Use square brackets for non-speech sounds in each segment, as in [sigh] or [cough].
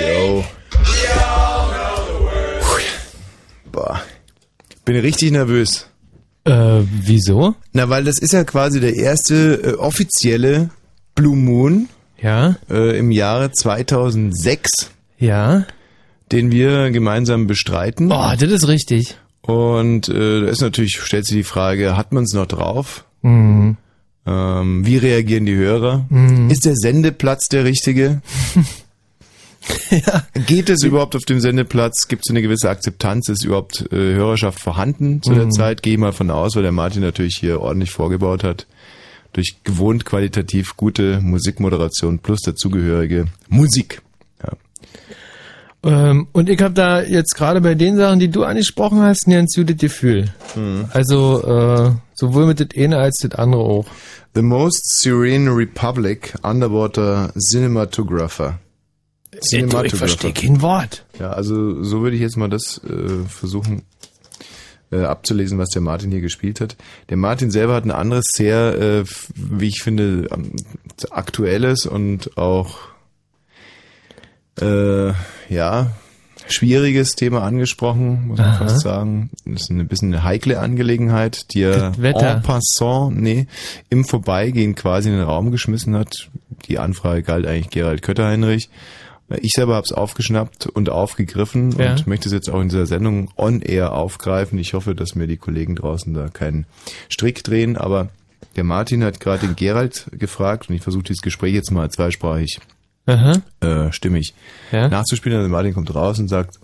Yo. Boah. Bin richtig nervös. Äh, wieso? Na, weil das ist ja quasi der erste äh, offizielle Blue Moon. Ja. Äh, Im Jahre 2006. Ja. Den wir gemeinsam bestreiten. Oh, das ist richtig. Und äh, da ist natürlich, stellt sich die Frage, hat man es noch drauf? Mhm. Ähm, wie reagieren die Hörer? Mhm. Ist der Sendeplatz der richtige? [laughs] [laughs] Geht es überhaupt auf dem Sendeplatz? Gibt es eine gewisse Akzeptanz? Ist überhaupt äh, Hörerschaft vorhanden zu der Mhm. Zeit? Gehe ich mal von aus, weil der Martin natürlich hier ordentlich vorgebaut hat. Durch gewohnt qualitativ gute Musikmoderation plus dazugehörige Musik. Ja. Ähm, und ich habe da jetzt gerade bei den Sachen, die du angesprochen hast, ein ganz gutes Gefühl. Mhm. Also äh, sowohl mit das eine als das andere auch. The Most Serene Republic Underwater Cinematographer. Ich verstehe kein Wort. Ja, also so würde ich jetzt mal das äh, versuchen äh, abzulesen, was der Martin hier gespielt hat. Der Martin selber hat ein anderes sehr, äh, wie ich finde, aktuelles und auch äh, ja schwieriges Thema angesprochen, muss man Aha. fast sagen. Das ist eine bisschen eine heikle Angelegenheit, die er en passant, nee, im Vorbeigehen quasi in den Raum geschmissen hat. Die Anfrage galt eigentlich Gerald Kötterheinrich. Ich selber habe es aufgeschnappt und aufgegriffen Ja. und möchte es jetzt auch in dieser Sendung on air aufgreifen. Ich hoffe, dass mir die Kollegen draußen da keinen Strick drehen, aber der Martin hat gerade den Gerald gefragt und ich versuche dieses Gespräch jetzt mal zweisprachig äh, stimmig Ja. nachzuspielen. Also Martin kommt raus und sagt,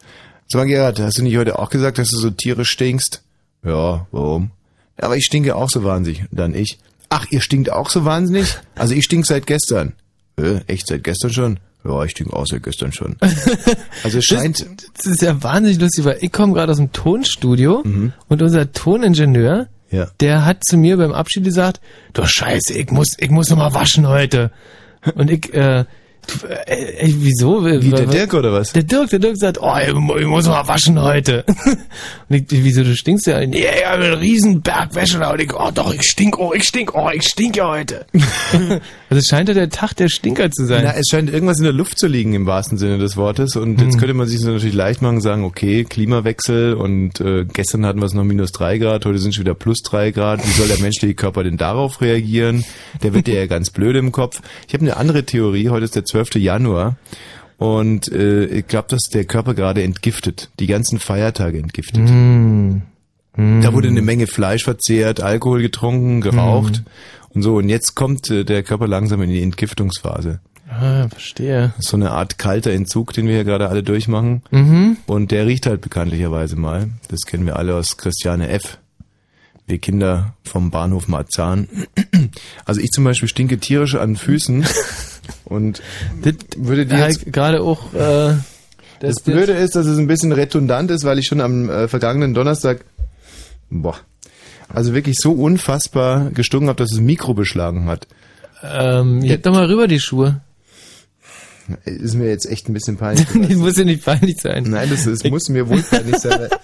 sag mal Gerhard, hast du nicht heute auch gesagt, dass du so tierisch stinkst? Ja, warum? Ja, aber ich stinke auch so wahnsinnig. Und dann ich, ach, ihr stinkt auch so wahnsinnig? Also ich stink seit gestern. Äh, echt seit gestern schon? Ja, ich stink auch seit gestern schon. [laughs] Also es scheint... Das, das ist ja wahnsinnig lustig, weil ich komme gerade aus dem Tonstudio und unser Toningenieur, Mhm. Ja. der hat zu mir beim Abschied gesagt, du Scheiße, ich muss, ich muss noch mal waschen heute. Und ich, äh, du, äh, ey, wieso? Wie der Dirk oder was? Der Dirk, der Dirk sagt, oh, ich, ich muss noch mal waschen heute. [laughs] Und ich, wieso, du stinkst ja? Nee, ich habe einen riesen Berg Wäsche da. Und ich, oh doch, ich stink, oh, ich stink, oh, ich stink ja heute. [laughs] also es scheint ja der Tag der Stinker zu sein. Na, es scheint irgendwas in der Luft zu liegen im wahrsten Sinne des Wortes. Und Hm. jetzt könnte man sich so natürlich leicht machen und sagen, okay, Klimawechsel und äh, gestern hatten wir es noch minus drei Grad, heute sind es schon wieder plus drei Grad. Wie soll der menschliche Körper denn darauf reagieren? Der wird ja ganz blöd im Kopf. Ich habe eine andere Theorie, heute ist der 12. Januar. Und äh, ich glaube, dass der Körper gerade entgiftet, die ganzen Feiertage entgiftet. Hm. Da wurde eine Menge Fleisch verzehrt, Alkohol getrunken, geraucht und so. Und jetzt kommt äh, der Körper langsam in die Entgiftungsphase. Ah, verstehe. So eine Art kalter Entzug, den wir hier gerade alle durchmachen. Mhm. Und der riecht halt bekanntlicherweise mal. Das kennen wir alle aus Christiane F. Wir Kinder vom Bahnhof Marzahn. Also ich zum Beispiel stinke tierisch an Füßen. [laughs] Und würde dir jetzt gerade auch, äh, das Blöde ist, dass es ein bisschen redundant ist, weil ich schon am äh, vergangenen Donnerstag, boah, also wirklich so unfassbar gestunken habe, dass das Mikro beschlagen hat. Ähm, hebt doch mal rüber die Schuhe. Ist mir jetzt echt ein bisschen peinlich. [laughs] die muss ja nicht peinlich sein. Nein, das, das muss mir wohl peinlich sein. [laughs]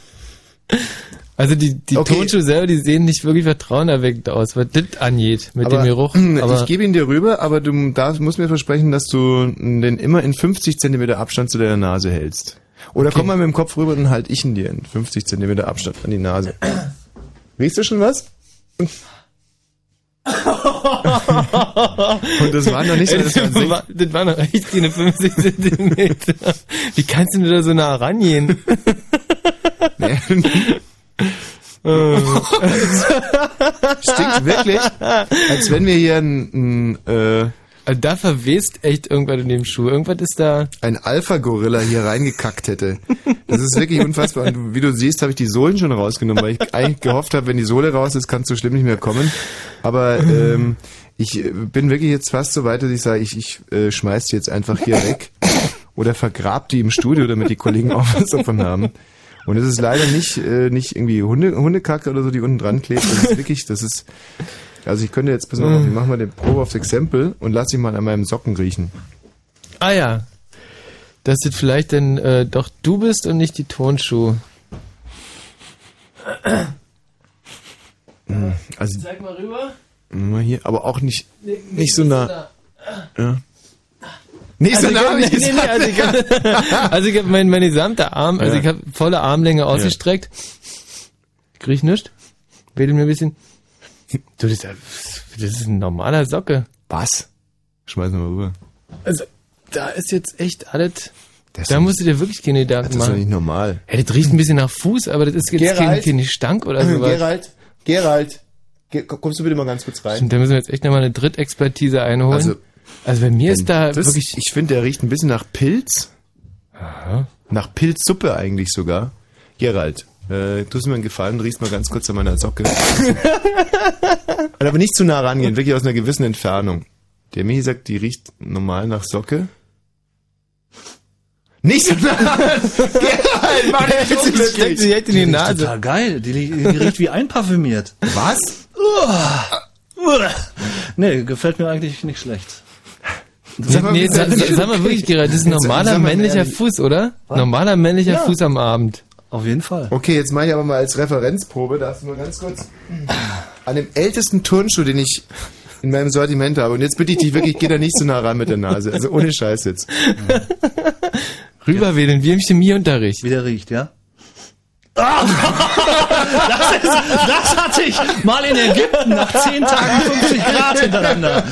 Also die, die Okay. Tonschuhe selber, die sehen nicht wirklich vertrauenerweckend aus, was das angeht, mit dem Geruch. [clears throat] Aber ich gebe ihn dir rüber, aber du darfst, musst mir versprechen, dass du den immer in 50 Zentimeter Abstand zu deiner Nase hältst. Oder Okay. komm mal mit dem Kopf rüber, dann halt ich ihn dir in 50 Zentimeter Abstand an die Nase. [clears throat] Riechst du schon was? Und das war noch nicht so, das [laughs] das, war das waren noch echt keine 50 Zentimeter. Wie kannst du denn da so nah rangehen? [laughs] Stinkt wirklich, als wenn wir hier ein, ein äh, da verwest echt irgendwas in dem Schuh. Irgendwas ist da. Ein Alpha-Gorilla hier reingekackt hätte. Das ist wirklich unfassbar. Und wie du siehst, habe ich die Sohlen schon rausgenommen, weil ich eigentlich gehofft habe, wenn die Sohle raus ist, kann es so schlimm nicht mehr kommen. Aber ähm, ich äh, bin wirklich jetzt fast so weit, dass ich sage, ich, ich äh, schmeiß die jetzt einfach hier weg oder vergrab die im Studio, damit die Kollegen auch was davon haben. Und es ist leider nicht, äh, nicht irgendwie Hunde, Hundekacke oder so, die unten dran klebt. Das ist wirklich, das ist, also ich könnte jetzt, pass mal auf, ich mach mal den Probe aufs Exempel und lass ihn mal an meinem Socken riechen. Ah ja. Dass das vielleicht denn äh, doch du bist und nicht die Tonschuhe. Also, Zeig mal rüber. mal hier, aber auch nicht, nicht so nah. Ja. Nicht so also, nah nee, nee, nee, also ich habe [laughs] also ich hab mein, meine gesamte Arm, also Ja. ich habe volle Armlänge ausgestreckt. Krieg ich nichts. Wedel mir ein bisschen. Du, das, ist ja- das ist ein normaler Socke. Was? Schmeiß mal rüber. Also, da ist jetzt echt alles. Das Da musst du dir wirklich keine das Gedanken ist doch machen. nicht normal. Hey, das riecht ein bisschen nach Fuß, aber das ist jetzt kein, Gerald? kein Stank oder sowas. Gerald, Gerald, Ge kommst du bitte mal ganz kurz rein? Da müssen wir jetzt echt nochmal eine Drittexpertise einholen. Also, Also, bei mir ist da Das, wirklich. ich finde, der riecht ein bisschen nach Pilz. Nach Pilzsuppe eigentlich sogar. Gerald, äh, tust mir einen Gefallen, riechst mal ganz kurz an meiner Socke. Und [laughs] aber nicht zu nah rangehen, wirklich aus einer gewissen Entfernung. Der Michi sagt, die riecht normal nach Socke. Nicht so nah! [laughs] Gerald, jetzt nicht steckt sie echt in die Die riecht Nase. Total geil. Die, die riecht wie einparfümiert. Was? Nee, gefällt mir eigentlich nicht schlecht. Sag mal, nee, sag, sag mal wirklich, Gerald, das ist ein normaler männlicher ehrlich. Fuß, oder? Normaler männlicher Ja. Fuß am Abend. Auf jeden Fall. Okay, jetzt mache ich aber mal als Referenzprobe, darfst du mal ganz kurz an dem ältesten Turnschuh, den ich in meinem Sortiment habe. Und jetzt bitte ich dich wirklich, geh da nicht so nah ran mit der Nase. Also ohne Scheiß jetzt. Rüberwedeln, wie im Chemieunterricht. Wie der riecht, ja? Ah! [laughs] Das, ist, das hatte ich mal in Ägypten nach 10 Tagen 50 Grad hintereinander.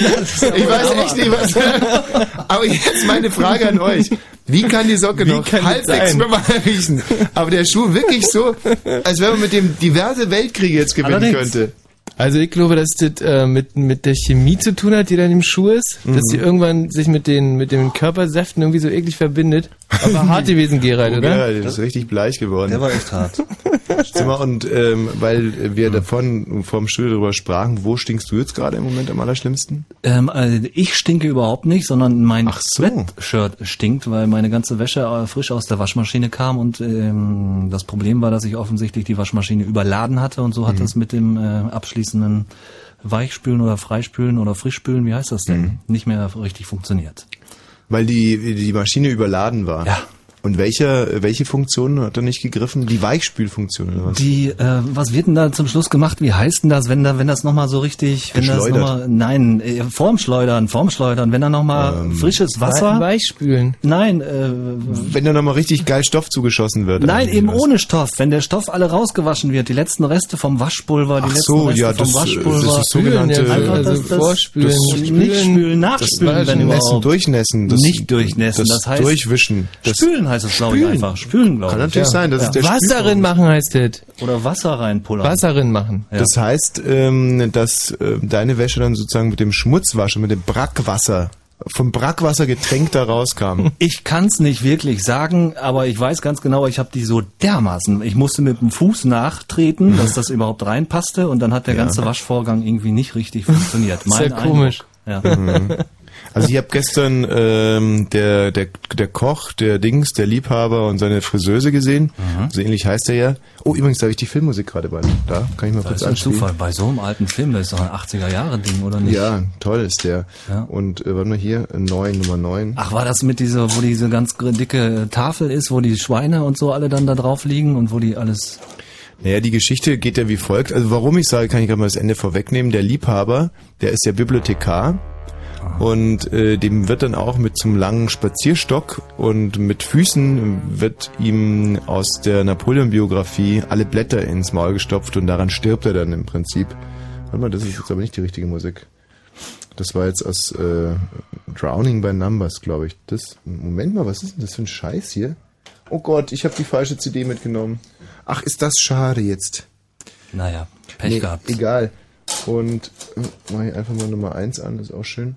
Ich weiß echt nicht, was. Aber jetzt meine Frage an euch. Wie kann die Socke Wie noch halbwegs normal riechen? Aber der Schuh wirklich so, als wenn man mit dem diverse Weltkriege jetzt gewinnen Allerdings. könnte. Also ich glaube, dass das äh, mit, mit der Chemie zu tun hat, die da in dem Schuh ist, dass sie irgendwann sich mit den, mit den Körpersäften irgendwie so eklig verbindet. Aber hart gewesen, Gerald, oder? Ja, das ist richtig bleich geworden. Der war echt hart. [laughs] Mal, und ähm, weil wir davon vorm Studio darüber sprachen, wo stinkst du jetzt gerade im Moment am allerschlimmsten? Ähm, also ich stinke überhaupt nicht, sondern mein Ach so. Sweatshirt stinkt, weil meine ganze Wäsche äh, frisch aus der Waschmaschine kam und ähm, das Problem war, dass ich offensichtlich die Waschmaschine überladen hatte und so hat das mit dem äh, abschließenden Weichspülen oder Freispülen oder Frischspülen, wie heißt das denn, nicht mehr richtig funktioniert. Weil die, die Maschine überladen war. Ja. Und welche, welche Funktion hat er nicht gegriffen? Die Weichspülfunktion oder was? Die, äh, was wird denn da zum Schluss gemacht? Wie heißt denn das, wenn da, wenn das nochmal so richtig, wenn das nochmal, nein, äh, vorm Schleudern, vorm Schleudern, wenn da nochmal frisches Wasser, Weichspülen. nein, äh, Wenn da nochmal richtig geil Stoff zugeschossen wird. Nein, eben was? ohne Stoff. Wenn der Stoff alle rausgewaschen wird, die letzten Reste vom Waschpulver, die Ach letzten so, Reste ja, vom das, Waschpulver. das ist sogenannte Spülen, ja, Einfach also das- das- vorspülen, das- spülen. nicht spülen, Das nachspülen, wenn überhaupt. durchnässen. Das, Nicht durchnässen, das heißt- Durchwischen. Das Spülen heißt es, glaube ich, Spülen. einfach. Spülen, glaube kann ich. natürlich sein, das ist der Wasser Spülvorgang. rin machen heißt das. Oder Wasser reinpullern. Wasser rin machen. Ja. Das heißt, ähm, dass äh, deine Wäsche dann sozusagen mit dem Schmutzwasser, mit dem Brackwasser, vom Brackwasser getränkt da rauskam. [laughs] Ich kann's nicht wirklich sagen, aber ich weiß ganz genau, ich habe die so dermaßen. Ich musste mit dem Fuß nachtreten, dass das überhaupt reinpasste und dann hat der ganze Waschvorgang irgendwie nicht richtig funktioniert. Ist ja komisch. Ja. Also ich habe gestern ähm, der, der, der Koch, der Dings, der Liebhaber und seine Friseuse gesehen. So ähnlich heißt er ja. Oh, übrigens, da habe ich die Filmmusik gerade bei. Da kann ich mal Das kurz ist ein anspielen. Zufall. Bei so einem alten Film, das ist doch ein 80er-Jahre-Ding, oder nicht? Ja, toll ist der. Ja. Und äh, warte mal hier, neun, Nummer neun. Ach, war das mit dieser, wo diese ganz dicke Tafel ist, wo die Schweine und so alle dann da drauf liegen und wo die alles. Naja, die Geschichte geht ja wie folgt. Also warum ich sage, kann ich gerade mal das Ende vorwegnehmen. Der Liebhaber, der ist ja Bibliothekar und äh, dem wird dann auch mit zum langen Spazierstock und mit Füßen wird ihm aus der Napoleon-Biografie alle Blätter ins Maul gestopft und daran stirbt er dann im Prinzip. Warte mal, das ist jetzt aber nicht die richtige Musik. Das war jetzt aus äh, Drowning by Numbers, glaube ich. Das. Moment mal, was ist denn das für ein Scheiß hier? Oh Gott, ich habe die falsche CD mitgenommen. Ach, ist das schade jetzt. Naja, Pech Nee, gehabt. Egal. Und äh, mach ich einfach mal Nummer eins an, das ist auch schön.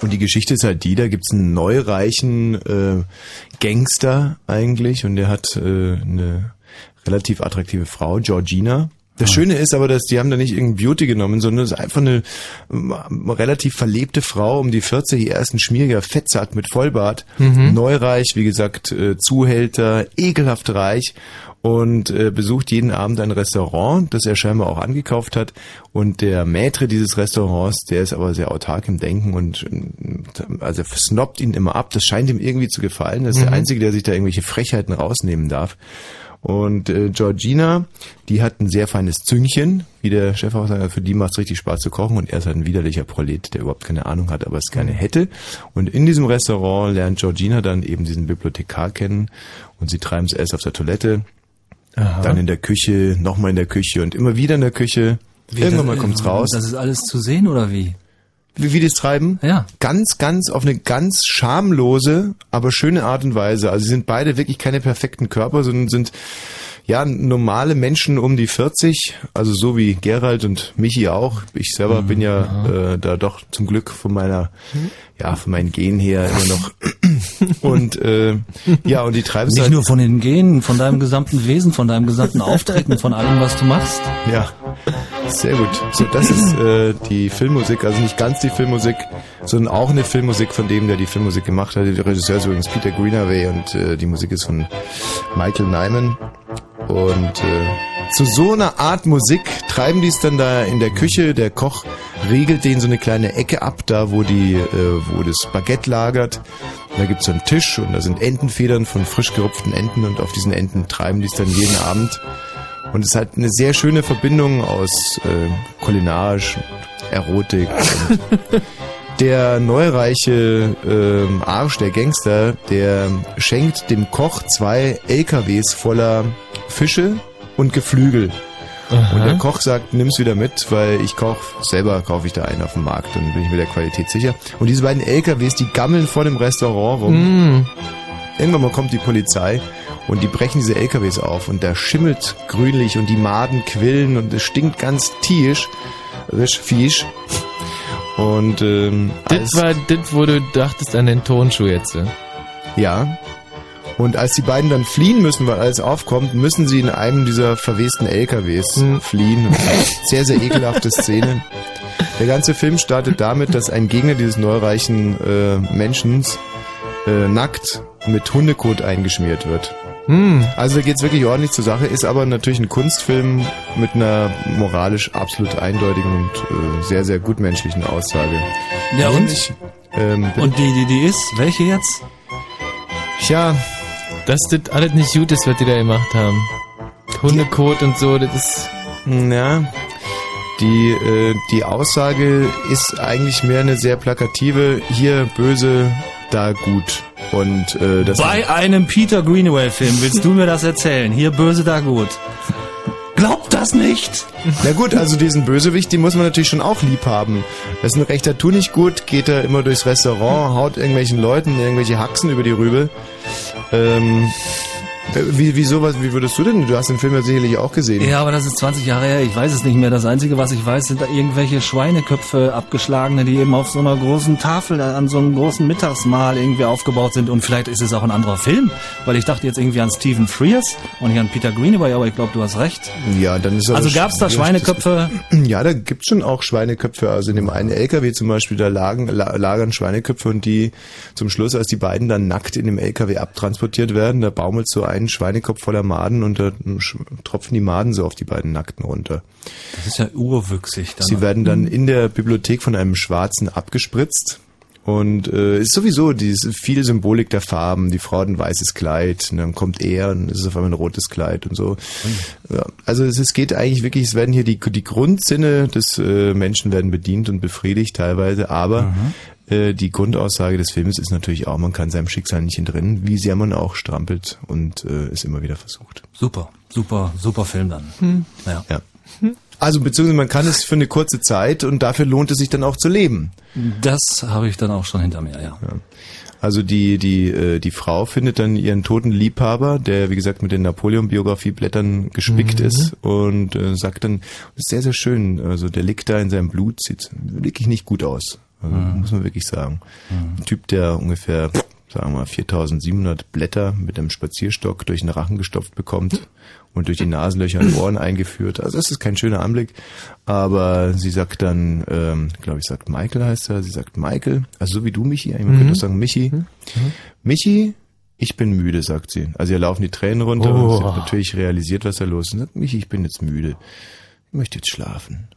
Und die Geschichte ist halt die, da gibt's einen neureichen äh, Gangster eigentlich und der hat äh, eine relativ attraktive Frau, Georgina. Das Schöne ist aber, dass die haben da nicht irgendein Beauty genommen, sondern es ist einfach eine ähm, relativ verlebte Frau um die 40, ihr erst ein schmieriger Fettsack mit Vollbart, neureich, wie gesagt, äh, Zuhälter, ekelhaft reich und äh, besucht jeden Abend ein Restaurant, das er scheinbar auch angekauft hat. Und der Maître dieses Restaurants, der ist aber sehr autark im Denken und äh, also snobbt ihn immer ab. Das scheint ihm irgendwie zu gefallen. Das ist der Einzige, der sich da irgendwelche Frechheiten rausnehmen darf. Und äh, Georgina, die hat ein sehr feines Züngchen, wie der Chef auch sagt, für die macht es richtig Spaß zu kochen und er ist halt ein widerlicher Prolet, der überhaupt keine Ahnung hat, aber es gerne hätte. Und in diesem Restaurant lernt Georgina dann eben diesen Bibliothekar kennen und sie treiben es erst auf der Toilette, Aha. dann in der Küche, nochmal in der Küche und immer wieder in der Küche. Irgendwann mal kommt's raus. Das ist alles zu sehen oder wie? Wie, wie die es treiben? Ja. Ganz, ganz auf eine ganz schamlose, aber schöne Art und Weise. Also sie sind beide wirklich keine perfekten Körper, sondern sind ja normale Menschen um die 40, also so wie Gerald und Michi auch. Ich selber bin ja äh, da doch zum Glück von meiner, ja, von meinen Genen her immer noch. [laughs] und äh, ja, und die treiben es Nicht halt, nur von den Genen, von deinem gesamten Wesen, von deinem gesamten Auftreten, von allem, was du machst. Ja, sehr gut. So, das ist äh, die Filmmusik, also nicht ganz die Filmmusik, sondern auch eine Filmmusik von dem, der die Filmmusik gemacht hat. Der Regisseur ist übrigens Peter Greenaway und äh, die Musik ist von Michael Nyman. Und äh, zu so einer Art Musik treiben die es dann da in der Küche. Der Koch regelt denen so eine kleine Ecke ab, da wo die, äh, wo das Baguette lagert. Da gibt's so einen Tisch und da sind Entenfedern von frisch gerupften Enten und auf diesen Enten treiben die es dann jeden Abend. Und es halt eine sehr schöne Verbindung aus äh, kulinarisch, Erotik und der neureiche ähm, Arsch, der Gangster, der schenkt dem Koch zwei LKWs voller Fische und Geflügel. Und der Koch sagt, nimm's wieder mit, weil ich koch, selber kaufe ich da einen auf dem Markt und bin ich mir der Qualität sicher. Und diese beiden LKWs, die gammeln vor dem Restaurant rum. Irgendwann mal kommt die Polizei und die brechen diese LKWs auf und da schimmelt grünlich und die Maden quillen und es stinkt ganz tierisch, risch, fiesch. Und ähm, Das war das, wo du dachtest an den Tonschuh jetzt. ja? Und als die beiden dann fliehen müssen, weil alles aufkommt, müssen sie in einem dieser verwesten LKWs Hm. fliehen. Sehr, sehr ekelhafte Szene. Der ganze Film startet damit, dass ein Gegner dieses neureichen äh, Menschen äh, nackt mit Hundekot eingeschmiert wird. Hm. Also da geht's wirklich ordentlich zur Sache, ist aber natürlich ein Kunstfilm mit einer moralisch absolut eindeutigen und äh, sehr, sehr gutmenschlichen Aussage. Ja, und? Ähm, Und die, die, die ist, welche jetzt? Tja, Dass das alles nicht gut ist, was die da gemacht haben. Hundekot und so, das ist... Ja, die, äh, die Aussage ist eigentlich mehr eine sehr plakative, hier böse, da gut. Und äh, das Bei einem Peter Greenaway-Film willst du mir das erzählen? Hier böse, da gut. Glaubt das nicht? Na gut, also diesen Bösewicht, den muss man natürlich schon auch lieb haben. Das ist ein rechter Tu nicht gut, geht er immer durchs Restaurant, haut irgendwelchen Leuten irgendwelche Haxen über die Rübe. Ähm, äh, wie, wie sowas, wie würdest du denn? Du hast den Film ja sicherlich auch gesehen. Ja, aber das ist 20 Jahre her, ich weiß es nicht mehr. Das Einzige, was ich weiß, sind da irgendwelche Schweineköpfe abgeschlagene, die eben auf so einer großen Tafel äh, an so einem großen Mittagsmahl irgendwie aufgebaut sind. Und vielleicht ist es auch ein anderer Film, weil ich dachte jetzt irgendwie an Stephen Frears und nicht an Peter Greenaway, aber ich glaube, du hast recht. Ja, dann ist Also gab's da sch- Schweineköpfe? Ja, da gibt's schon auch Schweineköpfe. Also in dem einen LKW zum Beispiel, da lagen, la, lagern Schweineköpfe und die zum Schluss, als die beiden dann nackt in dem LKW abtransportiert werden, da baumelt so ein Schweinekopf voller Maden und da tropfen die Maden so auf die beiden Nackten runter. Das ist ja urwüchsig. Dann. Sie werden dann in der Bibliothek von einem Schwarzen abgespritzt. Und äh, ist sowieso diese viel Symbolik der Farben. Die Frau hat ein weißes Kleid, und dann kommt er und es ist auf einmal ein rotes Kleid und so. Ja, also es, es geht eigentlich wirklich, es werden hier die, die Grundsinne des äh, Menschen werden bedient und befriedigt teilweise, aber äh, die Grundaussage des Films ist natürlich auch, man kann seinem Schicksal nicht entrinnen, wie sehr man auch strampelt und äh, es immer wieder versucht. Super, super, super Film dann. Ja. Ja. Also beziehungsweise man kann es für eine kurze Zeit und dafür lohnt es sich dann auch zu leben. Das habe ich dann auch schon hinter mir, ja. Also die die äh, die Frau findet dann ihren toten Liebhaber, der wie gesagt mit den Napoleon-Biografie-Blättern gespickt ist und äh, sagt dann, das ist sehr sehr schön. Also der liegt da in seinem Blut, sieht wirklich nicht gut aus. Also, Muss man wirklich sagen. Ein Typ, der ungefähr sagen wir mal 4700 Blätter mit einem Spazierstock durch den Rachen gestopft bekommt und durch die Nasenlöcher und Ohren eingeführt. Also das ist kein schöner Anblick. Aber sie sagt dann, ähm, glaube ich, sagt Michael heißt er, sie sagt Michael, also so wie du, Michi, man könnte auch sagen Michi. Michi, ich bin müde, sagt sie. Also ihr laufen die Tränen runter und sie hat natürlich realisiert, was da los ist. Und sagt, Michi, ich bin jetzt müde. Ich möchte jetzt schlafen.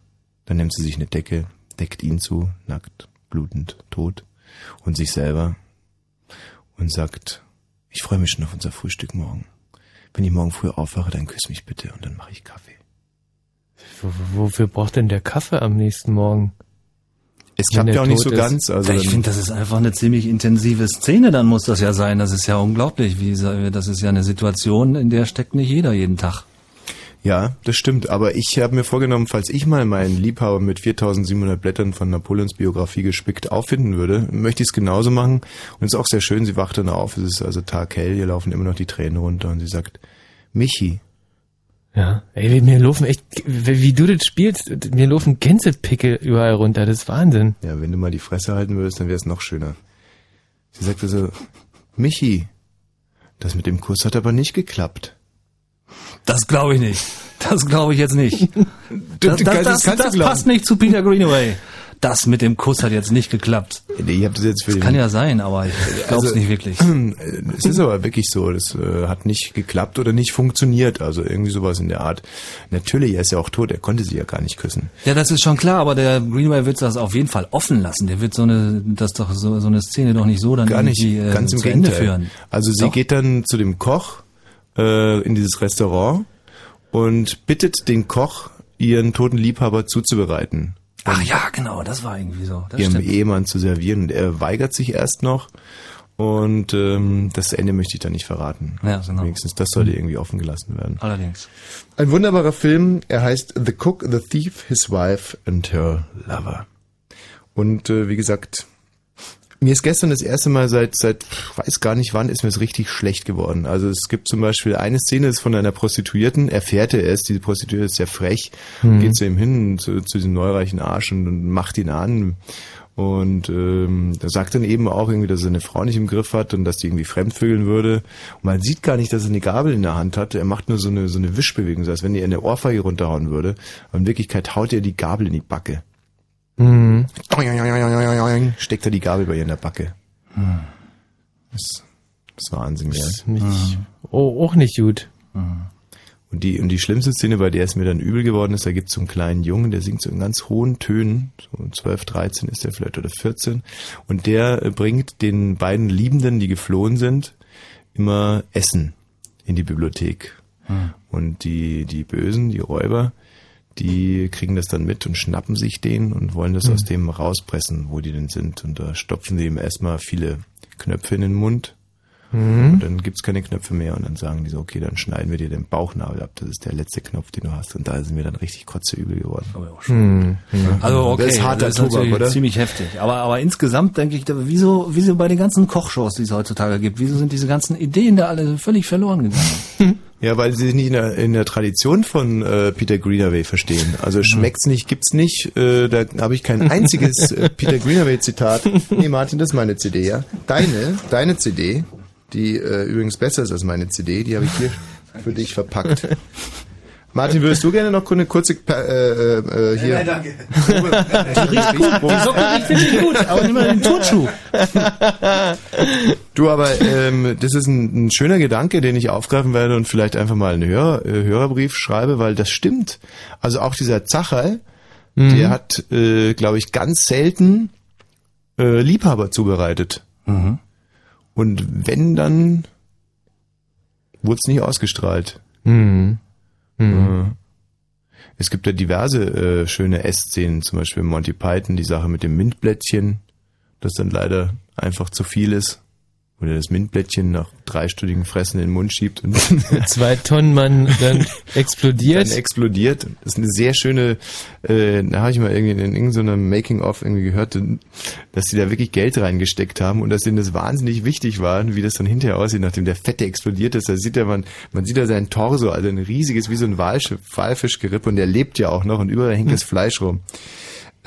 Dann nimmt sie sich eine Decke, deckt ihn zu, nackt, blutend, tot und sich selber und sagt, ich freue mich schon auf unser Frühstück morgen. wenn ich morgen früh aufwache, dann küss mich bitte und dann mache ich Kaffee. W wofür braucht denn der Kaffee am nächsten Morgen? Es klappt ja auch nicht so ist. ganz. Also ich finde, das ist einfach eine ziemlich intensive Szene, dann muss das ja sein. Das ist ja unglaublich. Wie, das ist ja eine Situation, in der steckt nicht jeder jeden Tag. Ja, das stimmt. Aber ich habe mir vorgenommen, falls ich mal meinen Liebhaber mit 4700 Blättern von Napoleons Biografie gespickt auffinden würde, möchte ich es genauso machen. Und es ist auch sehr schön, sie wacht dann auf, es ist also taghell, ihr laufen immer noch die Tränen runter und sie sagt, Michi. Ja, ey, mir laufen echt, wie du das spielst, mir laufen Gänsepickel überall runter, das ist Wahnsinn. Ja, wenn du mal die Fresse halten würdest, dann wäre es noch schöner. Sie sagt also, Michi, das mit dem Kuss hat aber nicht geklappt. Das glaube ich nicht. Das glaube ich jetzt nicht. [laughs] Das, das, das, das, passt nicht zu Peter Greenaway. Das mit dem Kuss hat jetzt nicht geklappt. Nee, ich hab das jetzt für das kann ja sein, aber ich glaube es also, nicht wirklich. [clears throat] Es ist aber wirklich so, das äh, hat nicht geklappt oder nicht funktioniert. Also irgendwie sowas in der Art. Natürlich, er ist ja auch tot, er konnte sie ja gar nicht küssen. Ja, das ist schon klar, aber der Greenaway wird das auf jeden Fall offen lassen. Der wird so eine, das doch so, so eine Szene doch nicht so dann gar nicht, äh, ganz im Ende führen. Also sie doch. geht dann zu dem Koch äh, in dieses Restaurant und bittet den Koch, ihren toten Liebhaber zuzubereiten. Ach ja, genau, das war irgendwie so. Das ihrem stimmt. Ehemann zu servieren. Und er weigert sich erst noch. Und ähm, das Ende möchte ich da nicht verraten. Ja, genau. Wenigstens das sollte mhm. irgendwie offen gelassen werden. Allerdings. Ein wunderbarer Film. Er heißt The Cook, The Thief, His Wife and Her Lover. Und äh, wie gesagt, mir ist gestern das erste Mal seit, seit, weiß gar nicht wann, ist mir es richtig schlecht geworden. Also es gibt zum Beispiel eine Szene, ist von einer Prostituierten, erfährt er es, diese Prostituierte ist sehr frech, mhm. geht zu ihm hin, zu, zu diesem neureichen Arsch und, und macht ihn an. Und ähm, da sagt dann eben auch irgendwie, dass er eine Frau nicht im Griff hat und dass die irgendwie fremdvögeln würde. Und man sieht gar nicht, dass er eine Gabel in der Hand hat. Er macht nur so eine, so eine Wischbewegung, so als wenn er eine Ohrfeige runterhauen würde. Aber in Wirklichkeit haut er die Gabel in die Backe. Mhm. Steckt er die Gabel bei ihr in der Backe. Mhm. Das, das ist Wahnsinn, ja. Ist nicht, mhm. oh, auch nicht gut. Mhm. Und die, und die schlimmste Szene, bei der es mir dann übel geworden ist, da gibt es so einen kleinen Jungen, der singt so in ganz hohen Tönen, so 12, 13 ist der vielleicht oder 14, und der äh, bringt den beiden Liebenden, die geflohen sind, immer Essen in die Bibliothek. Mhm. Und die, die Bösen, die Räuber, die kriegen das dann mit und schnappen sich den und wollen das mhm. aus dem rauspressen, wo die denn sind. Und da stopfen sie ihm erstmal viele Knöpfe in den Mund. Mhm. Und dann gibt's keine Knöpfe mehr und dann sagen die so, okay, dann schneiden wir dir den Bauchnabel ab. Das ist der letzte Knopf, den du hast. Und da sind wir dann richtig kotzeübel geworden. Oh, mhm. Also okay, das ist harter das ist Tobak, oder? ziemlich heftig. Aber, aber insgesamt denke ich, wieso, wieso bei den ganzen Kochshows, die es heutzutage gibt, wieso sind diese ganzen Ideen da alle völlig verloren gegangen? [laughs] Ja, weil sie sich nicht in der, in der Tradition von äh, Peter Greenaway verstehen. Also schmeckt's nicht, gibt's nicht. Äh, da habe ich kein einziges äh, [laughs] Peter Greenaway Zitat. Nee, Martin, das ist meine CD, ja. Deine, deine CD, die äh, übrigens besser ist als meine CD, die habe ich hier für dich verpackt. Martin, würdest du gerne noch eine kurze äh, äh, hier? Nein, danke. [laughs] Die riecht gut. Die Socke riecht wirklich gut, aber nicht mal den Turnschuh. Du, aber ähm, das ist ein, ein, schöner Gedanke, den ich aufgreifen werde und vielleicht einfach mal einen Hör, äh, Hörerbrief schreibe, weil das stimmt. Also auch dieser Zacher, mhm. der hat, äh, glaube ich, ganz selten äh, Liebhaber zubereitet. Mhm. Und wenn, dann wurde es nicht ausgestrahlt. Mhm. Mhm. Es gibt ja diverse äh, schöne Essszenen, zum Beispiel Monty Python, die Sache mit dem Mintblättchen, das dann leider einfach zu viel ist oder das Mintblättchen nach dreistündigen Fressen in den Mund schiebt und [laughs] zwei Tonnen man dann [laughs] explodiert. Dann explodiert. Das ist eine sehr schöne, äh, da habe ich mal irgendwie in irgendeinem Making-of irgendwie gehört, dass die da wirklich Geld reingesteckt haben und dass denen das wahnsinnig wichtig war, wie das dann hinterher aussieht, nachdem der Fette explodiert ist. Da sieht ja man, man sieht da sein Torso, also ein riesiges, wie so ein Walfischgerippe und der lebt ja auch noch und überall hängt das Fleisch rum.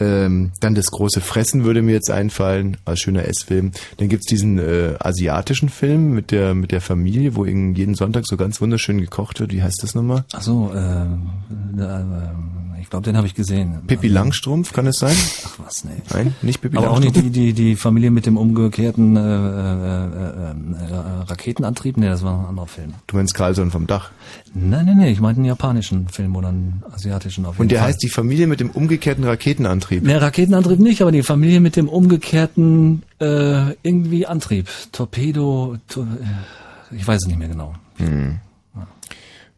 Ähm, dann das große Fressen würde mir jetzt einfallen, als schöner Essfilm. Dann gibt's diesen äh, asiatischen Film mit der mit der Familie, wo jeden Sonntag so ganz wunderschön gekocht wird. Wie heißt das nochmal? Ach so, äh, äh, ich glaube, den habe ich gesehen. Pippi Langstrumpf, kann es sein? Ach was, nee. Nein, nicht Pippi Aber Langstrumpf. auch nicht die, die, die Familie mit dem umgekehrten äh, äh, äh, äh, Raketenantrieb? Nee, das war ein anderer Film. Du meinst Carlson vom Dach? Nein, nein, nein, ich meinte einen japanischen Film oder einen asiatischen auf jeden Und der Fall. heißt die Familie mit dem umgekehrten Raketenantrieb? Nee, Raketenantrieb nicht, aber die Familie mit dem umgekehrten äh, irgendwie Antrieb. Torpedo, to, äh, ich weiß es nicht mehr genau. Hm.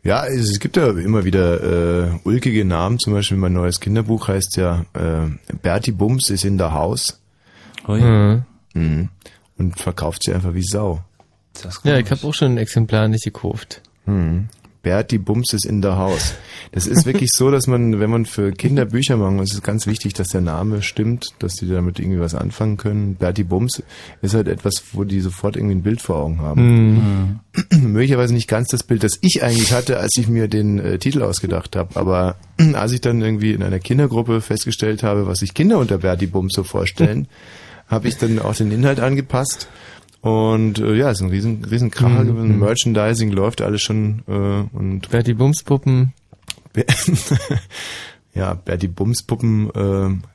Ja, es gibt ja immer wieder äh, ulkige Namen. Zum Beispiel mein neues Kinderbuch heißt ja äh, Bertie Bums ist in der Haus. Ui, Mhm. Mhm. Und verkauft sie einfach wie Sau. das Ja, ich habe auch schon ein Exemplar nicht gekauft. Mhm. Bertie Bums ist in der Haus. Das ist wirklich so, dass man, wenn man für Kinder Bücher machen, es ist ganz wichtig, dass der Name stimmt, dass die damit irgendwie was anfangen können. Bertie Bums ist halt etwas, wo die sofort irgendwie ein Bild vor Augen haben. Möglicherweise nicht ganz das Bild, das ich eigentlich hatte, als ich mir den äh, Titel ausgedacht habe. Aber als ich dann irgendwie in einer Kindergruppe festgestellt habe, was sich Kinder unter Bertie Bums so vorstellen, [laughs] habe ich dann auch den Inhalt angepasst. Und äh, ja, es ist ein riesen, riesen Kracher gewesen. Merchandising läuft alles schon äh, und Bertie Bumspuppen. [laughs] ja, Bertie Bums Puppen äh,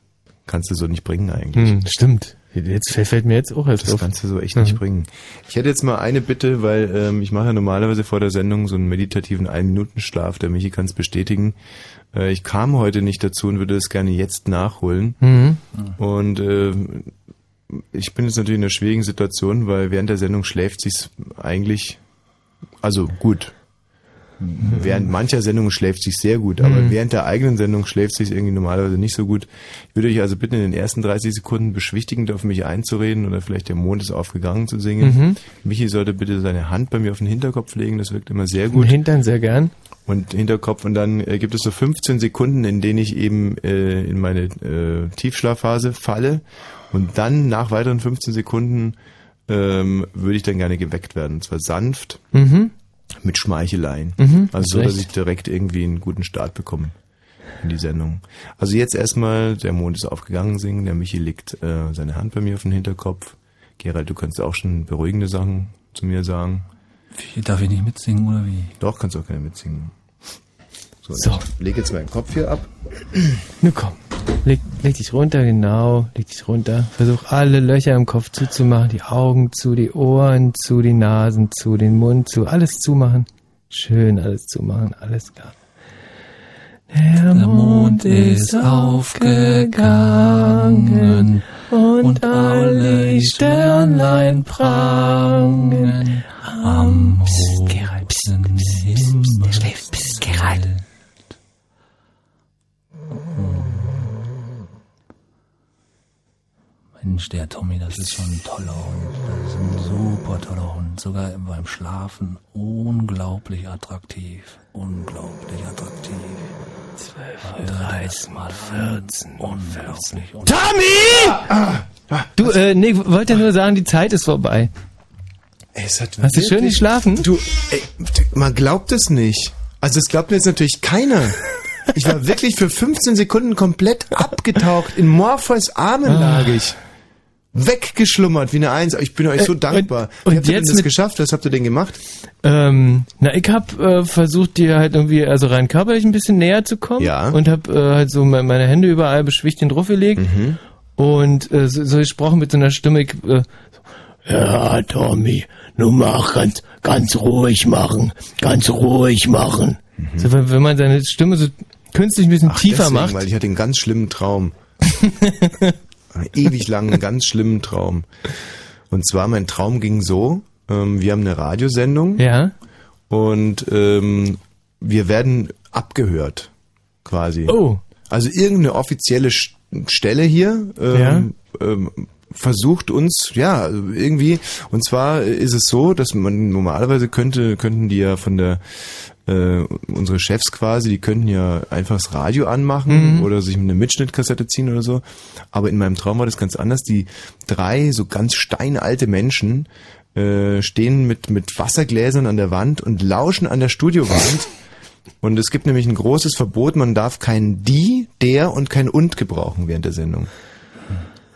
kannst du so nicht bringen eigentlich. Hm, stimmt. Jetzt fällt mir jetzt auch erst Das auf. kannst du so echt nicht bringen. Ich hätte jetzt mal eine Bitte, weil ähm, ich mache ja normalerweise vor der Sendung so einen meditativen Ein-Minuten-Schlaf, der Michi kann es bestätigen. Äh, ich kam heute nicht dazu und würde es gerne jetzt nachholen. Mhm. Und äh, ich bin jetzt natürlich in einer schwierigen Situation, weil während der Sendung schläft sich's eigentlich, also gut. Während mancher Sendungen schläft sich sehr gut, aber während der eigenen Sendung schläft sich irgendwie normalerweise nicht so gut. Ich würde euch also bitten, in den ersten 30 Sekunden beschwichtigend auf mich einzureden oder vielleicht der Mond ist aufgegangen zu singen. Michi sollte bitte seine Hand bei mir auf den Hinterkopf legen, das wirkt immer sehr gut Hintern sehr gern. und Hinterkopf und dann äh, gibt es so 15 Sekunden, in denen ich eben äh, in meine äh, Tiefschlafphase falle und dann nach weiteren 15 Sekunden ähm, würde ich dann gerne geweckt werden. Und zwar sanft Mhm. mit Schmeicheleien. Mhm, also so, dass ich direkt irgendwie einen guten Start bekomme in die Sendung. Also jetzt erstmal, der Mond ist aufgegangen singen, der Michi legt äh, seine Hand bei mir auf den Hinterkopf. Gerald, du kannst auch schon beruhigende Sachen zu mir sagen. Wie, darf ich nicht mitsingen oder wie? Doch, kannst auch gerne mitsingen. So, So. ich lege jetzt meinen Kopf hier ab. Na komm. Leg, leg dich runter, genau. Leg dich runter. Versuch alle Löcher im Kopf zuzumachen. Die Augen zu, die Ohren zu, die Nasen zu, den Mund zu. Alles zumachen. Schön alles zumachen. Alles klar. Der, Mond ist aufgegangen und alle Sternlein prangen am Psst, Gerald, psst, Himmel. Der schläft. Psst, Gerald. Mensch, der Tommy, das ist schon ein toller Hund. Das ist ein super toller Hund. Sogar beim Schlafen unglaublich attraktiv. Unglaublich attraktiv. 12, 13, mal 14, Unglaublich. Und Tommy! Du, äh, nee, wollte nur sagen, die Zeit ist vorbei. Ey, es hat Hast du schön geschlafen? Du, ey, man glaubt es nicht. Also es glaubt mir jetzt natürlich keiner. Ich war wirklich für 15 Sekunden komplett abgetaucht. In Morpheus Armen lag ich. Weggeschlummert wie eine Eins. Ich bin euch so Äh, dankbar. und- Wie habt ihr denn jetzt das mit- geschafft? Was habt ihr denn gemacht? Ähm, na, ich hab äh, versucht, dir halt irgendwie, also rein körperlich ein bisschen näher zu kommen. Ja. Und hab äh, halt so me- meine Hände überall beschwichtigend draufgelegt. Mhm. Und äh, so, so gesprochen mit so einer Stimme, ich, äh, ja, Tommy, nun mach ganz, ganz ruhig machen, ganz ruhig machen. So, wenn, wenn man seine Stimme so künstlich ein bisschen tiefer Mhm. Deswegen, macht. Weil ich hatte einen ganz schlimmen Traum. einen ewig langen, ganz schlimmen Traum. Und zwar, mein Traum ging so, ähm, wir haben eine Radiosendung Ja. und ähm, wir werden abgehört, quasi. Oh. Also irgendeine offizielle Stelle hier ähm, ähm, versucht uns, ja, irgendwie, und zwar ist es so, dass man normalerweise könnte, könnten die ja von der äh, unsere Chefs quasi, die könnten ja einfach das Radio anmachen oder sich eine Mitschnittkassette ziehen oder so. Aber in meinem Traum war das ganz anders. Die drei so ganz steinalte Menschen äh, stehen mit, mit Wassergläsern an der Wand und lauschen an der Studiowand. Und es gibt nämlich ein großes Verbot, man darf kein die, der und kein und gebrauchen während der Sendung.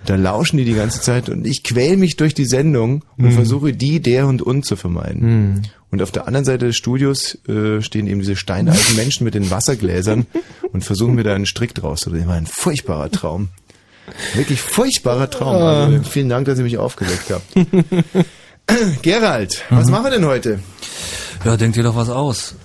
Da lauschen die die ganze Zeit und ich quäl mich durch die Sendung und versuche die, der und und zu vermeiden. Und auf der anderen Seite des Studios äh, stehen eben diese steinalten Menschen mit den Wassergläsern [laughs] und versuchen mir da einen Strick draus zu drehen. War ein furchtbarer Traum. Wirklich furchtbarer Traum. Also, vielen Dank, dass ihr mich aufgeweckt habt. [laughs] Gerald, was machen wir denn heute? Ja, denkt ihr doch was aus.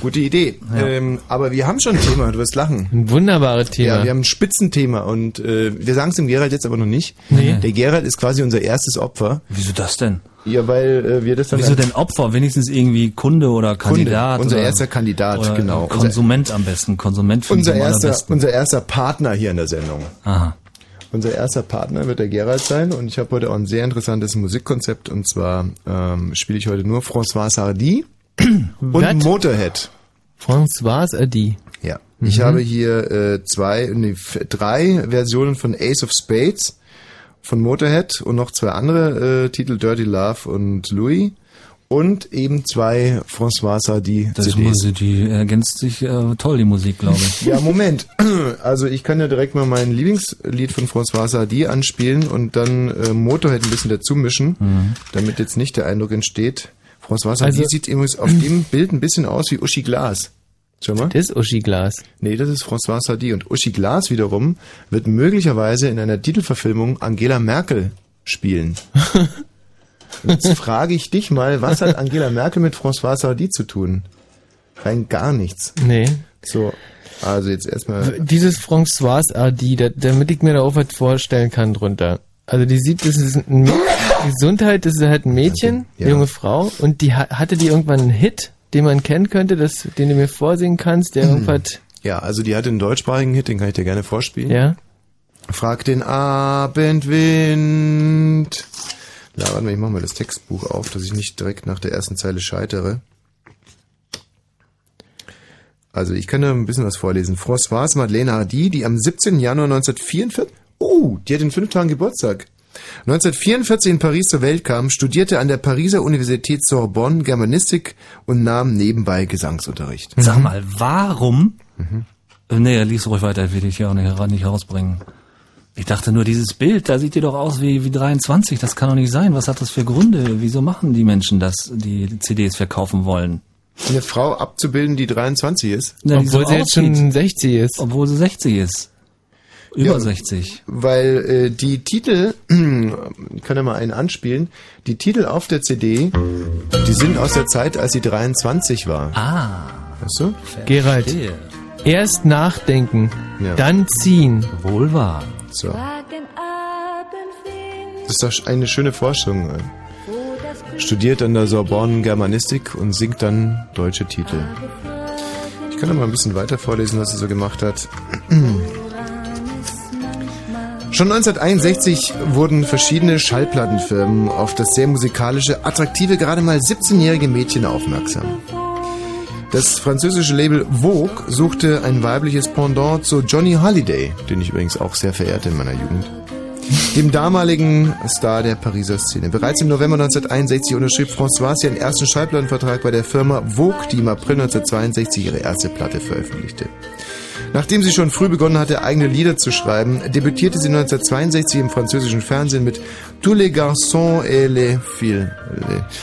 Gute Idee. Ähm, aber wir haben schon ein Thema, du wirst lachen. Ein wunderbares Thema. Ja, wir haben ein Spitzenthema und äh, wir sagen es dem Gerald jetzt aber noch nicht. Nee. Der Gerald ist quasi unser erstes Opfer. Wieso das denn? Ja, weil äh, wir das dann... Wieso denn Opfer? Wenigstens irgendwie Kunde oder Kandidat? Kunde, unser oder, erster Kandidat, oder genau. Konsument am besten. Konsument für Unser erster, unser erster Partner hier in der Sendung. Aha. Unser erster Partner wird der Gerald sein und ich habe heute auch ein sehr interessantes Musikkonzept und zwar ähm, spiele ich heute nur François Sardy und? Motorhead. François Adi. Ja. Ich habe hier äh, zwei, nee, drei Versionen von Ace of Spades von Motorhead und noch zwei andere äh, Titel, Dirty Love und Louis. Und eben zwei François Sardy Das ist CDs. Musik, die ergänzt sich äh, toll, die Musik, glaube ich. Ja, Moment. [clears throat] Also ich kann ja direkt mal mein Lieblingslied von François Sardy anspielen und dann äh, Motorhead ein bisschen dazu mischen, damit jetzt nicht der Eindruck entsteht. François Sardy Also- sieht übrigens auf dem Bild ein bisschen aus wie Uschi Glas. Schau mal. Das ist Uschi Glas. Nee, das ist François Sardy. Und Uschi Glas wiederum wird möglicherweise in einer Titelverfilmung Angela Merkel spielen. [laughs] Jetzt frage ich dich mal, was hat Angela Merkel mit François Sardy zu tun? Rein gar nichts. Nee. So, also jetzt erstmal. Dieses François Adi, da, damit ich mir da auch was vorstellen kann drunter. Also die sieht, das ist ein Gesundheit, das ist halt ein Mädchen, Ja. junge Frau. Und die ha- hatte die irgendwann einen Hit, den man kennen könnte, das, den du mir vorsingen kannst, der irgendwas, Ja, also die hatte einen deutschsprachigen Hit, den kann ich dir gerne vorspielen. ja? Frag den Abendwind. Ja, warte mal, ich mach mal das Textbuch auf, dass ich nicht direkt nach der ersten Zeile scheitere. Also ich kann da ein bisschen was vorlesen. Françoise Madeleine Hardy, die am 17. Januar 1944, oh, die hat in fünf Tagen Geburtstag. 1944 in Paris zur Welt kam, studierte an der Pariser Universität Sorbonne Germanistik und nahm nebenbei Gesangsunterricht. Sag mal, warum? Äh, Nee, lies ruhig weiter, will ich ja auch nicht, nicht rausbringen. Ich dachte nur, dieses Bild, da sieht die doch aus wie, wie 23, das kann doch nicht sein. Was hat das für Gründe? Wieso machen die Menschen das, die CDs verkaufen wollen? Eine Frau abzubilden, die 23 ist, Na, Obwohl so sie jetzt schon 60 ist. obwohl sie 60 ist. Über Ja. 60. weil äh, die Titel, ich kann ja mal einen anspielen, die Titel auf der CD, die sind aus der Zeit, als sie 23 war. Ah, Weißt du? Gerald, erst nachdenken, Ja. dann ziehen. Wohl wahr. So. Das ist doch eine schöne Forschung. äh. Studiert an der Sorbonne Germanistik und singt dann deutsche Titel. Ich kann ja mal ein bisschen weiter vorlesen, was er so gemacht hat. Schon 1961 wurden verschiedene Schallplattenfirmen auf das sehr musikalische, attraktive, gerade mal 17-jährige Mädchen aufmerksam. Das französische Label Vogue suchte ein weibliches Pendant zu Johnny Holiday, den ich übrigens auch sehr verehrte in meiner Jugend dem damaligen Star der Pariser Szene. Bereits im November 1961 unterschrieb François ihren ersten Schallplattenvertrag bei der Firma Vogue, die im April 1962 ihre erste Platte veröffentlichte. Nachdem sie schon früh begonnen hatte, eigene Lieder zu schreiben, debütierte sie 1962 im französischen Fernsehen mit Tous les garçons et les filles.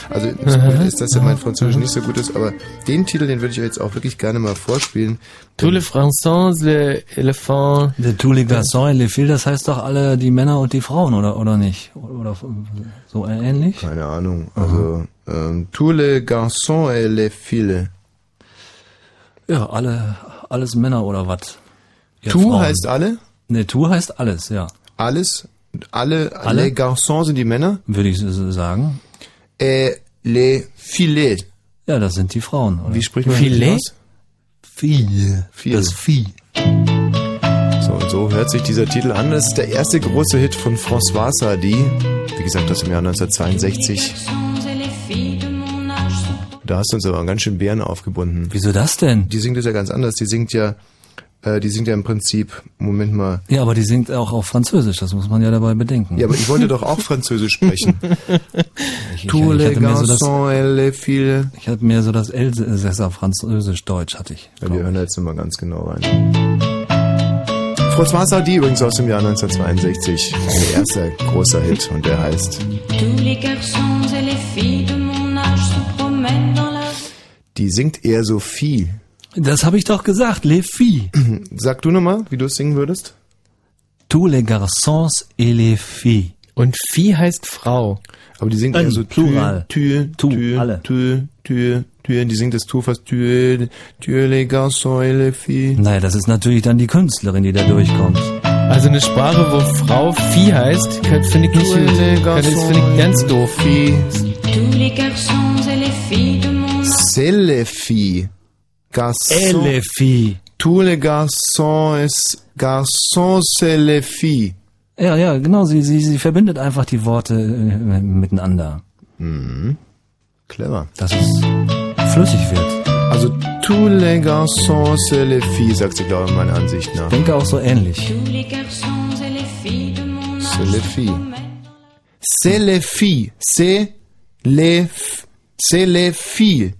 Also so gut ist, dass ja mein Französisch nicht so gut ist, aber den Titel, den würde ich euch jetzt auch wirklich gerne mal vorspielen. Tous les Français, les éléphants. Tous les garçons et les filles, das heißt doch alle die Männer und die Frauen, oder, oder nicht? Oder so ähnlich? Keine Ahnung. Also ähm, Tous les garçons et les filles. Ja, alle, alles Männer oder was? Tu heißt alle. Ne, tu heißt alles, ja. Alles. Alle, Alle? les garçons sind die Männer. Würde ich sagen. Et les filets. Ja, das sind die Frauen. Oder? Wie spricht man Filet? das. Vieh. Das Vieh. So und so hört sich dieser Titel an. Das ist der erste große Hit von François Sardy. Wie gesagt, das im Jahr 1962. Da hast du uns aber ganz schön Bären aufgebunden. Wieso das denn? Die singt es ja ganz anders. Die singt ja, äh, die singt ja im Prinzip, Moment mal. Ja, aber die singt auch auf Französisch, das muss man ja dabei bedenken. Ja, aber ich wollte doch auch Französisch sprechen. [laughs] ich, ich, Tous les hatte mehr so das, garçons et les filles. ich hatte mehr so das Elsässer Französisch-Deutsch hatte ich. Ja, wir hören da jetzt nochmal ganz genau rein. François Sardy übrigens aus dem Jahr 1962. Ihr erster großer Hit und der heißt tous les garçons et les filles de Die singt eher Sophie. Das habe ich doch gesagt, les filles. Sag du nochmal, wie du es singen würdest? Tous les garçons et les filles. Und Vieh heißt Frau. Aber die singt eher so Plural. Tür, Tu, Tür, alle. Tür, Tür, Tür. Die singt das Tu fast Tür, Tür, les garçons et les filles. Naja, das ist natürlich dann die Künstlerin, die da durchkommt. Also eine Sprache, wo Frau Vieh heißt, kann- finde ich nicht gut. Das finde ich ganz doof. Tous les garçons et les filles de mon âge. Selefi. Garçon. Elefi. Tous les garçons es garçons selefi. Ja, ja, genau. Sie, sie, sie verbindet einfach die Worte äh, miteinander, Clever. dass es flüssig wird. Also tous les garçons selefi, sagt sie, glaube ich, meiner Ansicht nach. Ich denke auch so ähnlich. Tous les garçons et les filles de mon âge. C'est les se filles. Selefi. Selef. Selefi.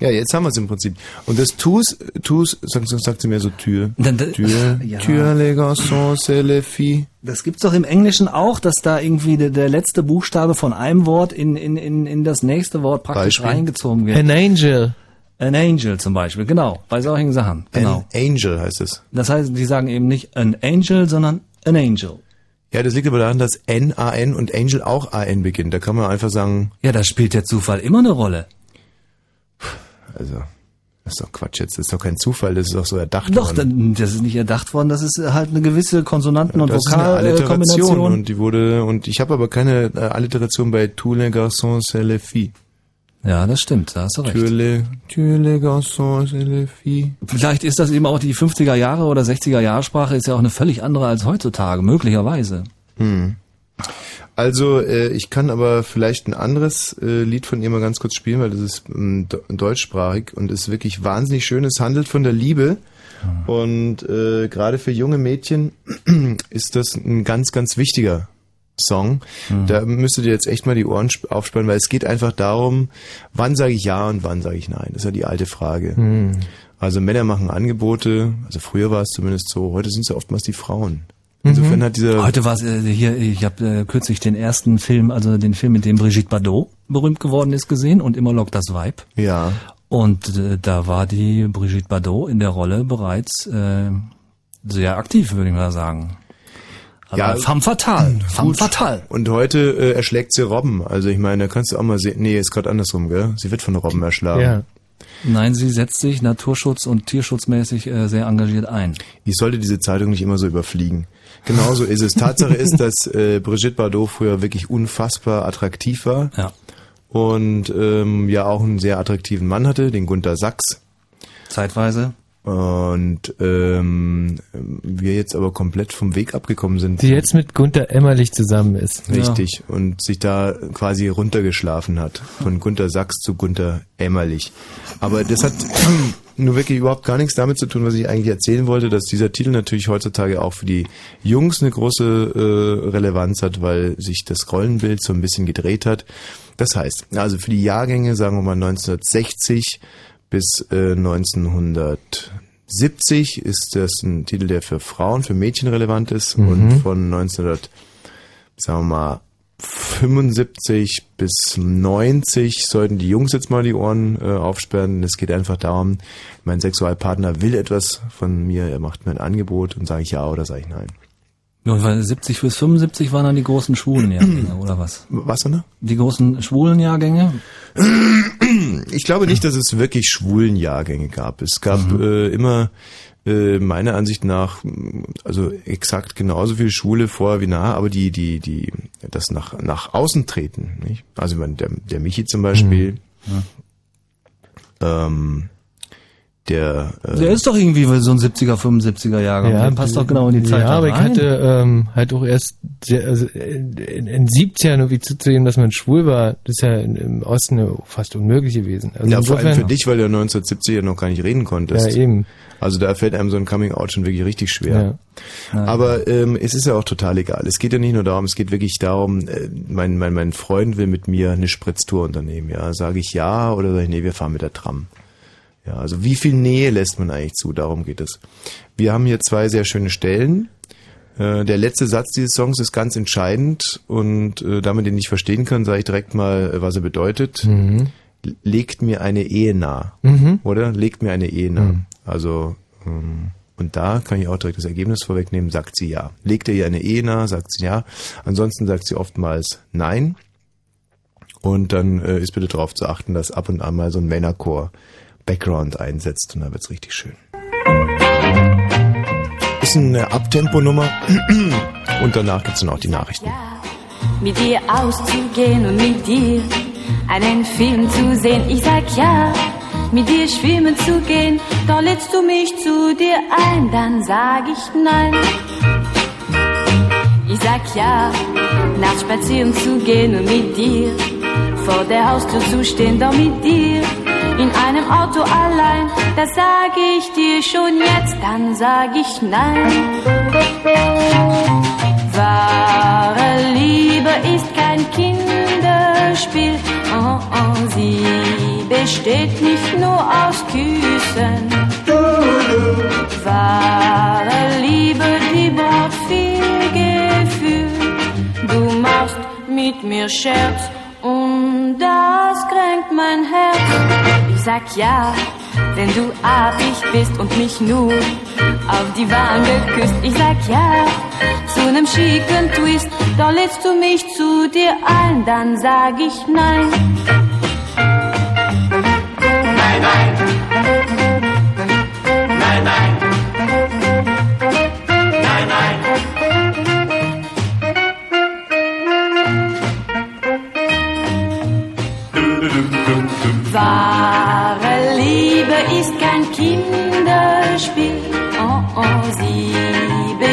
Ja, jetzt haben wir es im Prinzip. Und das Tus, Tus, sagt, sagt sie mir so Tür. Dann- dann- Tür, [laughs] Ja. Tür, les garçons, selefi. Das gibt's doch im Englischen auch, dass da irgendwie der, der letzte Buchstabe von einem Wort in, in, in, in das nächste Wort praktisch Beispiel? reingezogen wird. An Angel. An Angel zum Beispiel, genau. Bei solchen Sachen, genau. An Angel heißt es. Das heißt, die sagen eben nicht an Angel, sondern an Angel. Ja, das liegt aber daran, dass N, A, N und Angel auch A, N beginnt. Da kann man einfach sagen, Ja, da spielt der Zufall immer eine Rolle. also, das ist doch Quatsch jetzt. Das ist doch kein Zufall, das ist doch so erdacht Doch, worden. dann, das ist nicht erdacht worden, das ist halt eine gewisse Konsonanten- und das ist eine Alliteration Vokalkombination. und die wurde, und ich habe aber keine äh, Alliteration bei tous les garçons, c'est les filles. Ja, das stimmt, da hast du recht. c'est les filles. Vielleicht ist das eben auch die 50er Jahre oder 60er Jahre ist ja auch eine völlig andere als heutzutage, möglicherweise. Also, äh, ich kann aber vielleicht ein anderes äh, Lied von ihr mal ganz kurz spielen, weil das ist ähm, de- deutschsprachig und ist wirklich wahnsinnig schön. Es handelt von der Liebe. Und äh, gerade für junge Mädchen [clears throat] ist das ein ganz, ganz wichtiger Song. Da müsstet ihr jetzt echt mal die Ohren sp- aufspannen, weil es geht einfach darum, wann sage ich ja und wann sage ich nein. Das ist ja die alte Frage. Also Männer machen Angebote, also früher war es zumindest so, heute sind es ja oftmals die Frauen. Insofern hat dieser Heute war es äh, hier, ich habe äh, kürzlich den ersten Film, also den Film, mit dem Brigitte Bardot berühmt geworden ist, gesehen und immer lockt das Weib. ja Und äh, da war die Brigitte Bardot in der Rolle bereits äh, sehr aktiv, würde ich mal sagen. Ja, femme fatale, femme Gut. fatale. Und heute äh, erschlägt sie Robben. Also ich meine, da kannst du auch mal sehen. Nee, ist gerade andersrum, gell? Sie wird von Robben erschlagen. Ja. Nein, sie setzt sich naturschutz- und tierschutzmäßig äh, sehr engagiert ein. Ich sollte diese Zeitung nicht immer so überfliegen. Genauso ist es. Tatsache ist, dass äh, Brigitte Bardot früher wirklich unfassbar attraktiv war Ja. und ähm, ja auch einen sehr attraktiven Mann hatte, den Gunther Sachs. Zeitweise. Und ähm, wir jetzt aber komplett vom Weg abgekommen sind. Die jetzt mit Gunther Emmerlich zusammen ist. Richtig. Und sich da quasi runtergeschlafen hat. Von Gunther Sachs zu Gunther Emmerlich. Aber das hat [clears throat] nur wirklich überhaupt gar nichts damit zu tun, was ich eigentlich erzählen wollte, dass dieser Titel natürlich heutzutage auch für die Jungs eine große äh, Relevanz hat, weil sich das Rollenbild so ein bisschen gedreht hat. Das heißt, also für die Jahrgänge, sagen wir mal 1960 bis äh, 1970 ist das ein Titel, der für Frauen, für Mädchen relevant ist und von 1900 sagen wir mal, 75 bis 90 sollten die Jungs jetzt mal die Ohren äh, aufsperren. Es geht einfach darum, mein Sexualpartner will etwas von mir, er macht mir ein Angebot und sage ich ja oder sage ich nein. Ja, weil 70 bis 75 waren dann die großen schwulen Jahrgänge, oder was? Was, ne? Die großen schwulen Jahrgänge? Ich glaube nicht, dass es wirklich schwulen Jahrgänge gab. Es gab äh, immer äh, meiner Ansicht nach also exakt genauso viele Schwule vor wie nah, aber die die die das nach nach außen treten, nicht? Also ich meine, der der Michi zum Beispiel, ähm, der äh, Der ist doch irgendwie so ein 70er, 75er Jahrgang. der passt doch genau in die Zeit Ja, aber ich rein. hatte ähm, halt auch erst sehr, also in, in in 70ern irgendwie zuzugeben, dass man schwul war, das ist ja im Osten ja fast unmöglich gewesen. Also ja, vor allem für dich, weil du 1970 ja noch gar nicht reden konntest. Ja, eben. Also da fällt einem so ein Coming Out schon wirklich richtig schwer. Ja. Aber ähm, es ist ja auch total egal. Es geht ja nicht nur darum, es geht wirklich darum, äh, mein, mein, mein Freund will mit mir eine Spritztour unternehmen. Ja, sage ich ja oder sage ich nee, wir fahren mit der Tram. Ja, also wie viel Nähe lässt man eigentlich zu? Darum geht es. Wir haben hier zwei sehr schöne Stellen. Äh, der letzte Satz dieses Songs ist ganz entscheidend und äh, damit den ich verstehen kann, sage ich direkt mal, äh, was er bedeutet. Mhm. Legt mir eine Ehe nah, oder? Legt mir eine Ehe nah. Mhm. Also ähm, und da kann ich auch direkt das Ergebnis vorwegnehmen, sagt sie ja. Legt er ihr eine Ehe nah, sagt sie ja. Ansonsten sagt sie oftmals nein. Und dann äh, ist bitte darauf zu achten, dass ab und an mal so ein Männerchor Background einsetzt und dann wird's richtig schön. bisschen eine Abtempo-Nummer. [clears throat] Und danach gibt's dann auch die Nachrichten. Mit dir auszugehen und mit dir einen Film zu sehen. Ich sag ja, mit dir schwimmen zu gehen. Doch lädst du mich zu dir ein, dann sag ich nein. Ich sag ja, nachts spazieren zu gehen und mit dir vor der Haustür zu stehen, doch mit dir in einem Auto allein, das sag ich dir schon jetzt, dann sag ich nein. Wahre Liebe ist kein Kinderspiel, oh, oh, sie besteht nicht nur aus Küssen. Wahre Liebe, die braucht viel Gefühl. Du machst mit mir Scherz das kränkt mein Herz. Ich sag ja, wenn du abig bist und mich nur auf die Wange küsst. Ich sag ja, zu nem schicken Twist, doch lädst du mich zu dir ein, dann sag ich. Nein,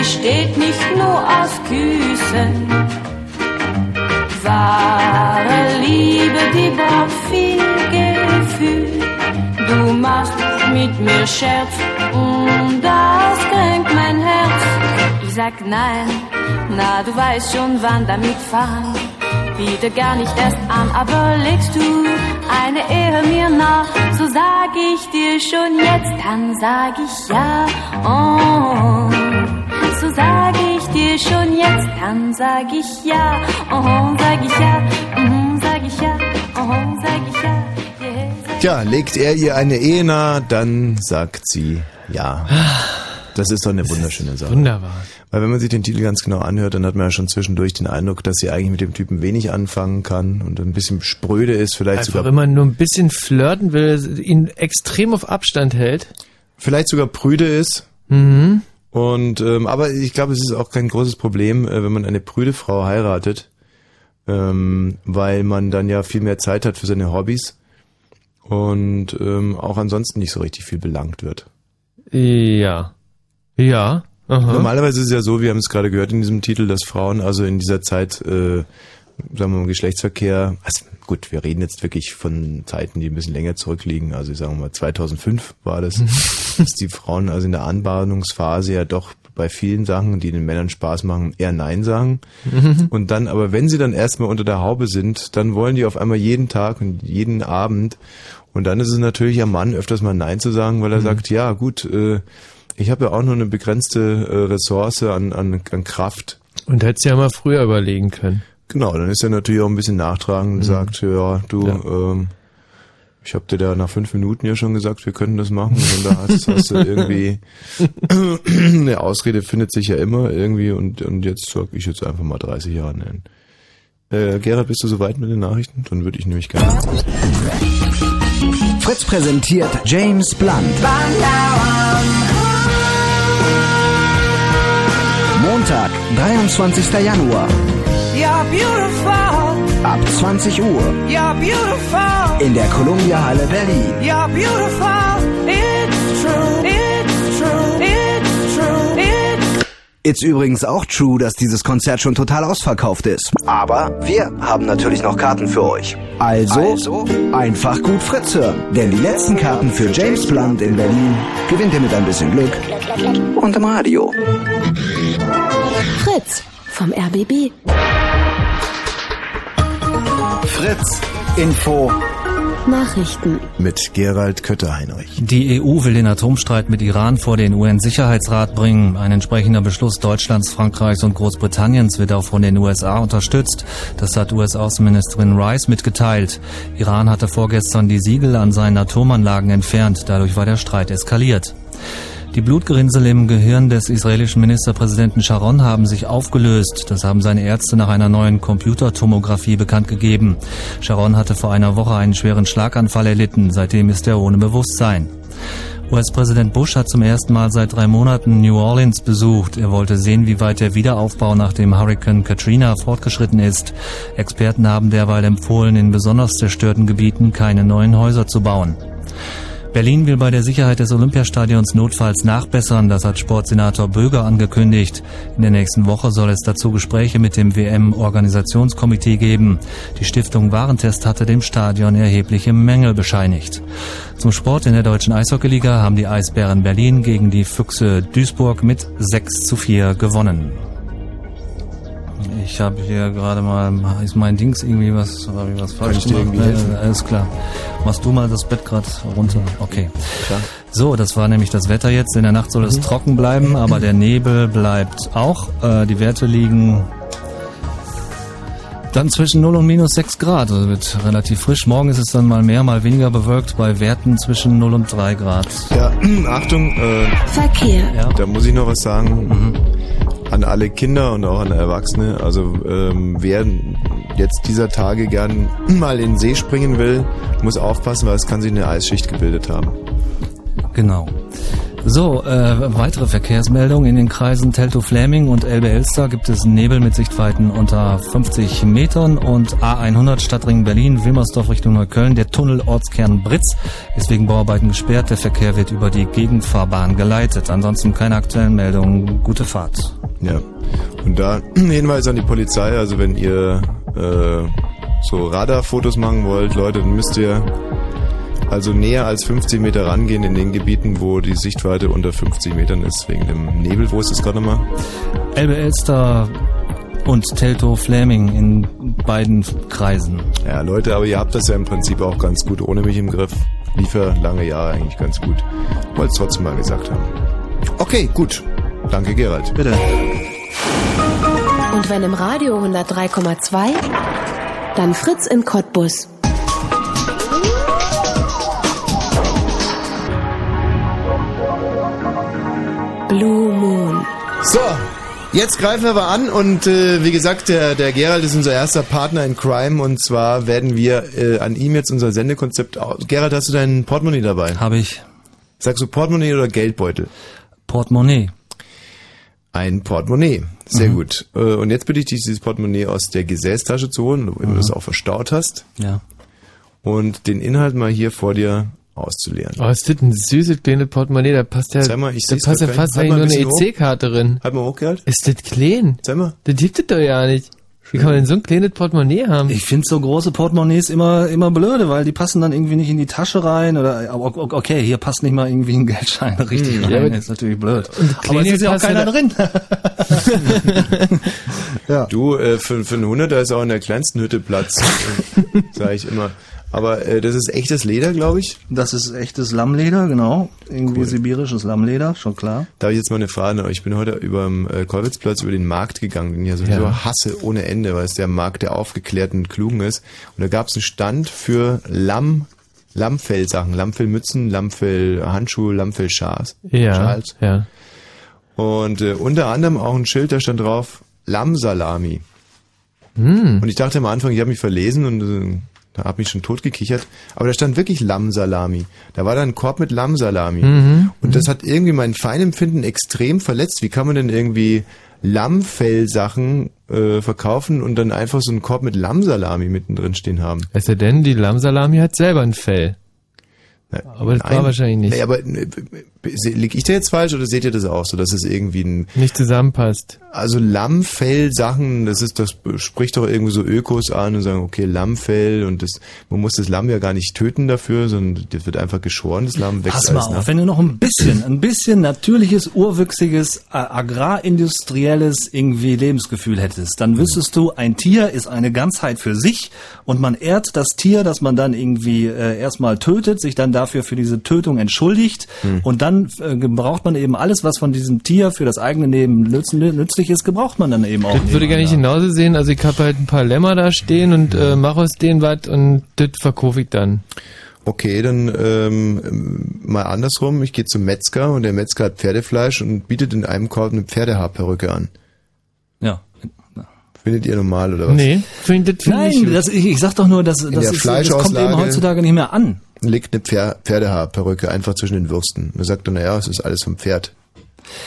besteht nicht nur aus Küssen. Wahre Liebe, die braucht viel Gefühl. Du machst mit mir Scherz und das kränkt mein Herz. Ich sag nein, na du weißt schon, wann damit fahren. Biete gar nicht erst an, aber legst du eine Ehe mir nach, so sag ich dir schon jetzt, dann sag ich ja. Oh, so sag ich dir schon jetzt, dann sag ich ja. Oh, sag ich ja, mm, sag ich ja, oh, sag ich ja. Yeah, sag Tja, legt er ihr eine Ehe nahe, dann sagt sie ja. Das ist doch eine wunderschöne Sache. Wunderbar. Weil wenn man sich den Titel ganz genau anhört, dann hat man ja schon zwischendurch den Eindruck, dass sie eigentlich mit dem Typen wenig anfangen kann und ein bisschen spröde ist, vielleicht Einfach, sogar wenn man nur ein bisschen flirten will, ihn extrem auf Abstand hält. vielleicht sogar prüde ist. Mhm. Und ähm, aber ich glaube, es ist auch kein großes Problem, äh, wenn man eine prüde Frau heiratet, ähm, weil man dann ja viel mehr Zeit hat für seine Hobbys und ähm, auch ansonsten nicht so richtig viel belangt wird. Ja. Ja. Aha. Normalerweise ist es ja so, wir haben es gerade gehört in diesem Titel, dass Frauen also in dieser Zeit, äh, sagen wir mal, Geschlechtsverkehr, also gut, wir reden jetzt wirklich von Zeiten, die ein bisschen länger zurückliegen, also ich sage mal 2005 war das, [laughs] dass die Frauen also in der Anbahnungsphase ja doch bei vielen Sachen, die den Männern Spaß machen, eher Nein sagen. Und dann, aber wenn sie dann erstmal unter der Haube sind, dann wollen die auf einmal jeden Tag und jeden Abend. Und dann ist es natürlich am Mann öfters mal Nein zu sagen, weil er sagt, ja gut, äh, ich habe ja auch nur eine begrenzte äh, Ressource an, an, an Kraft. Und hättest ja mal früher überlegen können. Genau, dann ist er natürlich auch ein bisschen nachtragend und sagt, ja, du, Ja. Ähm, ich habe dir da nach fünf Minuten ja schon gesagt, wir können das machen. Und da hast, hast du irgendwie [laughs] eine Ausrede findet sich ja immer irgendwie und, und jetzt sag ich jetzt einfach mal 30 Jahre nennen. Äh, Gerhard, bist du soweit mit den Nachrichten? Dann würde ich nämlich gerne. Fritz präsentiert James Blunt. Montag, 23. Januar. Ab 20 Uhr you're beautiful, in der Columbia Halle Berlin. you're beautiful. It's true, it's true, it's true, it's Ist übrigens auch true, dass dieses Konzert schon total ausverkauft ist. Aber wir haben natürlich noch Karten für euch. Also, einfach gut Fritz hören. Denn die letzten Karten für James Blunt in Berlin gewinnt ihr mit ein bisschen Glück und im Radio. Fritz vom RBB. Fritz Info. Nachrichten. Mit Gerald Kötter-Heinrich. Die EU will den Atomstreit mit Iran vor den UN-Sicherheitsrat bringen. Ein entsprechender Beschluss Deutschlands, Frankreichs und Großbritanniens wird auch von den USA unterstützt. Das hat US-Außenministerin Rice mitgeteilt. Iran hatte vorgestern die Siegel an seinen Atomanlagen entfernt. Dadurch war der Streit eskaliert. Die Blutgerinnsel im Gehirn des israelischen Ministerpräsidenten Sharon haben sich aufgelöst. Das haben seine Ärzte nach einer neuen Computertomographie bekannt gegeben. Sharon hatte vor einer Woche einen schweren Schlaganfall erlitten. Seitdem ist er ohne Bewusstsein. US-Präsident Bush hat zum ersten Mal seit drei Monaten New Orleans besucht. Er wollte sehen, wie weit der Wiederaufbau nach dem Hurricane Katrina fortgeschritten ist. Experten haben derweil empfohlen, in besonders zerstörten Gebieten keine neuen Häuser zu bauen. Berlin will bei der Sicherheit des Olympiastadions notfalls nachbessern, das hat Sportsenator Böger angekündigt. In der nächsten Woche soll es dazu Gespräche mit dem WM-Organisationskomitee geben. Die Stiftung Warentest hatte dem Stadion erhebliche Mängel bescheinigt. Zum Sport in der deutschen Eishockeyliga haben die Eisbären Berlin gegen die Füchse Duisburg mit 6 zu 4 gewonnen. Ich habe hier gerade mal, ist mein Dings irgendwie was, habe ich was falsch ich dir gemacht? irgendwie helfen? Äh, alles klar. Machst du mal das Bett gerade runter? Okay. Klar. So, das war nämlich das Wetter jetzt. In der Nacht soll es trocken bleiben, aber der Nebel bleibt auch. Äh, die Werte liegen dann zwischen 0 und minus 6 Grad. Also wird relativ frisch. Morgen ist es dann mal mehr, mal weniger bewölkt bei Werten zwischen 0 und 3 Grad. Ja, [clears throat] Achtung, äh, Verkehr. Ja. da muss ich noch was sagen. An alle Kinder und auch an Erwachsene. Also ähm, wer jetzt dieser Tage gern mal in den See springen will, muss aufpassen, weil es kann sich eine Eisschicht gebildet haben. Genau. So, äh, weitere Verkehrsmeldungen. In den Kreisen Teltow-Fläming und Elbe-Elster gibt es Nebel mit Sichtweiten unter 50 Metern und A100 Stadtring Berlin, Wilmersdorf Richtung Neukölln. Der Tunnel Ortskern Britz ist wegen Bauarbeiten gesperrt. Der Verkehr wird über die Gegenfahrbahn geleitet. Ansonsten keine aktuellen Meldungen. Gute Fahrt. Ja. Und da Hinweis an die Polizei, also wenn ihr äh, so Radarfotos machen wollt, Leute, dann müsst ihr also näher als 50 Meter rangehen in den Gebieten, wo die Sichtweite unter 50 Metern ist, wegen dem Nebel. Wo ist das gerade nochmal? Elbe-Elster und Teltow-Fläming in beiden Kreisen. Ja, Leute, aber ihr habt das ja im Prinzip auch ganz gut ohne mich im Griff. Lief ja lange Jahre eigentlich ganz gut. Wollte es trotzdem mal gesagt haben. Okay, gut. Danke, Gerald. Bitte. Und wenn im Radio 103,2, dann Fritz in Cottbus. Blue Moon. So, jetzt greifen wir aber an und äh, wie gesagt, der, der Gerald ist unser erster Partner in Crime und zwar werden wir äh, an ihm jetzt unser Sendekonzept aus. Gerald, hast du dein Portemonnaie dabei? Habe ich Sagst du Portemonnaie oder Geldbeutel? Portemonnaie. Ein Portemonnaie. Sehr gut. Äh, und jetzt bitte ich dich, dieses Portemonnaie aus der Gesäßtasche zu holen, wenn du das auch verstaut hast, Ja. und den Inhalt mal hier vor dir auszuleeren. Oh, ist das ein süßes kleines Portemonnaie, da passt ja, mal, ich da passt ja fast nicht. eigentlich nur Halt eine EC-Karte drin. Halt mal hoch, Gerald. Ist das klein? Zeig mal. Das gibt es doch ja nicht. Wie kann man denn so ein kleines Portemonnaie haben? Ich finde so große Portemonnaies immer immer blöde, weil die passen dann irgendwie nicht in die Tasche rein oder okay, hier passt nicht mal irgendwie ein Geldschein [laughs] richtig rein. ja, ist natürlich blöd. Aber es ist ja auch keiner [laughs] [laughs] ja- drin. Du, äh, für, für einen Hunderter ist auch in der kleinsten Hütte Platz, sage ich immer. Aber äh, das ist echtes Leder, glaube ich. Das ist echtes Lammleder, genau. Irgendwie sibirisches Lammleder, schon klar. Da habe ich jetzt mal eine Frage. an euch. Ich bin heute über dem äh, Kolwitzplatz über den Markt gegangen, den ich ja sowieso Ja. hasse ohne Ende, weil es der Markt der Aufgeklärten und Klugen ist. Und da gab es einen Stand für Lamm, Lammfellsachen, Lammfellmützen, Lammfellhandschuhe, Lammfellschals. ja, Schals. ja. Und äh, unter anderem auch ein Schild, da stand drauf Lammsalami. Hm. Und ich dachte am Anfang, ich habe mich verlesen und äh, da habe mich schon totgekichert. Aber da stand wirklich Lammsalami. Da war da ein Korb mit Lammsalami. Mhm. Und das hat irgendwie mein Feinempfinden extrem verletzt. Wie kann man denn irgendwie Lammfellsachen äh, verkaufen und dann einfach so einen Korb mit Lammsalami mittendrin stehen haben? Es sei denn, die Lammsalami hat selber ein Fell. Na, Aber das war wahrscheinlich nicht. Nee, aber äh, liege ich da jetzt falsch oder seht ihr das auch so, dass es irgendwie ein Nicht zusammenpasst. Also Lammfell-Sachen, das ist, das spricht doch irgendwie so Ökos an und sagen, okay, Lammfell und das, man muss das Lamm ja gar nicht töten dafür, sondern das wird einfach geschoren, das Lamm wächst Pass mal alles auf, nach. wenn du noch ein bisschen, ein bisschen natürliches, urwüchsiges, äh, agrarindustrielles irgendwie Lebensgefühl hättest, dann wüsstest du, ein Tier ist eine Ganzheit für sich und man ehrt das Tier, das man dann irgendwie äh, erstmal tötet, sich dann dafür für diese Tötung entschuldigt und dann äh, gebraucht man eben alles, was von diesem Tier für das eigene Leben nütz, nützlich ist, gebraucht man dann eben auch. Das würde ich gar nicht genauso sehen. Also ich habe halt ein paar Lämmer da stehen und äh, mache aus denen was und das verkaufe ich dann. Okay, dann ähm, mal andersrum, ich gehe zum Metzger und der Metzger hat Pferdefleisch und bietet in einem Korb eine Pferdehaarperücke an. Ja. Findet ihr normal oder was? Nee, find, das finde ich Nein, das, ich, ich sag doch nur, dass das, ist, das kommt eben heutzutage nicht mehr an. Legt eine Pfer Pferdehaarperücke einfach zwischen den Würsten. Er sagt dann, naja, es ist alles vom Pferd.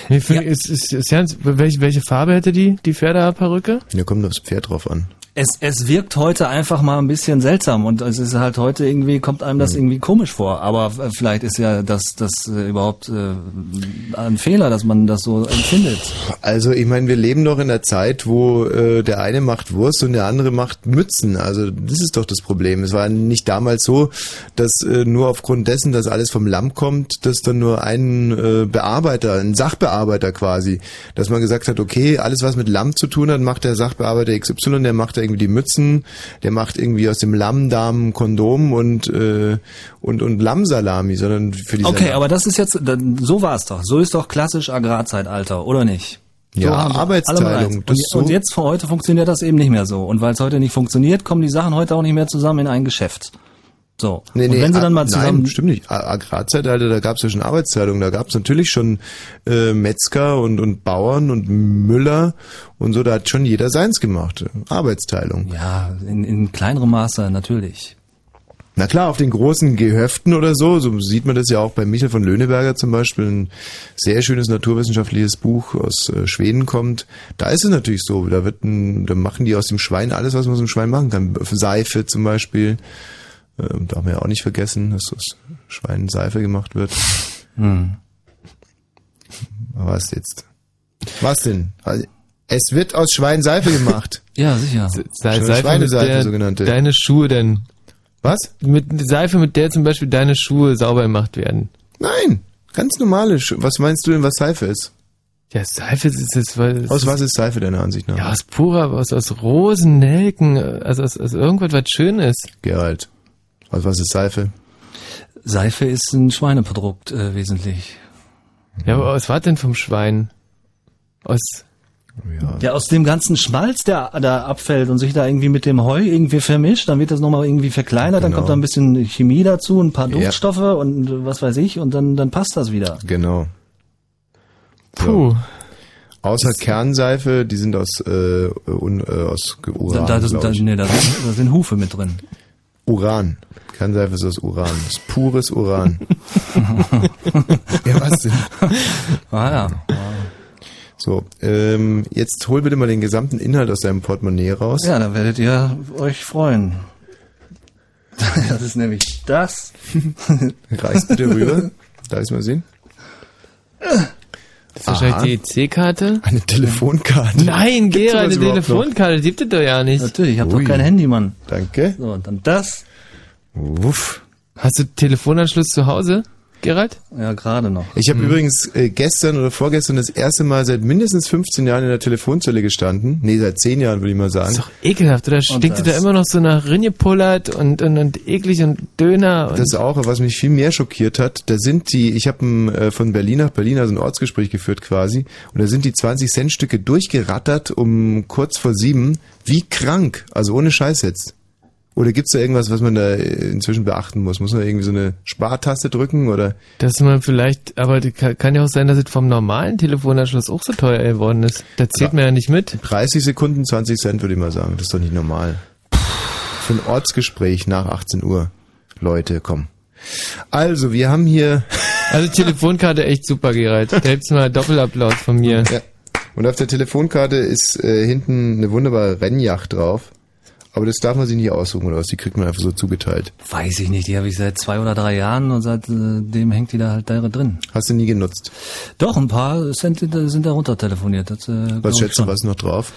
Wie viel, ist, ist, ist ernst, welche, welche Farbe hätte die, die Pferdehaarperücke? Da kommt aufs Pferd drauf an. Es, es wirkt heute einfach mal ein bisschen seltsam und es ist halt heute irgendwie, kommt einem das irgendwie komisch vor. Aber vielleicht ist ja das, das äh, überhaupt äh, ein Fehler, dass man das so empfindet. Also ich meine, wir leben doch in einer Zeit, wo äh, der eine macht Wurst und der andere macht Mützen. Also das ist doch das Problem. Es war nicht damals so, dass äh, nur aufgrund dessen, dass alles vom Lamm kommt, dass dann nur ein äh, Bearbeiter, ein Sachbearbeiter quasi, dass man gesagt hat, okay, alles was mit Lamm zu tun hat, macht der Sachbearbeiter XY, der macht da irgendwie die Mützen, der macht irgendwie aus dem Lammdarm Kondom und äh, und und Lammsalami, sondern für die Okay, Salami- aber das ist jetzt, so war es doch. So ist doch klassisch Agrarzeitalter, oder nicht? So Ja, Arbeitsteilung, Und, so- und jetzt von heute funktioniert das eben nicht mehr so. Und weil es heute nicht funktioniert, kommen die Sachen heute auch nicht mehr zusammen in ein Geschäft. So. Nee, und nee, wenn sie dann mal zusammen Nein, stimmt nicht. Agrarzeitalter, da gab es ja schon Arbeitsteilung. Da gab es natürlich schon äh, Metzger und, und Bauern und Müller und so. Da hat schon jeder seins gemacht. Arbeitsteilung. Ja, in, in kleinerem Maße natürlich. Na klar, auf den großen Gehöften oder so, so sieht man das ja auch bei Michael von Löhneberger zum Beispiel, ein sehr schönes naturwissenschaftliches Buch aus äh, Schweden kommt. Da ist es natürlich so, da wird ein, da machen die aus dem Schwein alles, was man aus dem Schwein machen kann. Seife zum Beispiel, ähm, darf man ja auch nicht vergessen, dass aus Schwein Seife gemacht wird. Hm. Was jetzt? Was denn? Also, Es wird aus Schwein Seife gemacht. Ja, sicher. Se- Seife, Schweineseife, der sogenannte. deine Schuhe denn, Was? mit Seife, mit der zum Beispiel deine Schuhe sauber gemacht werden. Nein, ganz normale. Sch was meinst du denn, was Seife ist? Ja, Seife ist weil Aus was ist Seife deiner Ansicht nach? Ja, aus purer, aus, aus Rosen, Nelken, also aus, aus irgendwas, was schön ist. Gerald. Aus was ist Seife? Seife ist ein Schweineprodukt äh, wesentlich. Ja, aber was war denn vom Schwein? Aus, Ja. Ja, aus dem ganzen Schmalz, der da abfällt und sich da irgendwie mit dem Heu irgendwie vermischt, dann wird das nochmal irgendwie verkleinert, dann Genau. kommt da ein bisschen Chemie dazu, ein paar Ja. Duftstoffe und äh, was weiß ich und dann, dann passt das wieder. Genau. puh. Außer Kernseife, die sind aus, äh, un, äh, aus Uran. da, da, glaub da, nee, da, sind, da sind Hufe mit drin. [laughs] Uran. Kernseife ist aus Uran. Das ist pures Uran. [laughs] ja, was denn? Ah ja. So, ähm, jetzt hol bitte mal den gesamten Inhalt aus deinem Portemonnaie raus. Ja, da werdet ihr euch freuen. [laughs] Das ist nämlich das. Reiß bitte rüber. Da ist mal sehen. [laughs] Das ist wahrscheinlich die EC-Karte? Eine Telefonkarte. Nein, sowas eine überhaupt noch? Telefonkarte, die gibt es doch ja nicht. Natürlich, ich habe doch kein Handy, Mann. Danke. So, und dann das. Wuff. Hast du Telefonanschluss zu Hause, Gerald? Ja, gerade noch. Ich habe übrigens äh, gestern oder vorgestern das erste Mal seit mindestens 15 Jahren in der Telefonzelle gestanden. Nee, seit 10 Jahren würde ich mal sagen. Das ist doch ekelhaft, oder? Stinkt dir da immer noch so nach Rinjepullert und, und, und eklig und Döner und Das auch, aber was mich viel mehr schockiert hat, da sind die, ich habe äh, von Berlin nach Berlin also ein Ortsgespräch geführt quasi, und da sind die 20-Cent-Stücke durchgerattert um kurz vor sieben, wie krank, also ohne Scheiß jetzt. Oder gibt's da irgendwas, was man da inzwischen beachten muss? Muss man irgendwie so eine Spartaste drücken oder? dass man vielleicht, aber kann ja auch sein, dass es vom normalen Telefonanschluss auch so teuer geworden ist. Da zählt Ja. man ja nicht mit. 30 Sekunden, 20 Cent würde ich mal sagen. Das ist doch nicht normal. Für ein Ortsgespräch nach 18 Uhr. Leute, komm. Also, wir haben hier, [laughs] Also Telefonkarte echt super, Gerald. Da gibt's mal Doppelapplaus von mir. ja, und auf der Telefonkarte ist äh, hinten eine wunderbare Rennjacht drauf. Aber das darf man sich nicht aussuchen oder was, die kriegt man einfach so zugeteilt. Weiß ich nicht, die habe ich seit zwei oder drei Jahren und seitdem hängt die da halt da drin. Hast du nie genutzt. Doch, ein paar sind, sind da runter telefoniert. Das, äh, Was schätzt du, was noch drauf?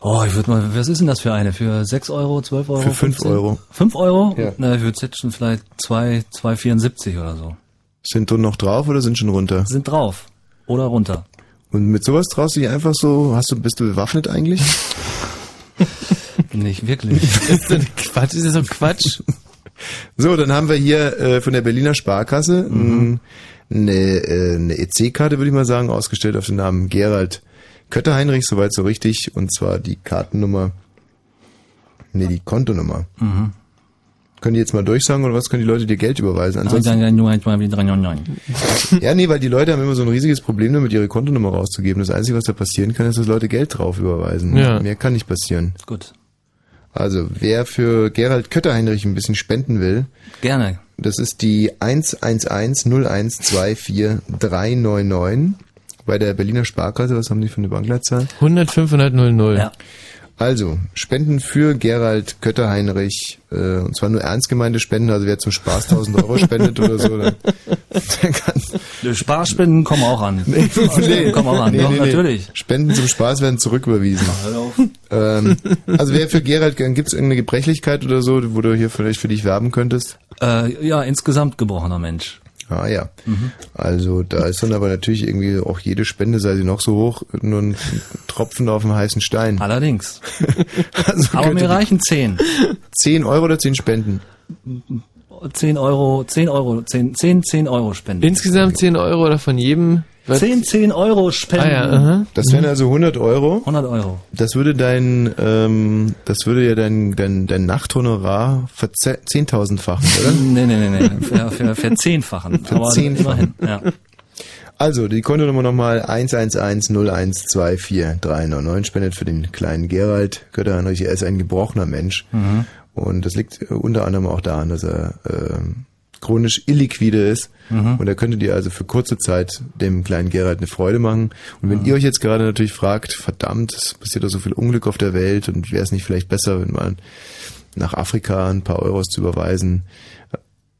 Oh, ich würde mal, was ist denn das für eine? Für 6 Euro, 12 Euro? Für fünf 15? Euro. 5 Euro? Ja. Na, ich würde schätzen vielleicht 2, 2,74 oder so. Sind du noch drauf oder sind schon runter? Sind drauf. Oder runter. Und mit sowas traust du dich einfach so, hast du, bist du bewaffnet eigentlich? [laughs] Nicht wirklich. [laughs] Das ist [laughs] Quatsch, das ist doch Quatsch. So, dann haben wir hier äh, von der Berliner Sparkasse Mhm. mh, eine, äh, eine EC-Karte, würde ich mal sagen, ausgestellt auf den Namen Gerald Kötterheinrich, soweit so richtig, und zwar die Kartennummer, nee, die Kontonummer. Mhm. Können die jetzt mal durchsagen oder was können die Leute dir Geld überweisen? Ansonsten, Ansonsten, [laughs] ja, nee, weil die Leute haben immer so ein riesiges Problem damit, ihre Kontonummer rauszugeben. Das Einzige, was da passieren kann, ist, dass Leute Geld drauf überweisen. Ja. Mehr kann nicht passieren. Gut. Also, wer für Gerald Kötterheinrich ein bisschen spenden will, Gerne. das ist die 111-0124-399 bei der Berliner Sparkasse. Was haben die für eine Bankleitzahl? 100 500 00. Ja. Also, Spenden für Gerald Kötterheinrich, äh, und zwar nur ernst gemeinte Spenden, also wer zum Spaß 1000 Euro spendet oder so, dann, der kann... Die Sparspenden kommen auch an. [laughs] Nee, Sparspenden kommen auch an. nee, Doch, nee, nee. natürlich. Spenden zum Spaß werden zurücküberwiesen. Ähm, also wer für Gerald, gibt es irgendeine Gebrechlichkeit oder so, wo du hier vielleicht für dich werben könntest? Äh, ja, insgesamt gebrochener Mensch. Ah ja. Also da ist dann aber natürlich irgendwie auch jede Spende, sei sie noch so hoch, nur ein Tropfen auf dem heißen Stein. Allerdings. [laughs] Also Aber mir reichen 10. 10 Euro oder 10 Spenden? 10 Euro, 10 Euro, 10, 10, 10 Euro spenden. Insgesamt 10 Euro oder von jedem? Was? 10, 10 Euro spenden. Ah ja, aha. Das wären also 100 Euro. 100 Euro. Das würde dein, ähm, das würde ja dein, dein, dein Nachthonorar verzehntausendfachen, oder? [laughs] Nee, nee, nee, nee. Für, für, für zehnfachen. Aber zehnfachen. immerhin. Ja. Also, die Kontonummer nochmal 111-0124-399 spendet für den kleinen Gerald Götterheinrich. Er ist ein gebrochener Mensch. Und das liegt äh, unter anderem auch daran, dass er ähm, chronisch illiquide ist. Und er könnte dir also für kurze Zeit dem kleinen Gerald eine Freude machen. Und wenn ihr euch jetzt gerade natürlich fragt, verdammt, es passiert doch so viel Unglück auf der Welt und wäre es nicht vielleicht besser, wenn man nach Afrika ein paar Euros zu überweisen.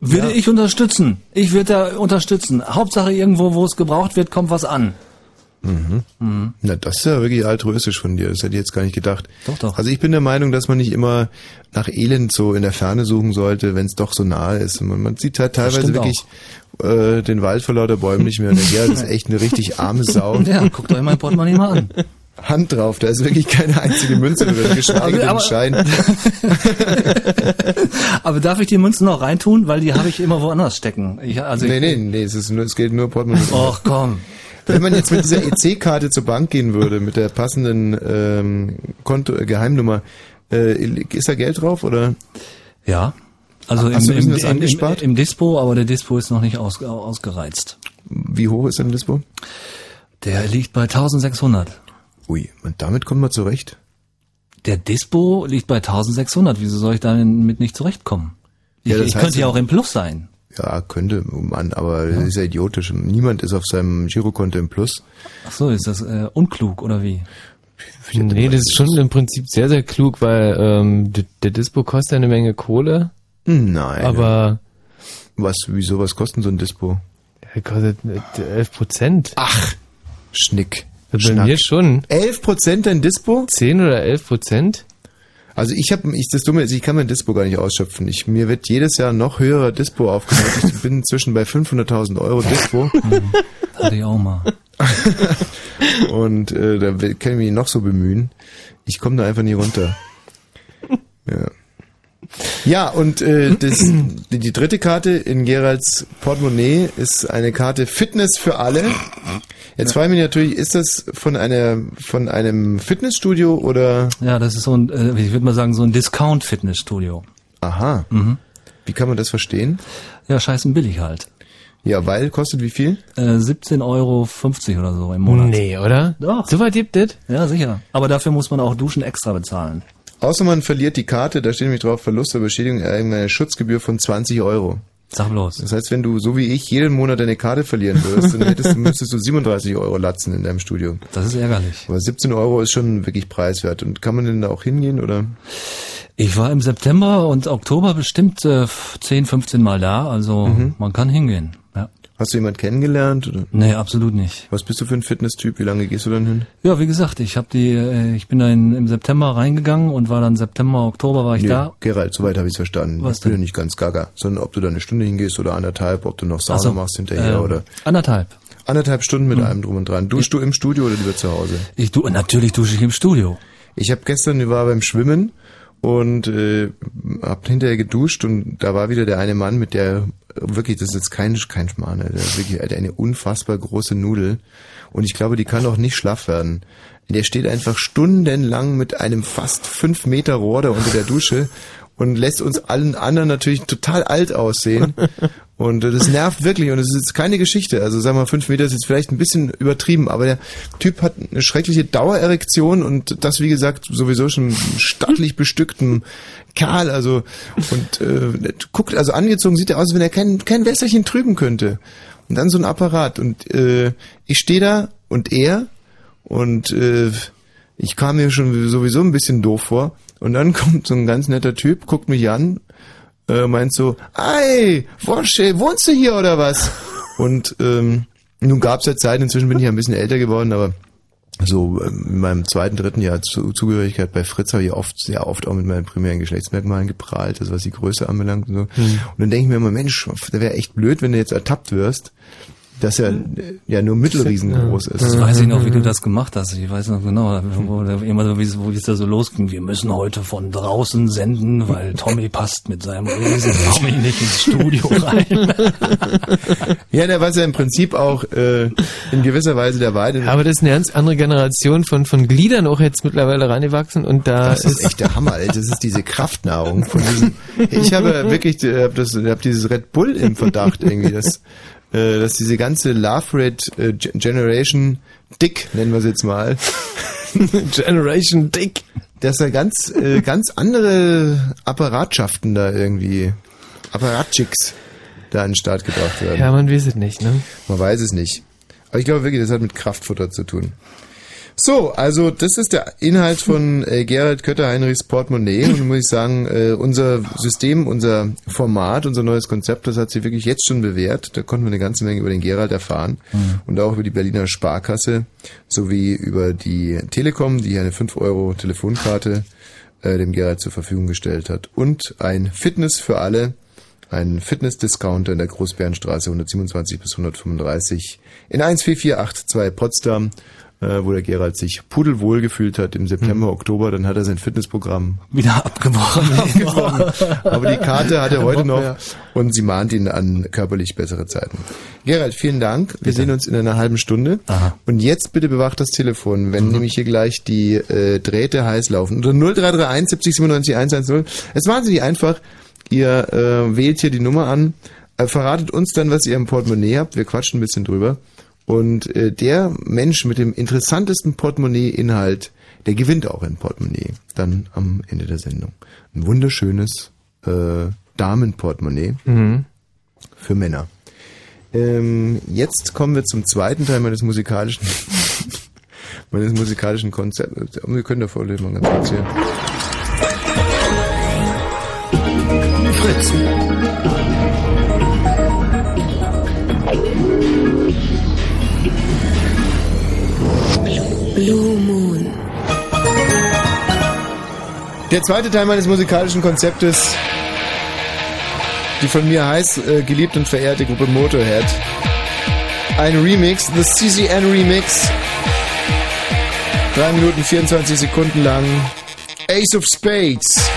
Würde ich unterstützen. Ich würde da unterstützen. Hauptsache irgendwo, wo es gebraucht wird, kommt was an. Na, das ist ja wirklich altruistisch von dir. Das hätte ich jetzt gar nicht gedacht. Doch, doch. Also ich bin der Meinung, dass man nicht immer nach Elend so in der Ferne suchen sollte, wenn es doch so nahe ist. Man, man sieht halt teilweise wirklich äh, den Wald vor lauter Bäumen nicht mehr. Und der Gerald [laughs] ist echt eine richtig arme Sau. Ja, guckt euch mein Portemonnaie mal an. Hand drauf, da ist wirklich keine einzige Münze drin, [laughs] geschweige denn Aber- Schein. [laughs] Aber darf ich die Münzen noch reintun? Weil die habe ich immer woanders stecken. Ich, also Nee, ich, nee, nee, es, ist nur, es geht nur Portemonnaie. Och, komm. Wenn man jetzt mit dieser EC-Karte zur Bank gehen würde, mit der passenden ähm, Konto, äh, Geheimnummer, äh, ist da Geld drauf oder? Ja. Also Hast im, im, im, angespart? im, im Dispo, aber der Dispo ist noch nicht aus, ausgereizt. Wie hoch ist denn Dispo? Der liegt bei 1600. Ui, und damit kommen wir zurecht. Der Dispo liegt bei 1600. Wieso soll ich damit nicht zurechtkommen? Ich, Ja, ich könnte ja- auch im Plus sein. Ja, könnte man, aber das ist ja idiotisch. Niemand ist auf seinem Girokonto im Plus. Ach so, ist das äh, unklug oder wie? Nee, das ist schon im Prinzip sehr, sehr klug, weil ähm, der, der Dispo kostet ja eine Menge Kohle, Nein. aber was, wieso, was kostet denn so ein Dispo? er kostet äh, 11 Prozent. Ach, Schnick. Bei Schnack. mir schon. 11 Prozent dein Dispo? 10 oder 11 Prozent? Also ich habe, ich, das Dumme ist, ich kann mein Dispo gar nicht ausschöpfen. Ich, mir wird jedes Jahr noch höherer Dispo aufgebaut. Ich bin inzwischen bei 500.000 Euro Dispo [laughs] Hatte ich auch mal. [laughs] und äh, da kann ich mich noch so bemühen. Ich komme da einfach nie runter. Ja. Ja, und äh, das, die, die dritte Karte in Geralds Portemonnaie ist eine Karte Fitness für alle. Jetzt frage ich mich natürlich, ist das von einer von einem Fitnessstudio oder Ja, das ist so ein, äh, ich würde mal sagen, so ein Discount-Fitnessstudio. aha? Wie kann man das verstehen? Ja, scheißen billig halt. Ja, weil kostet wie viel? Äh, 17,50 Euro oder so im Monat. Nee, oder? Doch. So weit gibt das? Ja, sicher. Aber dafür muss man auch Duschen extra bezahlen. Außer man verliert die Karte, da steht nämlich drauf Verlust oder Beschädigung irgendeine Schutzgebühr von 20 Euro. Sag bloß. Das heißt, wenn du so wie ich jeden Monat deine Karte verlieren würdest, dann hättest, du- müsstest du 37 Euro latzen in deinem Studio. Das ist ärgerlich. Aber 17 Euro ist schon wirklich preiswert. Und kann man denn da auch hingehen oder? Ich war im September und Oktober bestimmt äh, 10, 15 Mal da, also man kann hingehen. Hast du jemand kennengelernt? Oder? Nee, absolut nicht. Was bist du für ein Fitnesstyp? Wie lange gehst du dann hin? Ja, wie gesagt, ich habe die, äh, ich bin dann im September reingegangen und war dann September, Oktober war ich Nee, da. Gerald, soweit habe ich verstanden. Was ich bin denn? ja nicht ganz gaga, sondern ob du da eine Stunde hingehst oder anderthalb, ob du noch Sauna so, machst hinterher ähm, oder Anderthalb. anderthalb Stunden mit allem drum und dran. Duschst du im Studio oder lieber zu Hause? Ich du, natürlich dusche ich im Studio. Ich habe gestern ich war beim Schwimmen und äh, hab hinterher geduscht und da war wieder der eine Mann mit der wirklich, das ist jetzt kein kein Schmarrn, der wirklich Alter, eine unfassbar große Nudel und ich glaube, die kann auch nicht schlaff werden. Der steht einfach stundenlang mit einem fast fünf Meter Rohr da unter der Dusche und lässt uns allen anderen natürlich total alt aussehen. [laughs] Und äh, das nervt wirklich und es ist keine Geschichte. Also sagen wir mal, fünf Meter ist jetzt vielleicht ein bisschen übertrieben, aber der Typ hat eine schreckliche Dauererektion und das, wie gesagt, sowieso schon stattlich bestückten Kerl. Also und äh, guckt, also angezogen sieht er aus, als wenn er kein, kein Wässerchen trüben könnte. Und dann so ein Apparat. Und äh, ich stehe da und er und äh, ich kam mir schon sowieso ein bisschen doof vor. Und dann [laughs] kommt so ein ganz netter Typ, guckt mich an, äh, meint so, Ei, Wosche, wohnst du hier oder was? [laughs] Und ähm, nun gab's ja Zeit, inzwischen bin ich ja ein bisschen älter geworden, aber so ähm, in meinem zweiten, dritten Jahr Zu- Zugehörigkeit bei Fritz habe ich oft, sehr oft auch mit meinen primären Geschlechtsmerkmalen geprahlt, also was die Größe anbelangt und so. Und dann denke ich mir immer, Mensch, da wäre echt blöd, wenn du jetzt ertappt wirst, dass er ja nur mittelriesengroß ist. Das weiß ich noch, wie du das gemacht hast. Ich weiß noch genau, wo, wie es wo es da so losging. Wir müssen heute von draußen senden, weil Tommy passt mit seinem riesen Tommy nicht ins Studio [laughs] rein. Ja, der was ja im Prinzip auch äh, in gewisser Weise der Wahrheit. Aber das ist eine ganz andere Generation von, von Gliedern auch jetzt mittlerweile reingewachsen und da Das ist echt der Hammer, Alter. Das ist diese Kraftnahrung von diesem. Ich habe wirklich, äh, hab das, hab dieses Red Bull im Verdacht irgendwie, dass, äh, dass diese ganze Love Rate äh, Ge- Generation Dick nennen wir es jetzt mal, [laughs] Generation Dick. dass da ganz, äh, ganz andere Apparatschaften da irgendwie, Apparatchicks da an den Start gebracht werden. Ja, man weiß es nicht, ne? Man weiß es nicht. Aber ich glaube wirklich, das hat mit Kraftfutter zu tun. So, also das ist der Inhalt von äh, Gerald Kötter-Heinrichs Portemonnaie. Und muss ich sagen, äh, unser System, unser Format, unser neues Konzept, das hat sich wirklich jetzt schon bewährt. Da konnten wir eine ganze Menge über den Gerald erfahren und auch über die Berliner Sparkasse sowie über die Telekom, die eine 5 Euro Telefonkarte äh, dem Gerald zur Verfügung gestellt hat. Und ein Fitness für alle, ein Fitness-Discounter in der Großbärenstraße 127 bis 135 in 14482 Potsdam, äh, wo der Gerald sich pudelwohl gefühlt hat im September, Oktober. Dann hat er sein Fitnessprogramm Wieder abgebrochen. [laughs] abgebrochen. [laughs] Aber die Karte hat er heute noch und sie mahnt ihn an körperlich bessere Zeiten. Gerald, vielen Dank. Wir sehen uns in einer halben Stunde. Aha. Und jetzt bitte bewacht das Telefon, wenn nämlich hier gleich die äh, Drähte heiß laufen. Unter 0331 70 97 110. Es ist wahnsinnig einfach. Ihr äh, wählt hier die Nummer an, äh, verratet uns dann, was ihr im Portemonnaie habt. Wir quatschen ein bisschen drüber. Und äh, der Mensch mit dem interessantesten Portemonnaie-Inhalt, der gewinnt auch ein Portemonnaie. Dann am Ende der Sendung. Ein wunderschönes äh, Damenportemonnaie für Männer. Ähm, jetzt kommen wir zum zweiten Teil meines musikalischen [laughs] meines musikalischen Konzepts. Wir können davor mal ganz kurz hier. Der zweite Teil meines musikalischen Konzeptes, die von mir heiß äh, geliebt und verehrte Gruppe Motorhead. Ein Remix, the CCN Remix. Drei Minuten 24 Sekunden lang. Ace of Spades.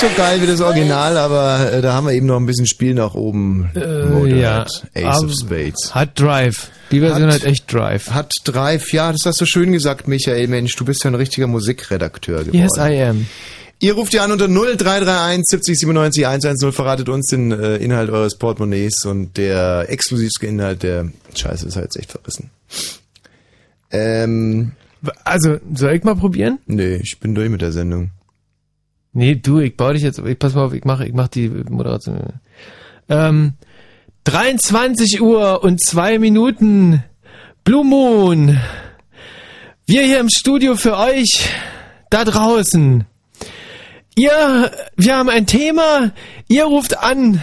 Ganz so geil wie das Original, aber äh, da haben wir eben noch ein bisschen Spiel nach oben. Äh, ja. Ace Aber of Spades. Hat Drive. Die Version hat, echt Drive. Hat Drive, ja, das hast du schön gesagt, Michael. Mensch, du bist ja ein richtiger Musikredakteur geworden. Yes, I am. Ihr ruft ihr an unter 0331 70 97 110, verratet uns den äh, Inhalt eures Portemonnaies und der exklusivste Inhalt der Scheiße ist halt echt verrissen. Ähm, Also, soll ich mal probieren? nee, ich bin durch mit der Sendung. Nee, du, ich baue dich jetzt, ich pass mal auf, ich mache ich mach die Moderation. Ähm, 23 Uhr und zwei Minuten. Blue Moon. Wir hier im Studio für euch da draußen. Ihr, wir haben ein Thema, ihr ruft an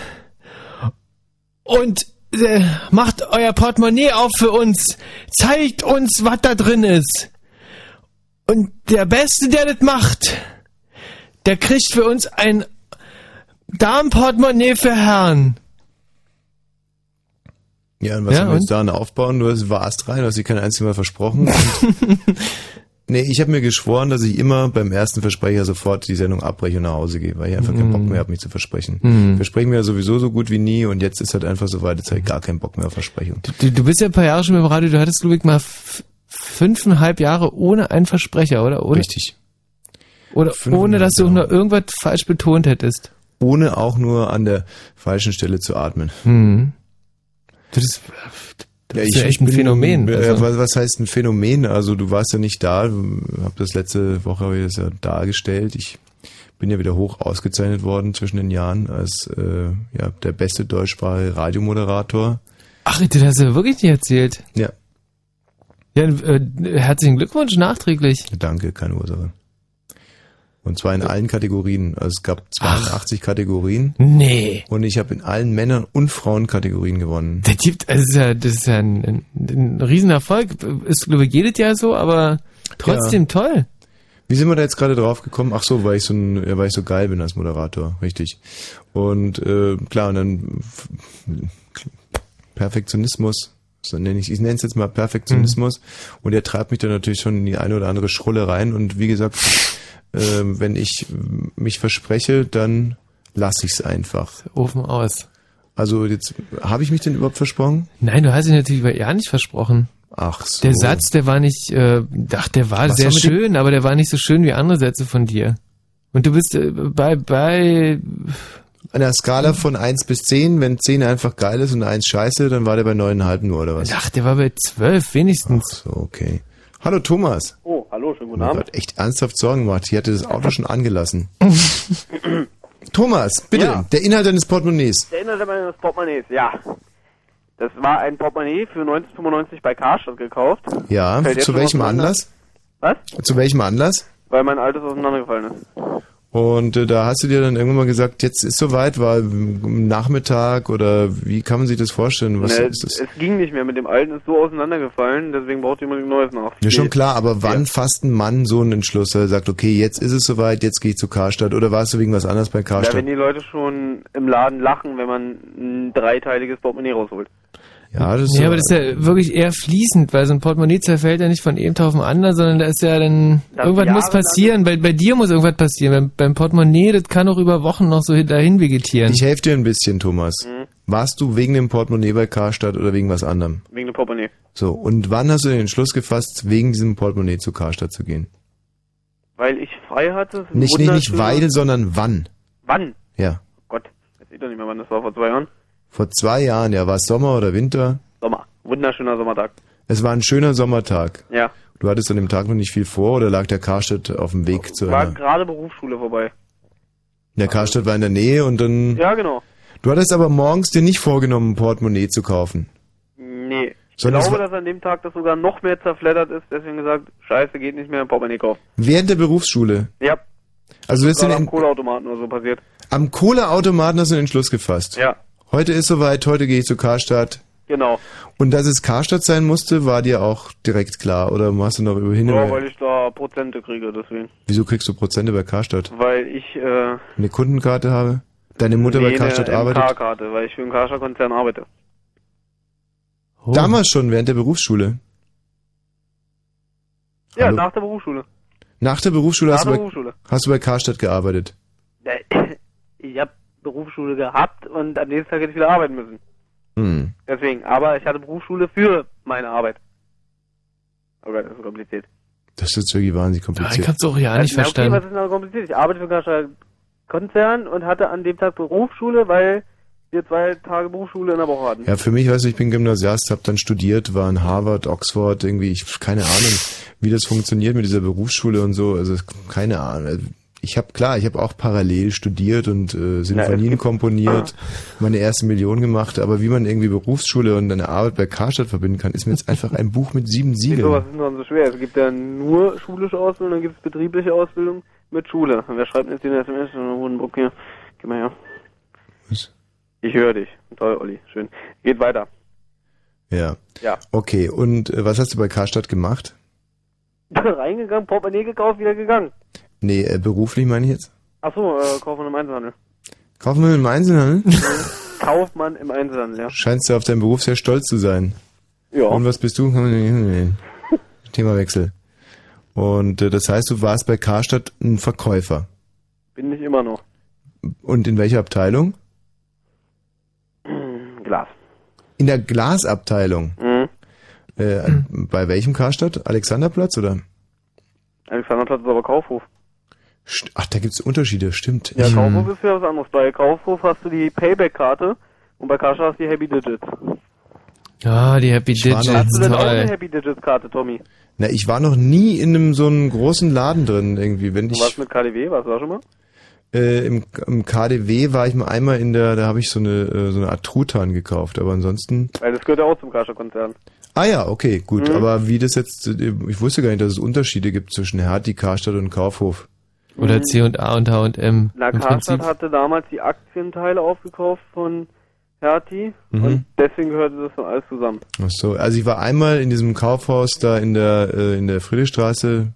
und äh, macht euer Portemonnaie auf für uns, zeigt uns, was da drin ist. Und der Beste, der das macht, der kriegt für uns ein Darmportemonnaie für Herren. Ja, und was Ja, haben wir jetzt daran aufbauen? Du hast- warst rein, du hast dir kein einziges Mal versprochen. [laughs] Nee, ich habe mir geschworen, dass ich immer beim ersten Versprecher sofort die Sendung abbreche und nach Hause gehe, weil ich einfach keinen Bock mehr habe, mich zu versprechen. Mhm. Versprechen wir ja sowieso so gut wie nie und jetzt ist halt einfach so weit, jetzt habe ich gar keinen Bock mehr auf Versprechung. Du, du bist ja ein paar Jahre schon beim Radio, du hattest, Ludwig, mal fünfeinhalb Jahre ohne einen Versprecher, oder? Ohne, Richtig. Oder ohne, dass du nur irgendwas falsch betont hättest. Ohne auch nur an der falschen Stelle zu atmen. Hm. Das ist, das ist ja echt ein bin- Phänomen. Ja, Also. was, was heißt ein Phänomen? Also du warst ja nicht da, habe das letzte Woche hab ich das ja dargestellt. Ich bin ja wieder hoch ausgezeichnet worden zwischen den Jahren als äh, ja, der beste deutschsprachige Radiomoderator. Ach, das hast du wirklich nicht erzählt. Ja, Ja, äh, herzlichen Glückwunsch nachträglich. danke, keine Ursache. Und zwar in allen Kategorien. Also es gab 82 Kategorien Nee. und ich habe in allen Männern- und Frauenkategorien gewonnen. Der gibt, also das ist ja, das ist ja ein, ein, ein Riesenerfolg. Ist, glaube ich, jedes Jahr so, aber trotzdem toll. Wie sind wir da jetzt gerade drauf gekommen? Ach so, weil ich so ein, ja, weil ich so geil bin als Moderator, richtig. Und äh, klar, und dann Perfektionismus, so nenne ich, ich nenne es jetzt mal Perfektionismus. Und der treibt mich dann natürlich schon in die eine oder andere Schrulle rein. Und wie gesagt, äh, wenn ich mich verspreche, dann lasse ich es einfach. Ofen aus. Also jetzt habe ich mich denn überhaupt versprochen? Nein, du hast ihn natürlich bei ja nicht versprochen. Ach so. Der Satz, der war nicht, äh, ach, der war Was sehr schön, aber der war nicht so schön wie andere Sätze von dir. Und du bist äh, bei, bei, An der Skala von 1 bis 10, wenn 10 einfach geil ist und 1 scheiße, dann war der bei 9,5 nur, oder was? ach, der war bei zwölf wenigstens. So, okay. Hallo Thomas. Oh, hallo, schönen guten Abend. Gott, echt ernsthaft Sorgen gemacht. Ich hatte das Auto schon angelassen. [laughs] Thomas, bitte, Ja. der Inhalt deines Portemonnaies. Der Inhalt meines Portemonnaies, ja. Das war ein Portemonnaie für 1995 bei Karstadt gekauft. Ja, Fällt zu welchem? Anlass? Was? Zu welchem Anlass? Weil mein altes auseinandergefallen ist. Und äh, da hast du dir dann irgendwann mal gesagt, jetzt ist soweit, war Nachmittag oder wie kann man sich das vorstellen? Was Ne, ist das? Es ging nicht mehr mit dem alten, ist so auseinandergefallen, deswegen braucht jemand ein neues nach. Ja, schon klar, aber wann Ja. fasst ein Mann so einen Entschluss, er sagt, okay, jetzt ist es soweit, jetzt gehe ich zu Karstadt oder warst du wegen was anderes bei Ja, Karstadt? wenn die Leute schon im Laden lachen, wenn man ein dreiteiliges Portemonnaie rausholt. Ja, das ist Ja, aber das ist ja wirklich eher fließend, weil so ein Portemonnaie zerfällt ja nicht von einem Tag auf den anderen, sondern da ist ja dann, Das irgendwas muss jahrelang- passieren, bei, bei dir muss irgendwas passieren. Beim, beim Portemonnaie, das kann auch über Wochen noch so dahin vegetieren. Ich helfe dir ein bisschen, Thomas. Mhm. Warst du wegen dem Portemonnaie bei Karstadt oder wegen was anderem? Wegen dem Portemonnaie. So, und wann hast du den Entschluss gefasst, wegen diesem Portemonnaie zu Karstadt zu gehen? Weil ich frei hatte. Nicht, nicht, nicht weil, sondern wann? Wann? Ja. Gott, weiß ich doch nicht mehr, wann das war, vor zwei Jahren. Vor zwei Jahren, ja, war es Sommer oder Winter? Sommer. Wunderschöner Sommertag. Es war ein schöner Sommertag. Ja. Du hattest an dem Tag noch nicht viel vor oder lag der Karstadt auf dem Weg zu War gerade Berufsschule vorbei. Der Karstadt war in der Nähe und dann... Ja, genau. Du hattest aber morgens dir nicht vorgenommen, ein Portemonnaie zu kaufen. Nee. Ich Sondern es glaube, war- dass an dem Tag das sogar noch mehr zerfleddert ist, deswegen gesagt, scheiße, geht nicht mehr, ein Portemonnaie kaufen. Während der Berufsschule. Ja, Also du gerade den, am Kohleautomaten oder so passiert. am Kohleautomaten hast du den Entschluss gefasst. Ja, Heute ist soweit, heute gehe ich zu Karstadt. genau. Und dass es Karstadt sein musste, war dir auch direkt klar. Oder hast du noch über hin? Ja, weil ich da Prozente kriege, deswegen. Wieso kriegst du Prozente bei Karstadt? Weil ich, äh, Eine Kundenkarte habe? Deine Mutter bei nee, Karstadt eine arbeitet? MK-Karte, weil ich für einen Karstadt-Konzern arbeite. Oh. Damals schon, während der Berufsschule. Ja, Hallo? nach der Berufsschule. Nach der Berufsschule, Nach hast, der du bei, Berufsschule. hast du bei Karstadt gearbeitet. [laughs] Berufsschule gehabt und am nächsten Tag hätte ich wieder arbeiten müssen. Hm. Deswegen, aber ich hatte Berufsschule für meine Arbeit. Oh Gott, das ist kompliziert. Das ist jetzt wirklich wahnsinnig Ich kompliziert. hab's auch ja nicht Na, okay, was verstanden. ist da kompliziert? Ich arbeite für einen Konzern und hatte an dem Tag Berufsschule, weil wir zwei Tage Berufsschule in der Woche hatten. Ja, für mich, weißt du, ich bin Gymnasiast, habe dann studiert, war in Harvard, Oxford, irgendwie, ich keine Ahnung, wie das funktioniert mit dieser Berufsschule und so, also keine Ahnung. Ich habe klar, ich habe auch parallel studiert und äh, Sinfonien gibt- komponiert, meine erste Million gemacht, aber wie man irgendwie Berufsschule und eine Arbeit bei Karstadt verbinden kann, ist mir jetzt einfach ein Buch mit sieben Wieso, was Siegeln. ist denn so schwer? Es gibt ja nur schulische Ausbildung, dann gibt es betriebliche Ausbildung mit Schule. Und wer schreibt jetzt den SMS? Hohenbruck hier. Geh mal her. Was? Ich höre dich. Toll, Olli. Schön. Geht weiter. Ja. Ja. Okay, und äh, was hast du bei Karstadt gemacht? [laughs] Reingegangen, Portemonnaie gekauft, wieder gegangen. Nee, äh, beruflich meine ich jetzt? Achso, äh, Kaufmann im Einzelhandel. Kaufmann im Einzelhandel? [laughs] Kaufmann im Einzelhandel, ja. Scheinst du auf deinen Beruf sehr stolz zu sein. Ja. Und was bist du? [laughs] Themawechsel. Und äh, das heißt, du warst bei Karstadt ein Verkäufer. Bin ich immer noch. Und in welcher Abteilung? [clears throat] Glas. In der Glasabteilung. Mhm. Äh, bei welchem Karstadt? Alexanderplatz oder? Alexanderplatz ist aber Kaufhof. Ach, da gibt's Unterschiede, stimmt. Ja, Ich- Kaufhof ist ja was anderes. Bei Kaufhof hast du die Payback-Karte und bei Kascha hast du die Happy Digits. Ah, die Happy Ich Digits, Hast du denn auch eine. Happy Digits-Karte, Tommy? Na, ich war noch nie in einem so einem großen Laden drin irgendwie. Wenn Du ich warst mit KDW, warst du da schon mal? äh, im, im KDW war ich mal einmal in der, da habe ich so eine äh, so eine Art Truthahn gekauft, aber ansonsten Weil das gehört ja auch zum Kascha-Konzern. Ah ja, okay, gut. Mhm. Aber wie das jetzt, äh, ich wusste gar nicht, dass es Unterschiede gibt zwischen Hertie, Karstadt und Kaufhof. Oder C und A und H und M. Na, Im Karstadt Prinzip. hatte damals die Aktienteile aufgekauft von Hertie Mhm. und deswegen gehörte das dann alles zusammen. Ach so, also ich war einmal in diesem Kaufhaus da in der äh, in der Friedrichstraße,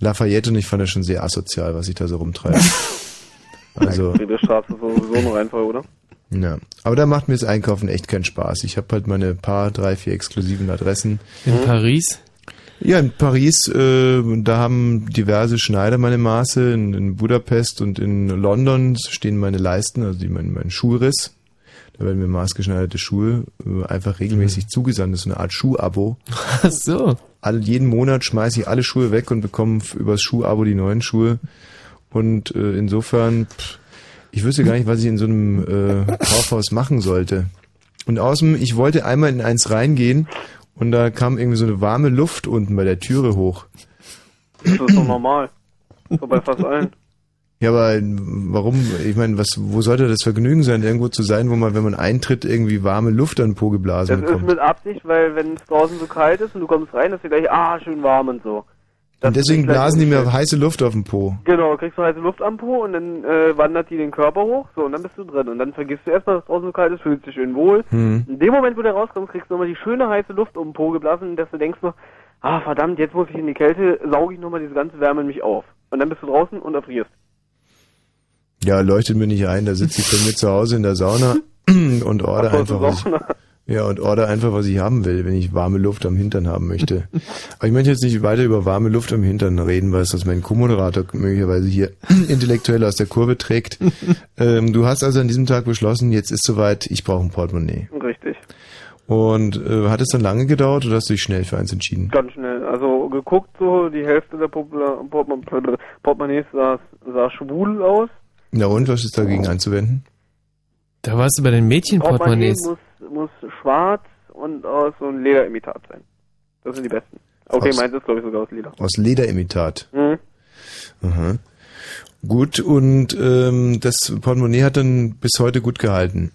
Lafayette und ich fand das schon sehr asozial, was sich da so rumtreibt. [laughs] also, Friedrichstraße ist sowieso ein Reinfall, oder? ja. Aber da macht mir das Einkaufen echt keinen Spaß. Ich habe halt meine paar, drei, vier exklusiven Adressen. In Paris. Ja, in Paris, äh, da haben diverse Schneider meine Maße. In, in Budapest und in London stehen meine Leisten, also die, mein, mein Schuhriss. Da werden mir maßgeschneiderte Schuhe äh, einfach regelmäßig zugesandt. Das ist eine Art Schuhabo. [laughs] Ach so. All, jeden Monat schmeiße ich alle Schuhe weg und bekomme übers Schuhabo die neuen Schuhe. Und äh, insofern, pff, ich wüsste gar nicht, was ich in so einem äh, Kaufhaus machen sollte. Und außerdem, ich wollte einmal in eins reingehen und da kam irgendwie so eine warme Luft unten bei der Türe hoch. Das ist doch normal. So bei fast allen. Ja, aber warum? Ich meine, was, wo sollte das Vergnügen sein, irgendwo zu sein, wo man, wenn man eintritt, irgendwie warme Luft an den Po geblasen Das ist bekommt? mit Absicht, weil wenn es draußen so kalt ist und du kommst rein, ist dir gleich, ah, schön warm und so. Und deswegen gleich blasen die mir heiße Luft auf den Po. Genau, kriegst du heiße Luft am Po und dann äh, wandert die den Körper hoch, so, und dann bist du drin. Und dann vergisst du erstmal, dass draußen so kalt ist, fühlst dich schön wohl. Hm. In dem Moment, wo du rauskommst, kriegst du nochmal die schöne heiße Luft um den Po geblasen, dass du denkst noch, ah, verdammt, jetzt muss ich in die Kälte, sauge ich nochmal diese ganze Wärme in mich auf. Und dann bist du draußen und erfrierst. Ja, leuchtet mir nicht ein, da sitze ich bei mir zu Hause in der Sauna [laughs] und order einfach, was ich, ja, und order einfach, was ich haben will, wenn ich warme Luft am Hintern haben möchte. [laughs] Aber ich möchte jetzt nicht weiter über warme Luft am Hintern reden, weil es das mein Co-Moderator möglicherweise hier [clears throat] intellektuell aus der Kurve trägt. [laughs] ähm, du hast also an diesem Tag beschlossen, jetzt ist soweit, ich brauche ein Portemonnaie. Richtig. Und äh, hat es dann lange gedauert oder hast du dich schnell für eins entschieden? Ganz schnell. Also geguckt so, die Hälfte der Portemonnaies sah, sah schwul aus. Na und, was ist dagegen einzuwenden? Da warst du bei den Portemonnaie Mädchenportemonnaies. muss, muss schwarz und aus so einem Lederimitat sein. Das sind die besten. Okay, Aus- meins ist glaube ich sogar aus Leder. Aus Lederimitat. Mhm. Aha. Gut, und ähm, das Portemonnaie hat dann bis heute gut gehalten.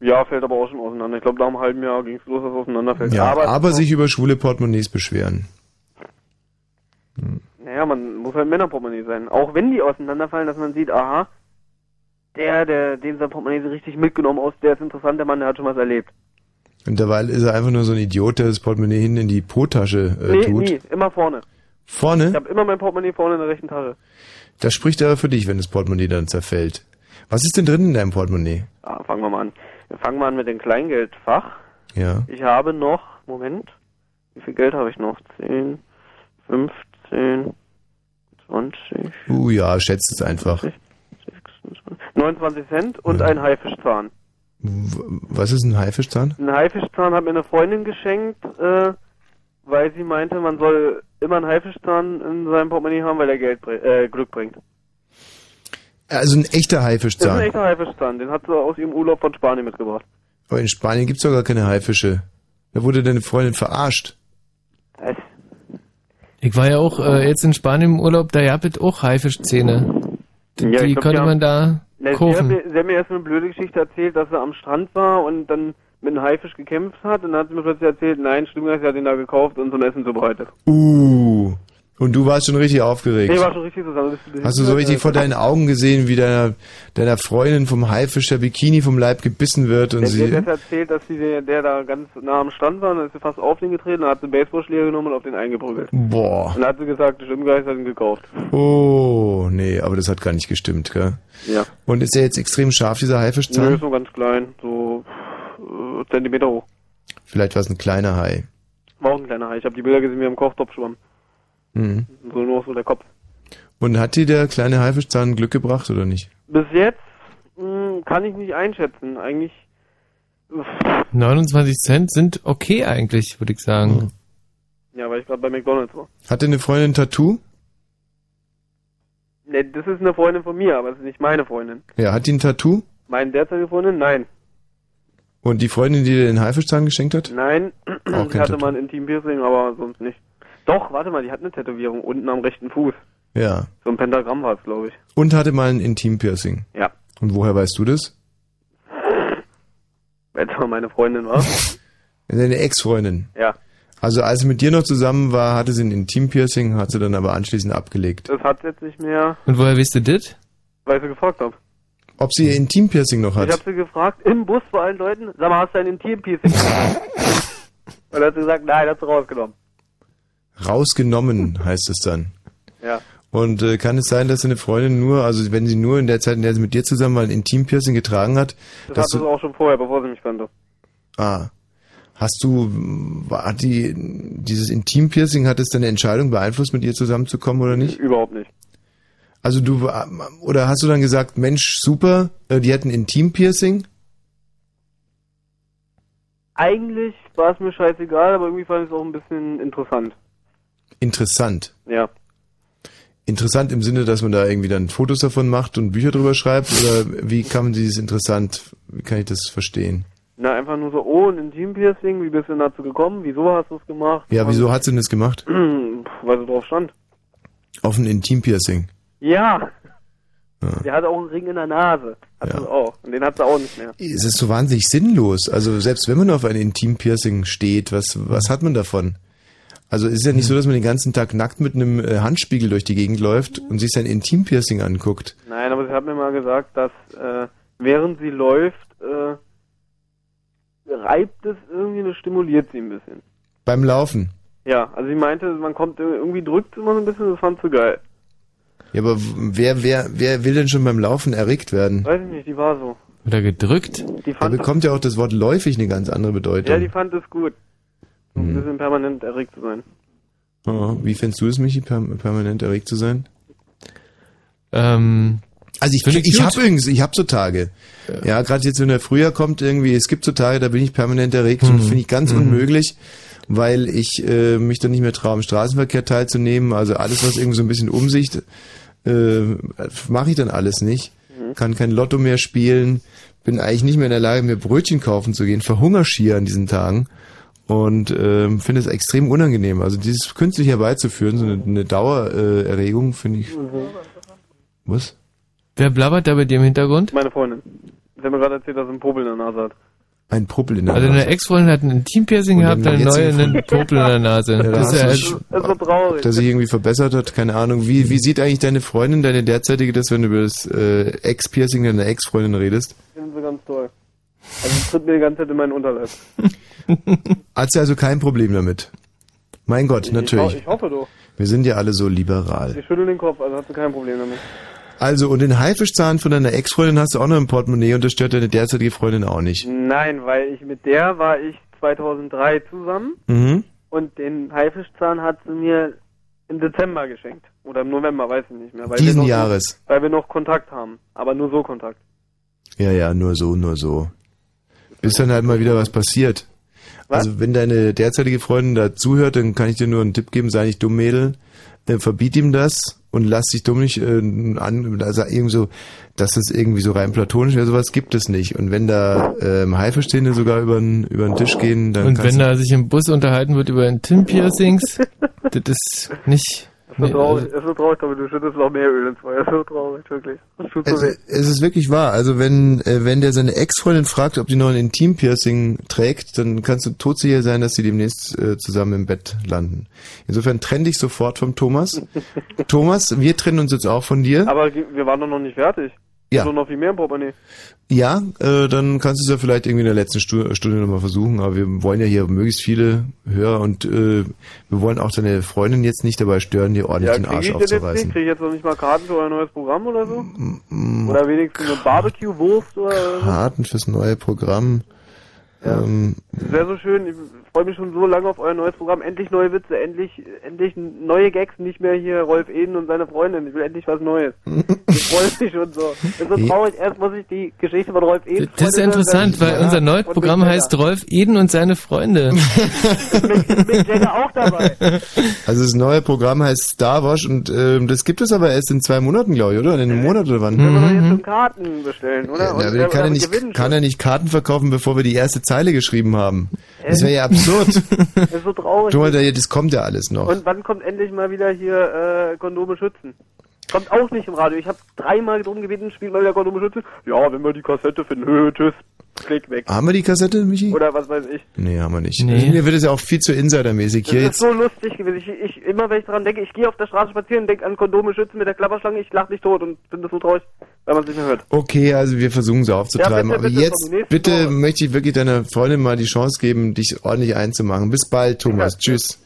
Ja, fällt aber auch schon auseinander. Ich glaube, nach einem halben Jahr ging es los, dass es auseinanderfällt. Ja, aber, aber, sich über schwule Portemonnaies beschweren. Naja, man muss halt Männerportemonnaie sein. Auch wenn die auseinanderfallen, dass man sieht, aha, der, der, den sein Portemonnaie so richtig mitgenommen aus, der ist interessant, der Mann, der hat schon was erlebt. Und derweil ist er einfach nur so ein Idiot, der das Portemonnaie hin in die Po-Tasche äh, nee, tut. nie, immer vorne. Ich Vorne? habe immer mein Portemonnaie vorne in der rechten Tasche. Das spricht aber für dich, wenn das Portemonnaie dann zerfällt. Was ist denn drin in deinem Portemonnaie? Ah, fangen wir mal an. Wir fangen mal an mit dem Kleingeldfach. Ja. Ich habe noch, Moment, wie viel Geld habe ich noch? 10, 15, 20, Uh ja, schätzt es einfach. 26, 29 Cent und ein Haifischzahn. Was ist ein Haifischzahn? Ein Haifischzahn hat mir eine Freundin geschenkt, äh, weil sie meinte, man soll immer einen Haifischzahn in seinem Portemonnaie haben, weil er Geld bring, äh, Glück bringt. Also ein echter Das ist ein Haifischzahn. echter Haifischzahn, den hat sie aus ihrem Urlaub von Spanien mitgebracht. Aber in Spanien gibt's doch gar keine Haifische. Da wurde deine Freundin verarscht. Was? Ich war ja auch äh, jetzt in Spanien im Urlaub, da gab es auch Haifischzähne. Die, Ja, die glaub, konnte man da Na, sie, hat sie hat mir erst eine blöde Geschichte erzählt, dass er am Strand war und dann mit einem Haifisch gekämpft hat und dann hat sie mir plötzlich erzählt, nein, stimmt gar nicht, sie hat ihn da gekauft und zum Essen zubereitet. Uh. Und du warst schon richtig aufgeregt. Nee, war schon richtig zusammen. Hast du so richtig vor deinen Augen gesehen, wie deiner, deiner Freundin vom Haifisch der Bikini vom Leib gebissen wird und Der, der sie... hat erzählt, dass sie, der, der da ganz nah am Strand war, und dann ist sie fast auf ihn getreten, dann hat einen Baseballschläger genommen und auf den eingeprügelt. Boah. Und dann hat sie gesagt, nicht, hat ihn gekauft. Oh, nee, aber das hat gar nicht gestimmt, gell? Ja. Und ist der jetzt extrem scharf, dieser Nö, Haifischzahn? ist nur ganz klein, so äh, Zentimeter hoch. Vielleicht war es ein kleiner Hai. War auch ein kleiner Hai. Ich habe die Bilder gesehen, wie er im Kochtopf schwamm. Mhm. So nur so der Kopf. Und hat dir der kleine Haifischzahn Glück gebracht oder nicht? Bis jetzt mh, kann ich nicht einschätzen. Eigentlich 29 Cent sind okay eigentlich, würde ich sagen. Ja, weil ich gerade bei McDonalds war. Hat deine Freundin ein Tattoo? Ne, das ist eine Freundin von mir, aber es ist nicht meine Freundin. Ja, hat die ein Tattoo? Meine derzeitige Freundin? Nein. Und die Freundin, die dir den Haifischzahn geschenkt hat? Nein, Auch die kein hatte Tattoo. mal ein Intim-Piercing, aber sonst nicht. Doch, warte mal, die hat eine Tätowierung unten am rechten Fuß. Ja. So ein Pentagramm war es, glaube ich. Und hatte mal ein Intim-Piercing. Ja. Und woher weißt du das? Wenn es mal meine Freundin war. [laughs] Deine Ex-Freundin. ja, Also als sie mit dir noch zusammen war, hatte sie ein Intim-Piercing, hat sie dann aber anschließend abgelegt. das hat sie jetzt nicht mehr, Und woher wisst ihr das? weil ich sie gefragt habe. Ob sie ihr Intim-Piercing noch Ich habe hat? sie gefragt, im Bus vor allen Leuten, sag mal, hast du ein Intim-Piercing? [laughs] Und dann hat sie gesagt, nein, hat sie rausgenommen. Rausgenommen heißt es dann. Ja. Und äh, kann es sein, dass deine Freundin nur, also wenn sie nur in der Zeit, in der sie mit dir zusammen mal ein Intim-Piercing getragen hat, Das dass hatte sie du, auch schon vorher, bevor sie mich kannte. ah, hast du, war die, dieses Intim-Piercing, hat es deine Entscheidung beeinflusst, mit ihr zusammenzukommen oder nicht? Überhaupt nicht. Also du, oder hast du dann gesagt, Mensch, super, äh, die hat ein Intim-Piercing? Eigentlich war es mir scheißegal, aber irgendwie fand ich es auch ein bisschen interessant. Interessant. Ja. Interessant im Sinne, dass man da irgendwie dann Fotos davon macht und Bücher drüber schreibt? Oder wie kann man dieses interessant, wie kann ich das verstehen? Na, einfach nur so, oh, ein Intim-Piercing, wie bist du denn dazu gekommen? Wieso hast du es gemacht? Ja, wieso hat sie denn das gemacht? [clears throat] Weil sie drauf stand. Auf ein Intim-Piercing. Ja. Ja. Der hat auch einen Ring in der Nase. Hat sie auch. Und den hat sie auch nicht mehr. Es ist so wahnsinnig sinnlos. Also selbst wenn man auf ein Intim-Piercing steht, was, was hat man davon? Also es ist ja nicht so, dass man den ganzen Tag nackt mit einem äh, Handspiegel durch die Gegend läuft und sich sein Intim-Piercing anguckt. Nein, aber sie hat mir mal gesagt, dass äh, während sie läuft, äh, reibt es irgendwie und stimuliert sie ein bisschen. Beim Laufen. Ja, also sie meinte, man kommt irgendwie drückt immer so ein bisschen, das fand sie geil. Ja, aber wer, wer, wer will denn schon beim Laufen erregt werden? Weiß ich nicht, die war so. Oder gedrückt? Die Da fand bekommt ja auch das Wort läufig eine ganz andere Bedeutung. Ja, die fand es gut. So Mhm. ein bisschen permanent erregt zu sein. Oh, wie findest du es, Michi, per permanent erregt zu sein? Ähm, Also ich, Finde ich ich habe übrigens, ich habe so Tage. Ja, gerade jetzt, wenn der Frühjahr kommt, irgendwie, es gibt so Tage, da bin ich permanent erregt und das finde ich ganz unmöglich, weil ich äh, mich dann nicht mehr traue, am Straßenverkehr teilzunehmen. Also alles, was irgendwie so ein bisschen Umsicht, äh, mache ich dann alles nicht. Kann kein Lotto mehr spielen, bin eigentlich nicht mehr in der Lage, mir Brötchen kaufen zu gehen, verhungere schier an diesen Tagen und ähm, finde es extrem unangenehm. Also dieses künstlich herbeizuführen, so eine, eine Dauererregung, äh, finde ich. Was? wer blabbert da bei dir im Hintergrund? Meine Freundin. Sie hat mir gerade erzählt, dass sie einen Popel in der Nase hat. Ein Puppel in der Also Nase. deine Ex-Freundin hat ein Intim-Piercing Und gehabt, deine neue einen Popel in der Nase. [laughs] Ja, da das ist ja echt, Das ist so traurig. Ob der sich irgendwie verbessert hat, keine Ahnung. Wie, wie sieht eigentlich deine Freundin, deine derzeitige, das, wenn du über das äh, Ex-Piercing deiner Ex-Freundin redest? Finden sie ganz toll. Also sie tritt mir die ganze Zeit in meinen Unterleib. [laughs] Hat sie also kein Problem damit? Mein Gott, Ich, natürlich. ich hoffe doch. Wir sind ja alle so liberal. Ich schüttel den Kopf, also hat sie kein Problem damit. Also, und den Haifischzahn von deiner Ex-Freundin hast du auch noch im Portemonnaie und das stört deine derzeitige Freundin auch nicht. Nein, weil ich mit der war ich 2003 zusammen Mhm. und den Haifischzahn hat sie mir im Dezember geschenkt. Oder im November, weiß ich nicht mehr. Weil Diesen Jahres. Weil wir noch Kontakt haben. Aber nur so Kontakt. Ja, ja, nur so, nur so. Bis dann halt mal wieder was passiert. Was? Also wenn deine derzeitige Freundin da zuhört, dann kann ich dir nur einen Tipp geben, sei nicht dumm, Mädel. Äh, verbiet ihm das und lass dich dumm nicht äh, an, also irgendwie so, dass das irgendwie so rein platonisch wäre, sowas gibt es nicht. Und wenn da ähm, Haiverstehende sogar über den, über den Tisch gehen, dann Und wenn da sich im Bus unterhalten wird über Intim-Piercings, [laughs] das ist nicht... Es ist so traurig, also, es ist so traurig, aber du schüttest noch mehr Öl ins Feuer. Es ist so traurig, wirklich. Das tut so es, weh. es ist wirklich wahr. Also wenn äh, wenn der seine Ex-Freundin fragt, ob die noch ein Intim-Piercing trägt, dann kannst du todsicher sein, dass sie demnächst äh, zusammen im Bett landen. Insofern trenn dich sofort vom Thomas. [laughs] Thomas, wir trennen uns jetzt auch von dir. Aber wir waren doch noch nicht fertig. Ja. So noch viel mehr im Portemonnaie. Ja, äh, dann kannst du es ja vielleicht irgendwie in der letzten Stu Stunde nochmal versuchen. Aber wir wollen ja hier möglichst viele Hörer und äh, wir wollen auch deine Freundin jetzt nicht dabei stören, dir ordentlich Ja, den Arsch ich aufzureißen. Kriege ich jetzt noch nicht mal Karten für euer neues Programm oder so? Oder wenigstens eine Barbecue-Wurst oder? Karten fürs neue Programm. Ähm, Das wäre so schön. Ich freue mich schon so lange auf euer neues Programm. Endlich neue Witze, endlich, endlich neue Gags, nicht mehr hier Rolf Eden und seine Freundin. Ich will endlich was Neues. [laughs] Ich freue mich schon so. Das ist so traurig. Erst muss ich die Geschichte von Rolf Eden. das ist ja interessant, weil unser neues Programm heißt Rolf Eden und seine Freunde. [laughs] Mick Jagger auch dabei. also das neue Programm heißt Star Wars und ähm, das gibt es aber erst in zwei Monaten, glaube ich, oder? In einem Monat oder wann? Können wir doch jetzt schon Karten bestellen, oder? Ja, kann, er nicht, kann er nicht Karten verkaufen, bevor wir die erste Zeile geschrieben haben? Das wäre ja absurd. [laughs] Das ist so traurig. Mal, da- das kommt ja alles noch. Und wann kommt endlich mal wieder hier äh, Kondome schützen? Kommt auch nicht im Radio. Ich habe dreimal drum gebeten, spielt mal wieder Kondome schützen. Ja, wenn wir die Kassette finden. Hö, tschüss. Klick weg. Haben wir die Kassette, Michi? Oder was weiß ich. Nee, haben wir nicht. Nee. Also mir wird es ja auch viel zu insidermäßig. Das Hier ist jetzt, so lustig gewesen. Ich, ich, immer wenn ich daran denke, ich gehe auf der Straße spazieren, denke an Kondome schützen mit der Klapperschlange, ich lach mich tot und finde das so traurig, wenn man es nicht mehr hört. okay, also wir versuchen sie aufzutreiben. Ja, bitte, aber jetzt, bitte Woche. möchte ich wirklich deiner Freundin mal die Chance geben, dich ordentlich einzumachen. Bis bald, Thomas. Ja. Tschüss.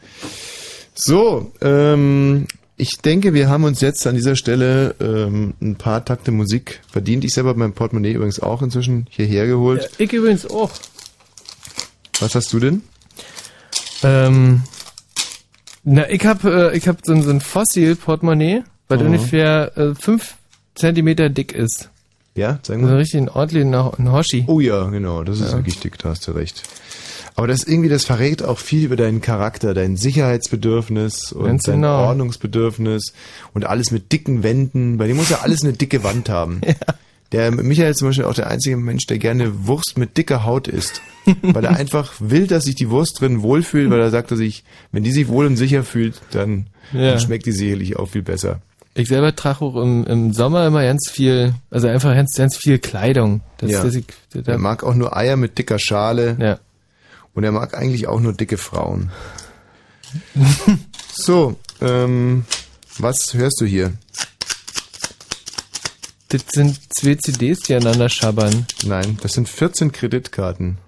So, ähm, ich denke, wir haben uns jetzt an dieser Stelle ähm, ein paar Takte Musik verdient. Ich selber habe mein Portemonnaie übrigens auch inzwischen hierher geholt. Ja, ich übrigens auch. Was hast du denn? Ähm, na, ich hab, äh, ich hab so, ein- so ein Fossil-Portemonnaie, was Mhm. ungefähr äh, fünf Zentimeter dick ist. Ja, sag Also mal. richtig ein ordentlichen ein Hoshi. Oh ja, genau, das ist wirklich dick, da hast du recht. Aber das irgendwie, das verrät auch viel über deinen Charakter, dein Sicherheitsbedürfnis und Ganz dein genau. Ordnungsbedürfnis und alles mit dicken Wänden. Bei dem muss ja alles eine dicke Wand haben. [laughs] Der Michael ist zum Beispiel auch der einzige Mensch, der gerne Wurst mit dicker Haut isst. [laughs] weil er einfach will, dass sich die Wurst drin wohlfühlt, weil er sagt, dass ich, wenn die sich wohl und sicher fühlt, dann, Ja. dann schmeckt die sicherlich auch viel besser. Ich selber trage auch im, im Sommer immer ganz viel, also einfach ganz, ganz viel Kleidung. Das, Ja. das ich, Er da, mag auch nur Eier mit dicker Schale. ja. Und er mag eigentlich auch nur dicke Frauen. [laughs] so, ähm, was hörst du hier? Das sind zwei CDs, die aneinander schabbern. Nein, das sind 14 Kreditkarten.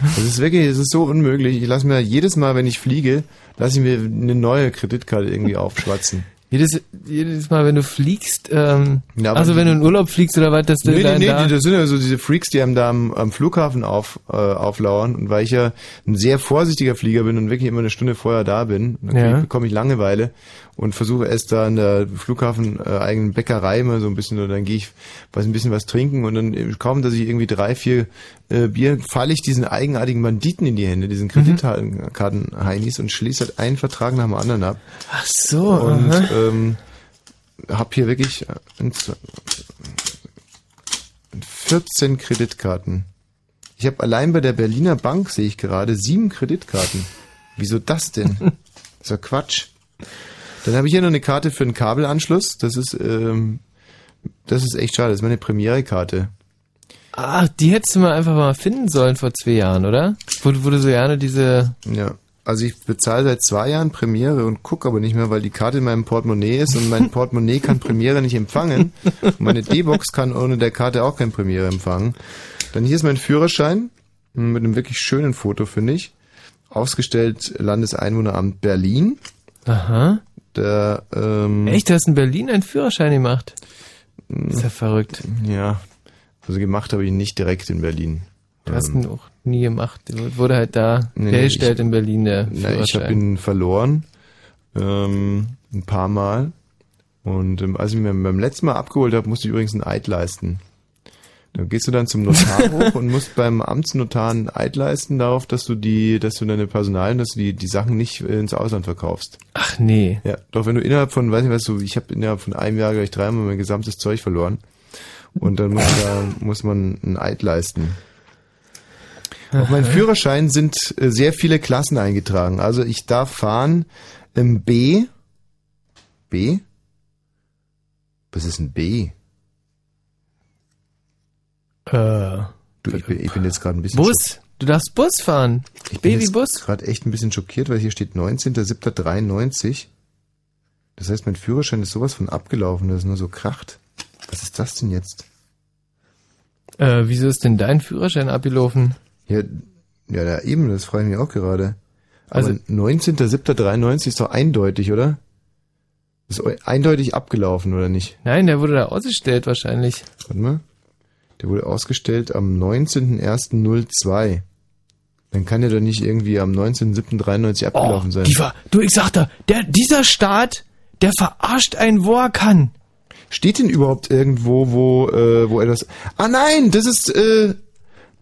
Das ist wirklich, es ist so unmöglich. Ich lasse mir jedes Mal, wenn ich fliege, lasse ich mir eine neue Kreditkarte irgendwie aufschwatzen. Jedes, jedes Mal, wenn du fliegst, ähm, Ja, also wenn du in Urlaub fliegst oder was, dass du Nee, nee, nee, da, das sind ja so diese Freaks, die einem da am, am Flughafen auf, äh, auflauern. Und weil ich ja ein sehr vorsichtiger Flieger bin und wirklich immer eine Stunde vorher da bin, dann Ja. bekomme ich Langeweile und versuche erst da in der Flughafen äh, eigenen Bäckerei mal so ein bisschen, oder dann gehe ich was ein bisschen was trinken und dann äh, kaum, dass ich irgendwie drei, vier äh, Bier, falle ich diesen eigenartigen Banditen in die Hände, diesen Kreditkarten-Heinis und schließe halt einen Vertrag nach dem anderen ab. ach so, Und aha. Ähm, hab hier wirklich äh, ein, zwei- 14 Kreditkarten. Ich habe allein bei der Berliner Bank, sehe ich gerade, sieben Kreditkarten. Wieso das denn? Das [laughs] ist ja Quatsch. Dann habe ich hier noch eine Karte für einen Kabelanschluss. Das ist, ähm, das ist echt schade. Das ist meine Premiere-Karte. Ach, die hättest du mal einfach mal finden sollen vor zwei Jahren, oder? Wo, wo du so gerne diese, Ja. Also ich bezahle seit zwei Jahren Premiere und gucke aber nicht mehr, weil die Karte in meinem Portemonnaie ist und mein Portemonnaie kann Premiere nicht empfangen. Und meine D-Box kann ohne der Karte auch kein Premiere empfangen. Dann hier ist mein Führerschein mit einem wirklich schönen Foto, finde ich. Ausgestellt Landeseinwohneramt Berlin. aha. Der, ähm, Echt, du hast in Berlin einen Führerschein gemacht? Ist ja verrückt. Ja. Also gemacht habe ich ihn nicht direkt in Berlin. Du hast ihn auch nie gemacht. Wurde halt da Nee, nee, hergestellt ich- in Berlin, der Na, ich habe ihn verloren. ähm, ein paar Mal. Und ähm, als ich mir beim letzten Mal abgeholt habe, musste ich übrigens ein Eid leisten. Dann gehst du dann zum Notar [laughs] hoch und musst beim Amtsnotar ein Eid leisten darauf, dass du die, dass du deine Personalien, dass du die, die Sachen nicht äh, ins Ausland verkaufst. Ach nee. Ja, doch wenn du innerhalb von, weiß nicht was du, ich habe innerhalb von einem Jahr gleich dreimal mein gesamtes Zeug verloren. Und dann muss, da, muss man ein Eid leisten. Auf meinen Führerschein sind äh, sehr viele Klassen eingetragen. Also ich darf fahren im B. B? Was ist ein B? Äh, Du, ich, bin, ich bin jetzt gerade ein bisschen Bus. Du darfst Bus fahren. Ich bin Babybus. gerade echt ein bisschen schockiert, weil hier steht 19.07.93. Das heißt, mein Führerschein ist sowas von abgelaufen, das ist nur so kracht. Was ist das denn jetzt? Äh, wieso ist denn dein Führerschein abgelaufen? Ja, ja, da eben, das frage ich mich auch gerade. Also- 19.07.93 ist doch eindeutig, oder? Ist eindeutig abgelaufen, oder nicht? Nein, der wurde da ausgestellt wahrscheinlich. Warte mal. Der wurde ausgestellt am 19.01.02. Dann kann der doch nicht irgendwie am 19.07.93 abgelaufen sein. Die war, du, ich sag da, der, dieser Staat, der verarscht einen, wo er kann. Steht denn überhaupt irgendwo, wo, äh, wo er das... Ah nein, das ist, äh,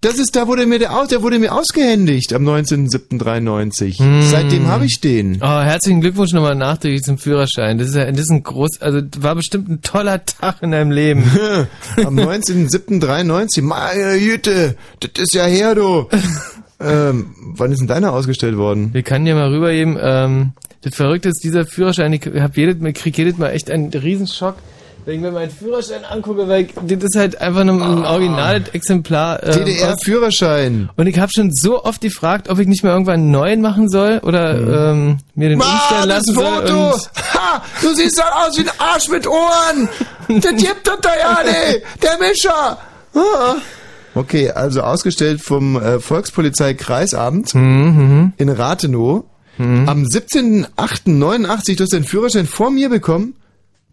das ist, da wurde mir der, aus, der wurde mir ausgehändigt am 19.07.93. Hm. Seitdem habe ich den. Oh, herzlichen Glückwunsch nochmal nachträglich zum Führerschein. Das ist ja, das ist ein groß, also war bestimmt ein toller Tag in deinem Leben. [laughs] Am 19.07.93. Meine Güte, das ist ja her, du. [laughs] ähm, wann ist denn deiner ausgestellt worden? Wir können ja mal rübergeben. Ähm, das Verrückte ist, dieser Führerschein, ich hab jedes krieg jedes Mal echt einen Riesenschock, wenn ich mir meinen Führerschein angucke, weil ich, das ist halt einfach nur ein originales Exemplar. ähm, aus- DDR-Führerschein. Und ich habe schon so oft gefragt, ob ich nicht mal irgendwann einen neuen machen soll oder ähm, mir den umstellen das lassen soll. Foto! Ha! Du siehst doch aus wie ein Arsch mit Ohren! Das gibt doch da ja [laughs] nicht! Der Mischer! Ah. Okay, also ausgestellt vom äh, Volkspolizei-Kreisamt Mhm, in Rathenow. Am 17.08.89, du hast den Führerschein vor mir bekommen,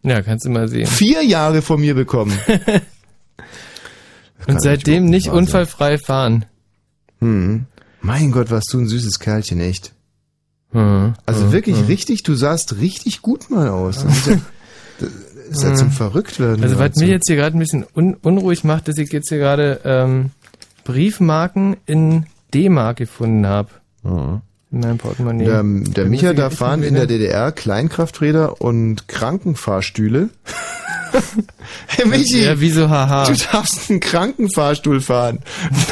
ja, kannst du mal sehen. vier Jahre vor mir bekommen. [laughs] Und seitdem nicht wahr sein. unfallfrei fahren. Hm. Mein Gott, warst du ein süßes Kerlchen, echt. Hm. Also hm, wirklich hm. richtig, du sahst richtig gut mal aus. Das ist ja, das ist ja zum Verrücktwerden. Also was mich jetzt hier gerade ein bisschen un unruhig macht, dass ich jetzt hier gerade ähm, Briefmarken in D-Mark gefunden habe. Ja. In meinem Portemonnaie. Der, der Da Micha echt fahren in der DDR Kleinkrafträder und Krankenfahrstühle. [laughs] hey Michi, Ja, wieso haha? du darfst einen Krankenfahrstuhl fahren. [laughs]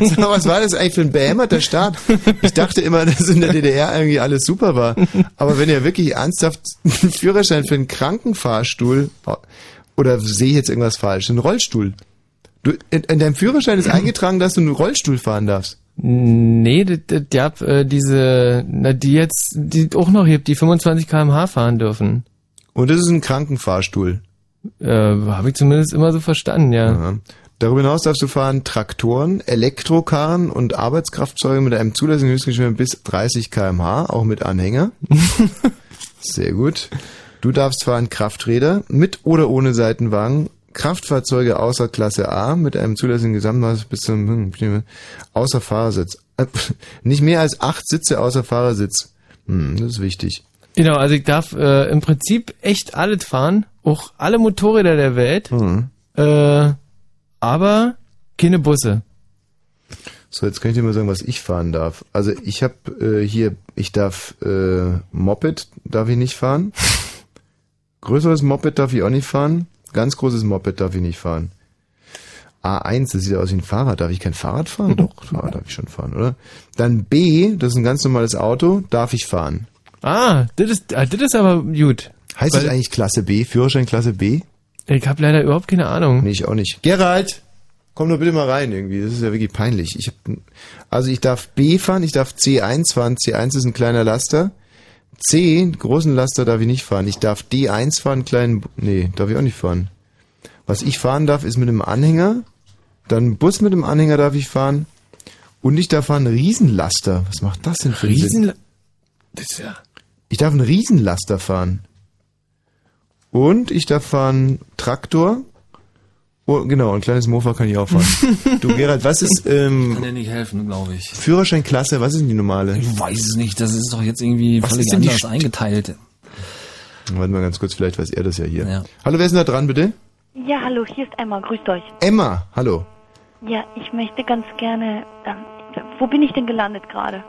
Sag mal, was war das eigentlich für ein behämmerter Staat? Ich dachte immer, dass in der DDR irgendwie alles super war. Aber wenn ihr wirklich ernsthaft einen Führerschein für einen Krankenfahrstuhl oder sehe ich jetzt irgendwas falsch? Einen Rollstuhl. Du, in, in deinem Führerschein ist eingetragen, dass du einen Rollstuhl fahren darfst. Nee, das, das, die hab, äh, diese, na, die jetzt, die auch noch hebt, die 25 km/h fahren dürfen. Und das ist ein Krankenfahrstuhl. Äh, habe ich zumindest immer so verstanden, ja. Ja. Darüber hinaus darfst du fahren Traktoren, Elektrokarren und Arbeitskraftzeuge mit einem zulässigen Höchstgeschwindigkeit bis 30 km/h, auch mit Anhänger. [laughs] Sehr gut. Du darfst fahren Krafträder mit oder ohne Seitenwagen, Kraftfahrzeuge außer Klasse A mit einem zulässigen Gesamtmaß bis zum hm, außer Fahrersitz. Äh, Nicht mehr als acht Sitze außer Fahrersitz. Hm, das ist wichtig. Genau, also ich darf äh, im Prinzip echt alles fahren, auch alle Motorräder der Welt, Hm. äh, aber keine Busse. So, jetzt kann ich dir mal sagen, was ich fahren darf. Also ich habe äh, hier, ich darf äh, Moped, darf ich nicht fahren. [laughs] Größeres Moped darf ich auch nicht fahren. Ganz großes Moped darf ich nicht fahren. A1, das sieht aus wie ein Fahrrad. Darf ich kein Fahrrad fahren? [laughs] Doch, Fahrrad darf ich schon fahren, oder? Dann B, das ist ein ganz normales Auto, darf ich fahren. Ah, das ist, ah, das ist aber gut. Heißt das eigentlich Klasse B? Führerschein Klasse B? Ich habe leider überhaupt keine Ahnung. Nee, ich auch nicht. Gerald! Komm doch bitte mal rein irgendwie. Das ist ja wirklich peinlich. Ich hab, also ich darf B fahren, ich darf C1 fahren. C1 ist ein kleiner Laster. C, großen Laster darf ich nicht fahren. Ich darf D1 fahren, einen kleinen, nee, darf ich auch nicht fahren. Was ich fahren darf, ist mit einem Anhänger. Dann Bus mit dem Anhänger darf ich fahren. Und ich darf fahren Riesenlaster. Was macht das denn für? Riesen, das ist ja, Ich darf einen Riesenlaster fahren. Und ich darf fahren Traktor Oh, genau, ein kleines Mofa kann ich auch fahren. [laughs] du, Gerald, was ist ähm, Kann dir nicht helfen, glaube ich. Führerscheinklasse? Was ist denn die normale? Ich weiß es nicht, das ist doch jetzt irgendwie Was völlig anders St- eingeteilt. Warte mal ganz kurz, vielleicht weiß er das ja hier. Ja. Hallo, wer ist denn da dran, bitte? Ja, hallo, hier ist Emma, grüßt euch. Emma, hallo. Ja, ich möchte ganz gerne. Ähm, wo bin ich denn gelandet gerade?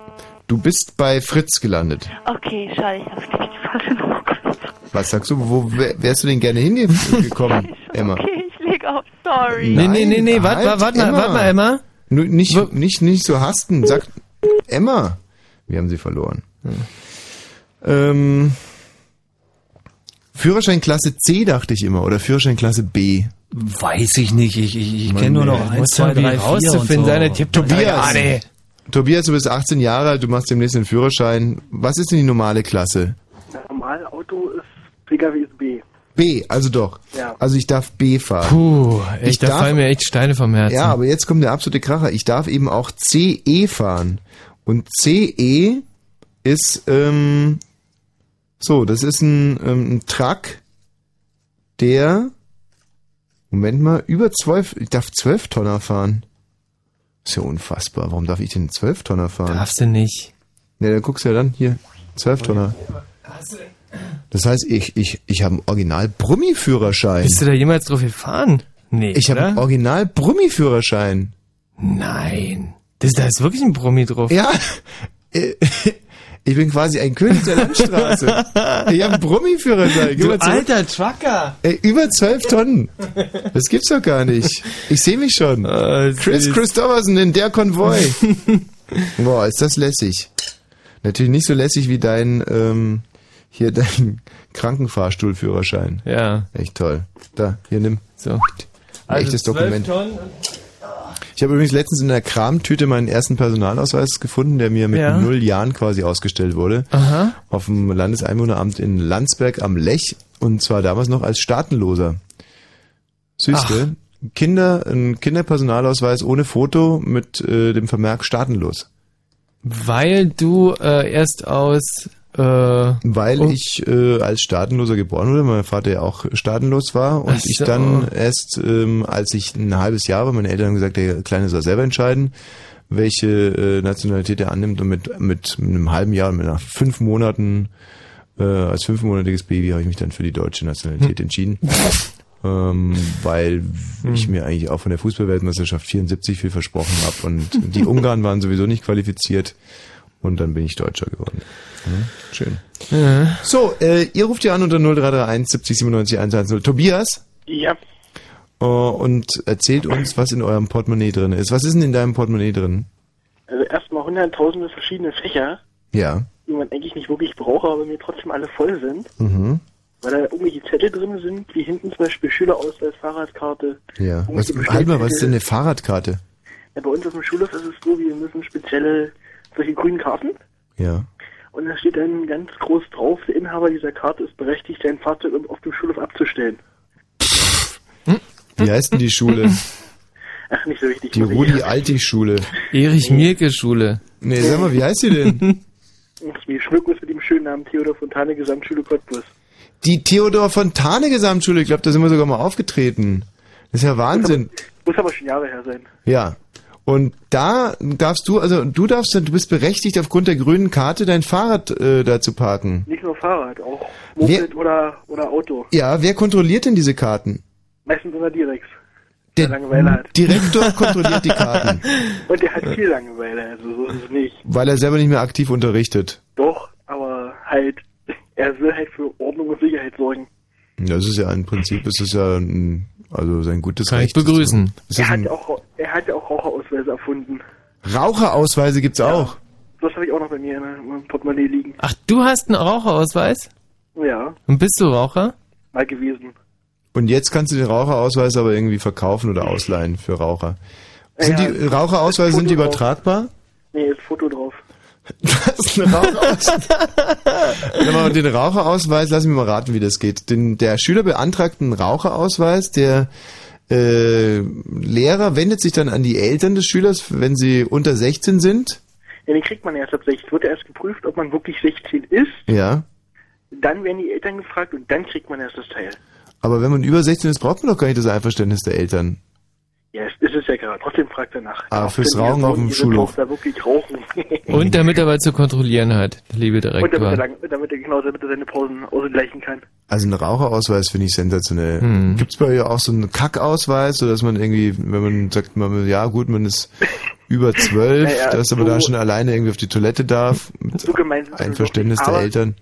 Du bist bei Fritz gelandet. Okay, schade, ich habe nämlich die [laughs] falsche Nummer gewählt. Was sagst du, wo wär- wärst du denn gerne hingekommen, [laughs] Emma? Okay, auf, sorry. Nee, nee, nee, nee, warte halt, mal, warte mal, warte mal, Emma. Nicht, nicht, nicht so hasten. Sag, Emma. Wir haben sie verloren. Ähm, Führerscheinklasse C dachte ich immer oder Führerscheinklasse B. Weiß ich nicht, ich, ich, ich kenne nur noch eins, zwei, drei, vier und rauszufinden so. sein, der tippt Tobias. Ja, nee. Tobias, du bist 18 Jahre alt, du machst demnächst den Führerschein. Was ist denn die normale Klasse? Normal Auto ist Pkw ist B. B, also doch. Ja. Also ich darf B fahren. Puh, Ich echt, da darf- fallen mir echt Steine vom Herzen. Ja, aber jetzt kommt der absolute Kracher. Ich darf eben auch CE fahren. Und CE ist, ähm, so, das ist ein, ähm, ein Truck, der, Moment mal, über 12, ich darf 12 Tonner fahren. Ist ja unfassbar. Warum darf ich denn 12 Tonner fahren? Darfst du nicht. Ne, dann guckst du ja dann hier, 12 Tonner. Das heißt, ich, ich, ich habe einen Original-Brummi-Führerschein. Bist du da jemals drauf gefahren? Nee, Ich habe einen? Original-Brummi-Führerschein. Nein. Das, da ist wirklich ein Brummi drauf. Ja, [laughs] äh, ich bin quasi ein König der Landstraße. Ich habe einen Brummi-Führerschein. Du alter Trucker. Ey, über zwölf Tonnen. Das gibt's doch gar nicht. Ich sehe mich schon. Chris Christopherson in der Konvoi. [laughs] Boah, ist das lässig. Natürlich nicht so lässig wie dein, ähm, hier dein Krankenfahrstuhlführerschein. Ja. Echt toll. Da, hier nimm. So. Ein Also echtes 12 Dokument. Tonnen. Ich habe übrigens letztens in der Kramtüte meinen ersten Personalausweis gefunden, der mir mit Ja. null Jahren quasi ausgestellt wurde. Aha. Auf dem Landeseinwohneramt in Landsberg am Lech. Und zwar damals noch als Staatenloser. Süßte. Kinder, ein Kinderpersonalausweis ohne Foto mit äh, dem Vermerk staatenlos. Weil du äh, erst aus Weil Oh. ich äh, als Staatenloser geboren wurde, mein Vater ja auch staatenlos war und Ach ich so. dann erst, ähm, als ich ein halbes Jahr war, meine Eltern haben gesagt, der Kleine soll selber entscheiden, welche äh, Nationalität er annimmt und mit, mit einem halben Jahr, mit nach fünf Monaten, äh, als fünfmonatiges Baby habe ich mich dann für die deutsche Nationalität entschieden. [laughs] Ähm, weil ich mir eigentlich auch von der Fußballweltmeisterschaft 74 viel versprochen habe und die Ungarn waren sowieso nicht qualifiziert und dann bin ich Deutscher geworden. Ja, schön. Ja. So, äh, ihr ruft ja an unter 0331 70 97 110. Tobias Ja. äh, und erzählt uns, was in eurem Portemonnaie drin ist. Was ist denn in deinem Portemonnaie drin? Also erstmal hunderttausende verschiedene Fächer, Ja. die man eigentlich nicht wirklich braucht, aber mir trotzdem alle voll sind. Mhm. Weil da irgendwelche Zettel drin sind, wie hinten zum Beispiel Schülerausweis, Fahrradkarte. Ja. Was, halt mal, was ist denn eine. Fahrradkarte? Ja, bei uns auf dem Schulhof ist es so, wir müssen spezielle, solche grünen Karten. Ja. Und da steht dann ganz groß drauf, der Inhaber dieser Karte ist berechtigt, sein Fahrzeug auf dem Schulhof abzustellen. Wie heißt denn die Schule? [laughs] Ach, nicht so wichtig. Die muss Rudi-Alti-Schule. Erich-Mielke-Schule. Nee, sag mal, wie heißt die denn? [laughs] Wir schmücken uns mit dem schönen Namen Theodor Fontane Gesamtschule Cottbus. Die Theodor Fontane Gesamtschule. Ich glaube, da sind wir sogar mal aufgetreten. Das ist ja Wahnsinn. Muss aber schon Jahre her sein. Ja. Und da darfst du, also du darfst, du bist berechtigt, aufgrund der grünen Karte dein Fahrrad äh, da zu parken. Nicht nur Fahrrad, auch Moped oder, oder Auto. Ja, wer kontrolliert denn diese Karten? Meistens unser Direx. Der Der Langeweile hat. Direktor kontrolliert die Karten, [laughs] Und der hat viel Langeweile, also so ist es nicht. weil er selber nicht mehr aktiv unterrichtet. Doch, aber halt, er will halt für Ordnung und Sicherheit sorgen. Das ist ja im Prinzip, das ist ja ein, also sein gutes Kann ich Recht. begrüßen. Das Er hat, ja auch, er hat ja auch Raucherausweise erfunden. Raucherausweise gibt's auch. Das habe ich auch noch bei mir in meinem Portemonnaie liegen. Ach, du hast einen Raucherausweis? Ja, Und bist du Raucher? mal gewesen. Und jetzt kannst du den Raucherausweis aber irgendwie verkaufen oder ausleihen für Raucher. Sind Ja, die Raucherausweise sind die Foto drauf. übertragbar? Nee, ist Foto drauf. [laughs] Was ist ein Raucherausweis? [laughs] Warte mal, den Raucherausweis, lass mich mal raten, wie das geht. Den, der Schüler beantragt einen Raucherausweis, der äh, Lehrer wendet sich dann an die Eltern des Schülers, wenn sie unter 16 sind. Ja, den kriegt man erst ab 16. Wird erst geprüft, ob man wirklich 16 ist. Ja. Dann werden die Eltern gefragt und dann kriegt man erst das Teil. Aber wenn man über 16 ist, braucht man doch gar nicht das Einverständnis der Eltern. Ja, es ist es ja gerade. Trotzdem fragt er nach. Ah, fürs Rauchen auf dem Schulhof. Tochter wirklich rauchen. [laughs] Und damit er was zu kontrollieren hat, liebe Und damit er, Direktor. lang, damit er genau damit er seine Pausen ausgleichen kann. Also ein Raucherausweis finde ich sensationell. Hm. Gibt's bei euch auch so einen Kackausweis, so dass man irgendwie, wenn man sagt, man, ja gut, man ist über zwölf, [laughs] Naja, dass aber da schon alleine irgendwie auf die Toilette darf, mit So Einverständnis der Eltern.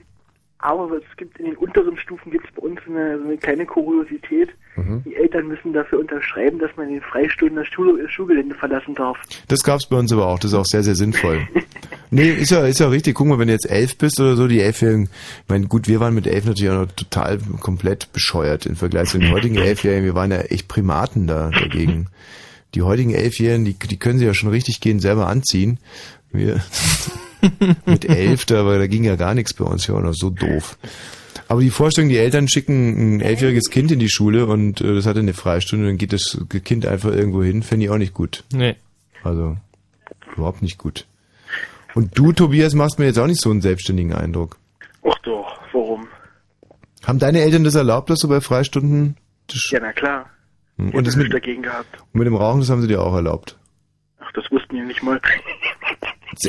Aber es gibt in den unteren Stufen gibt es bei uns eine, so eine kleine Kuriosität. Mhm. Die Eltern müssen dafür unterschreiben, dass man in den Freistunden das Schul Schulgelände verlassen darf. Das gab's bei uns aber auch, das ist auch sehr, sehr sinnvoll. [laughs] nee, ist ja, ist ja richtig. Guck mal, wenn du jetzt elf bist oder so, die Elfjährigen, ich meine, gut, wir waren mit elf natürlich auch noch total komplett bescheuert im Vergleich zu den heutigen [laughs] Elfjährigen. Wir waren ja echt Primaten da dagegen. Die heutigen Elfjährigen, die, die können sich ja schon richtig gehen selber anziehen. Wir [laughs] mit elf, da, da ging ja gar nichts bei uns, ja, noch so doof. Aber die Vorstellung, die Eltern schicken ein elfjähriges Kind in die Schule und äh, das hat eine Freistunde, dann geht das Kind einfach irgendwo hin, fände ich auch nicht gut. Nee. Also überhaupt nicht gut. Und du, Tobias, machst mir jetzt auch nicht so einen selbstständigen Eindruck. Ach doch, warum? Haben deine Eltern das erlaubt, dass du bei Freistunden das Ja, na klar. Hm, und das mit, dagegen gehabt. und mit dem Rauchen, das haben sie dir auch erlaubt? Ach, das wussten die nicht mal.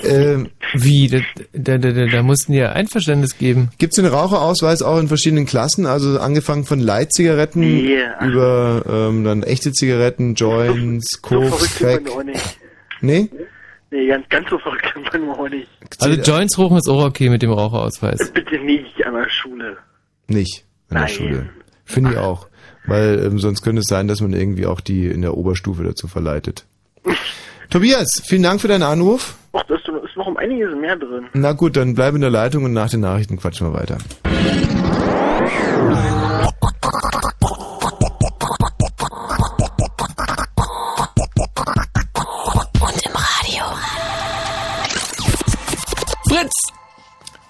Ähm, Wie? Da, da, da, da, da mussten die ja Einverständnis geben. Gibt es den Raucherausweis auch in verschiedenen Klassen? Also angefangen von Light-Zigaretten Nee, ach. über ähm, dann echte Zigaretten, Joints, so Koks, verrückt sind Crack. wir auch nicht. Nee? Nee, ganz, ganz so verrückt sind wir auch nicht. Also Joints rauchen ist auch okay mit dem Raucherausweis. Bitte nicht an der Schule. Nicht an der Nein. Schule. Finde ich auch. Weil ähm, sonst könnte es sein, dass man irgendwie auch die in der Oberstufe dazu verleitet. [laughs] Tobias, vielen Dank für deinen Anruf. Ach, da ist, ist noch um einiges mehr drin. Na gut, dann bleib in der Leitung und nach den Nachrichten quatschen wir weiter. Und im Radio. Fritz!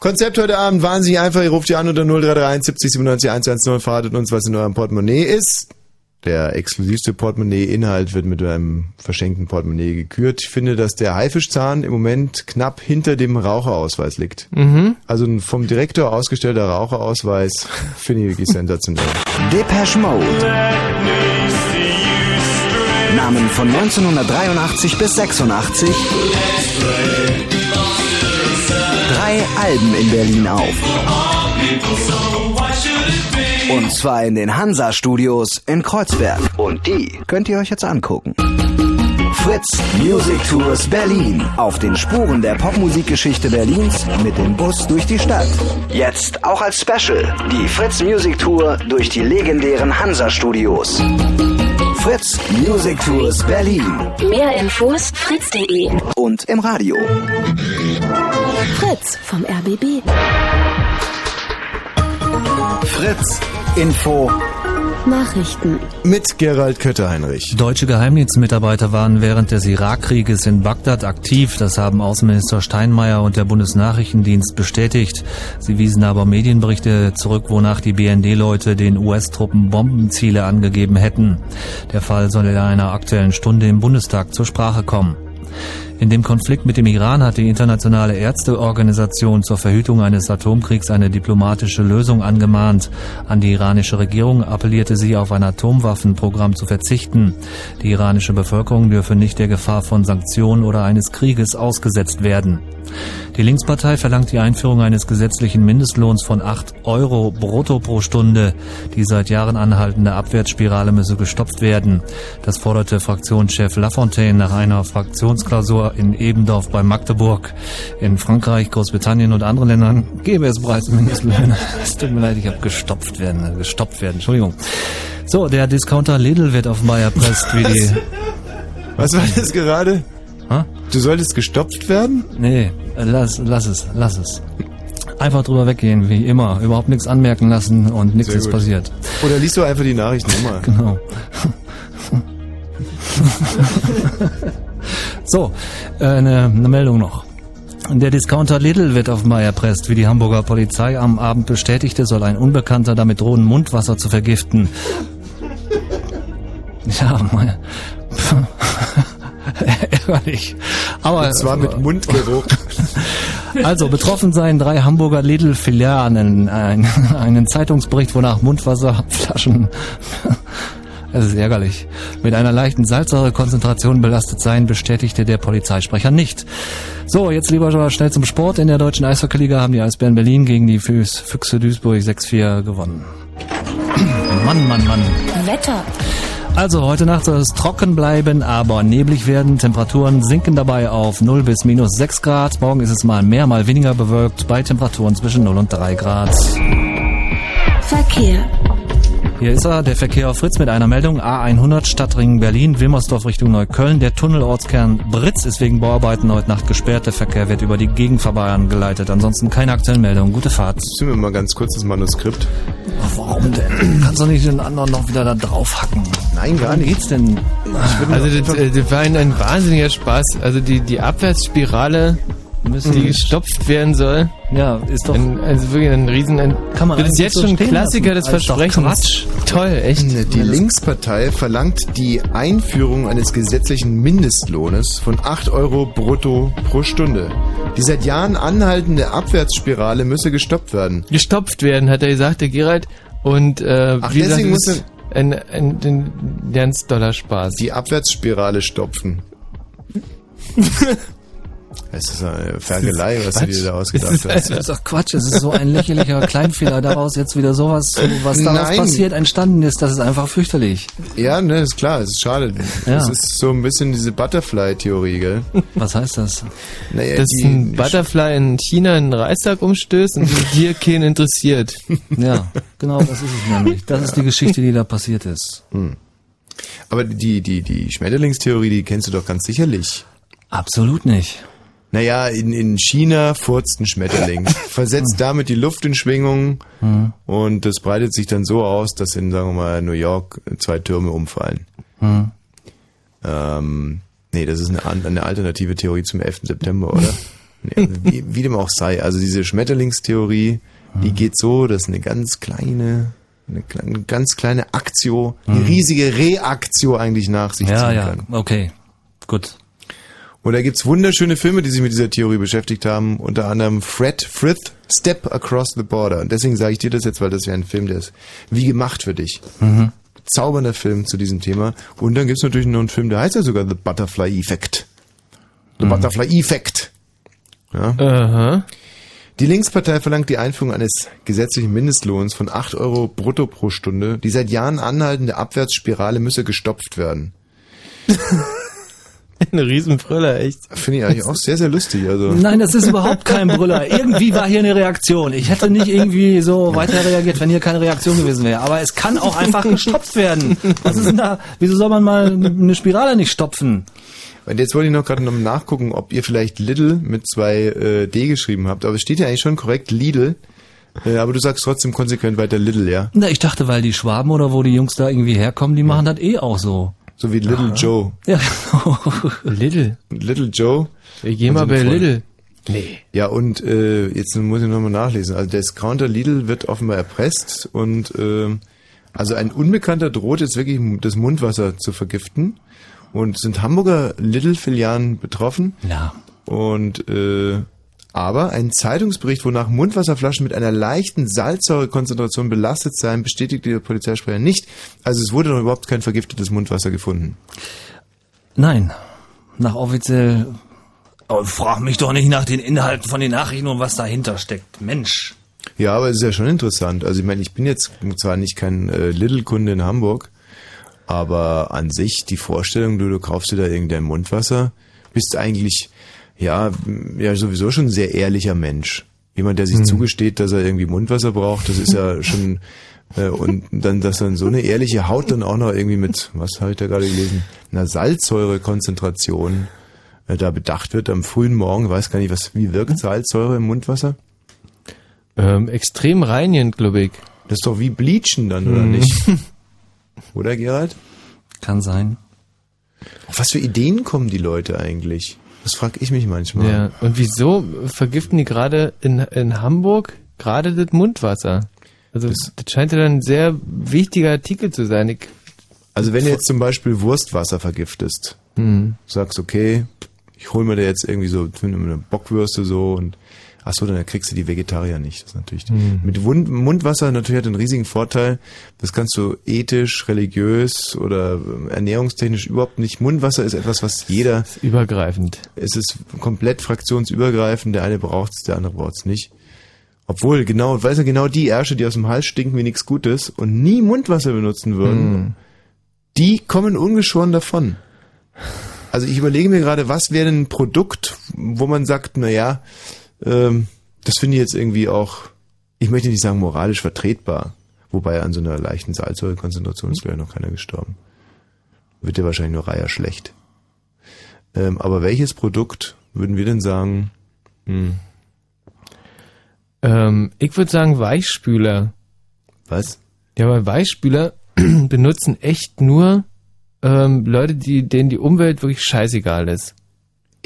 Konzept heute Abend wahnsinnig einfach. Ihr ruft ihr an unter 0331 70 97 110 verratet uns, was in eurem Portemonnaie ist. Der exklusivste Portemonnaie-Inhalt wird mit einem verschenkten Portemonnaie gekürt. Ich finde, dass der Haifischzahn im Moment knapp hinter dem Raucherausweis liegt. Mhm. Also ein vom Direktor ausgestellter Raucherausweis finde ich wirklich sensationell. [laughs] Depeche Mode. Namen von 1983 bis 86. Drei Alben in Berlin auf. Und zwar in den Hansa-Studios in Kreuzberg. Und die könnt ihr euch jetzt angucken. Fritz Music Tours Berlin. Auf den Spuren der Popmusikgeschichte Berlins mit dem Bus durch die Stadt. Jetzt auch als Special. Die Fritz Music Tour durch die legendären Hansa-Studios. Fritz Music Tours Berlin. Mehr Infos fritz.de. Und im Radio. Fritz vom RBB. Fritz Info. Nachrichten. Mit Gerald Kötter-Heinrich. Deutsche Geheimdienstmitarbeiter waren während des Irakkrieges in Bagdad aktiv. Das haben Außenminister Steinmeier und der Bundesnachrichtendienst bestätigt. Sie wiesen aber Medienberichte zurück, wonach die BND-Leute den US-Truppen Bombenziele angegeben hätten. Der Fall soll in einer aktuellen Stunde im Bundestag zur Sprache kommen. In dem Konflikt mit dem Iran hat die internationale Ärzteorganisation zur Verhütung eines Atomkriegs eine diplomatische Lösung angemahnt. An die iranische Regierung appellierte sie, auf ein Atomwaffenprogramm zu verzichten. Die iranische Bevölkerung dürfe nicht der Gefahr von Sanktionen oder eines Krieges ausgesetzt werden. Die Linkspartei verlangt die Einführung eines gesetzlichen Mindestlohns von 8 Euro brutto pro Stunde. Die seit Jahren anhaltende Abwärtsspirale müsse gestoppt werden. Das forderte Fraktionschef Lafontaine nach einer Fraktionsklausur in Ebendorf bei Magdeburg. In Frankreich, Großbritannien und anderen Ländern gäbe es bereits Mindestlöhne. [laughs] Es tut mir leid, ich habe gestopft werden, gestoppt werden, Entschuldigung. So, der Discounter Lidl wird offenbar erpresst, wie die... Was war das gerade? Ha? Du solltest gestopft werden? Nee, lass, lass es, lass es. Einfach drüber weggehen, wie immer. Überhaupt nichts anmerken lassen und nichts ist passiert. Oder liest du einfach die Nachrichten nochmal? Genau. [laughs] so, äh, eine, eine Meldung noch. Der Discounter Lidl wird offenbar erpresst. Wie die Hamburger Polizei am Abend bestätigte, soll ein Unbekannter damit drohen, Mundwasser zu vergiften. [laughs] Ja, mein... [laughs] Ärgerlich. Aber Und zwar mit Mundgeruch. [laughs] Also, betroffen seien drei Hamburger Lidl-Filialen. Ein, einen Zeitungsbericht, wonach Mundwasserflaschen, es ist ärgerlich, mit einer leichten Salzsäurekonzentration belastet seien, bestätigte der Polizeisprecher nicht. So, jetzt lieber schnell zum Sport. In der deutschen Eishockeyliga haben die Eisbären Berlin gegen die Füchs- Füchse Duisburg 6-4 gewonnen. [clears throat] Mann, Mann, Mann. Wetter. Also heute Nacht soll es trocken bleiben, aber neblig werden. Temperaturen sinken dabei auf 0 bis minus 6 Grad. Morgen ist es mal mehr, mal weniger bewölkt bei Temperaturen zwischen 0 und 3 Grad. Verkehr. Hier ist er, der Verkehr auf Fritz mit einer Meldung. A100 Stadtring Berlin, Wilmersdorf Richtung Neukölln. Der Tunnelortskern Britz ist wegen Bauarbeiten heute Nacht gesperrt. Der Verkehr wird über die Gegenfahrbahn geleitet. Ansonsten keine aktuellen Meldungen. Gute Fahrt. Ziehen wir mal ganz kurz das Manuskript. Ach, warum denn? Kannst du nicht den anderen noch wieder da draufhacken? Nein, gar Worum nicht. geht's denn? Also das, äh, das war ein, ein wahnsinniger Spaß. Also die, die Abwärtsspirale, die gestopft werden soll. Ja, ist doch... Ein, also wirklich ein riesen... Ein, Kann man das ist jetzt so schon ein Klassiker des Versprechens. Quatsch. Toll, echt. Die Linkspartei verlangt die Einführung eines gesetzlichen Mindestlohnes von 8 Euro brutto pro Stunde. Die seit Jahren anhaltende Abwärtsspirale müsse gestoppt werden. Gestopft werden, hat er gesagt, der Gerald. Und äh, Ach, wie gesagt, deswegen das muss ein, ein, ein ganz doller Spaß. Die Abwärtsspirale stopfen. [laughs] Es ist eine Fergelei, was du dir da ausgedacht hast. Das ist doch Quatsch, es ist so ein lächerlicher Kleinfehler daraus jetzt wieder sowas, was daraus Nein. passiert, entstanden ist, das ist einfach fürchterlich. Ja, ne, ist klar, es ist schade. Ja. Das ist so ein bisschen diese Butterfly-Theorie, gell? Was heißt das? Naja, Dass die, ein Butterfly in China einen Reichstag umstößt und dir keinen interessiert. Ja, genau, das ist es nämlich. Das ist die Geschichte, die da passiert ist. aber die, die, die Schmetterlingstheorie, die kennst du doch ganz sicherlich. Absolut nicht. Naja, in, in China furzt ein Schmetterling, [laughs] versetzt damit die Luft in Schwingung Hm. und das breitet sich dann so aus, dass in, sagen wir mal, New York zwei Türme umfallen. Hm. Ähm, nee, das ist eine, eine alternative Theorie zum 11. September, oder? [laughs] Nee, also wie, wie dem auch sei. Also diese Schmetterlingstheorie, die Hm. geht so, dass eine ganz kleine, eine, kle- eine ganz kleine Aktio, eine Hm. riesige Reaktio eigentlich nach sich Ja, ziehen ja, kann. okay. Gut. Und da gibt's wunderschöne Filme, die sich mit dieser Theorie beschäftigt haben. Unter anderem Fred Frith, Step Across the Border. Und deswegen sage ich dir das jetzt, weil das wäre ein Film, der ist wie gemacht für dich. Mhm. Zaubernder Film zu diesem Thema. Und dann gibt's natürlich noch einen Film, der heißt ja sogar The Butterfly Effect. The Butterfly Effect. Ja. Aha. Die Linkspartei verlangt die Einführung eines gesetzlichen Mindestlohns von 8 Euro brutto pro Stunde. Die seit Jahren anhaltende Abwärtsspirale müsse gestopft werden. [laughs] Ein Riesenbrüller, echt. Finde ich eigentlich auch sehr, sehr lustig. Also. Nein, das ist überhaupt kein Brüller. Irgendwie war hier eine Reaktion. Ich hätte nicht irgendwie so weiter reagiert, wenn hier keine Reaktion gewesen wäre. Aber es kann auch einfach gestopft werden. Was ist denn da? Wieso soll man mal eine Spirale nicht stopfen? Und jetzt wollte ich noch gerade noch nachgucken, ob ihr vielleicht Lidl mit zwei äh, D geschrieben habt. Aber es steht ja eigentlich schon korrekt Lidl. Äh, aber du sagst trotzdem konsequent weiter Lidl, ja? Na, ich dachte, weil die Schwaben oder wo die Jungs da irgendwie herkommen, die machen das eh auch so. So wie Little Joe. [laughs] Ja, genau. Lidl. Little Joe. Ich geh mal bei Freunde. Lidl. Nee. Ja, und äh, jetzt muss ich nochmal nachlesen. Also der Discounter Lidl wird offenbar erpresst und äh, also ein Unbekannter droht jetzt wirklich das Mundwasser zu vergiften. Und sind Hamburger Lidl-Filialen betroffen. Ja. Und äh, aber ein Zeitungsbericht, wonach Mundwasserflaschen mit einer leichten Salzsäurekonzentration belastet seien, bestätigte der Polizeisprecher nicht. Also es wurde noch überhaupt kein vergiftetes Mundwasser gefunden. Nein. Nach offiziell. Oh, frag mich doch nicht nach den Inhalten von den Nachrichten und was dahinter steckt. Mensch. Ja, aber es ist ja schon interessant. Also ich meine, ich bin jetzt zwar nicht kein äh, Lidl-Kunde in Hamburg, aber an sich die Vorstellung, du, du kaufst dir da irgendein Mundwasser, bist eigentlich ja ja sowieso schon ein sehr ehrlicher Mensch. Jemand, der sich Mhm. zugesteht, dass er irgendwie Mundwasser braucht, das ist ja [laughs] schon äh, und dann, dass dann so eine ehrliche Haut dann auch noch irgendwie mit, was habe ich da gerade gelesen, einer Salzsäurekonzentration äh, da bedacht wird am frühen Morgen, weiß gar nicht, was wie wirkt Salzsäure im Mundwasser? Ähm, extrem reinigend, glaube ich. Das ist doch wie Bleachen dann, oder Mhm. nicht? [laughs] Oder, Gerald? Kann sein. Auf was für Ideen kommen die Leute eigentlich? Das frage ich mich manchmal. Ja. Und wieso vergiften die gerade in, in Hamburg gerade das Mundwasser? Also das, scheint ja dann ein sehr wichtiger Artikel zu sein. Ich, Also wenn du jetzt zum Beispiel Wurstwasser vergiftest, Hm. sagst, okay, ich hol mir da jetzt irgendwie so eine Bockwürste so und ach so, dann kriegst du die Vegetarier nicht. Das ist natürlich Mhm. mit Wund Mundwasser natürlich hat einen riesigen Vorteil. Das kannst du ethisch, religiös oder ähm, ernährungstechnisch überhaupt nicht. Mundwasser ist etwas, was jeder. Übergreifend. Es ist komplett fraktionsübergreifend. Der eine braucht's, der andere braucht's nicht. Obwohl genau, weiß er genau die Ärsche, die aus dem Hals stinken wie nichts Gutes und nie Mundwasser benutzen würden, Mhm. die kommen ungeschoren davon. Also ich überlege mir gerade, was wäre denn ein Produkt, wo man sagt, na ja, ähm, das finde ich jetzt irgendwie auch, ich möchte nicht sagen moralisch vertretbar, wobei an so einer leichten Salzsäurekonzentration ist vielleicht noch keiner gestorben. Wird ja wahrscheinlich nur Reiher schlecht. Ähm, aber welches Produkt würden wir denn sagen? Hm, Ähm, ich würde sagen Weichspüler. was? Ja, aber Weichspüler [clears throat] benutzen echt nur ähm, Leute, die, denen die Umwelt wirklich scheißegal ist.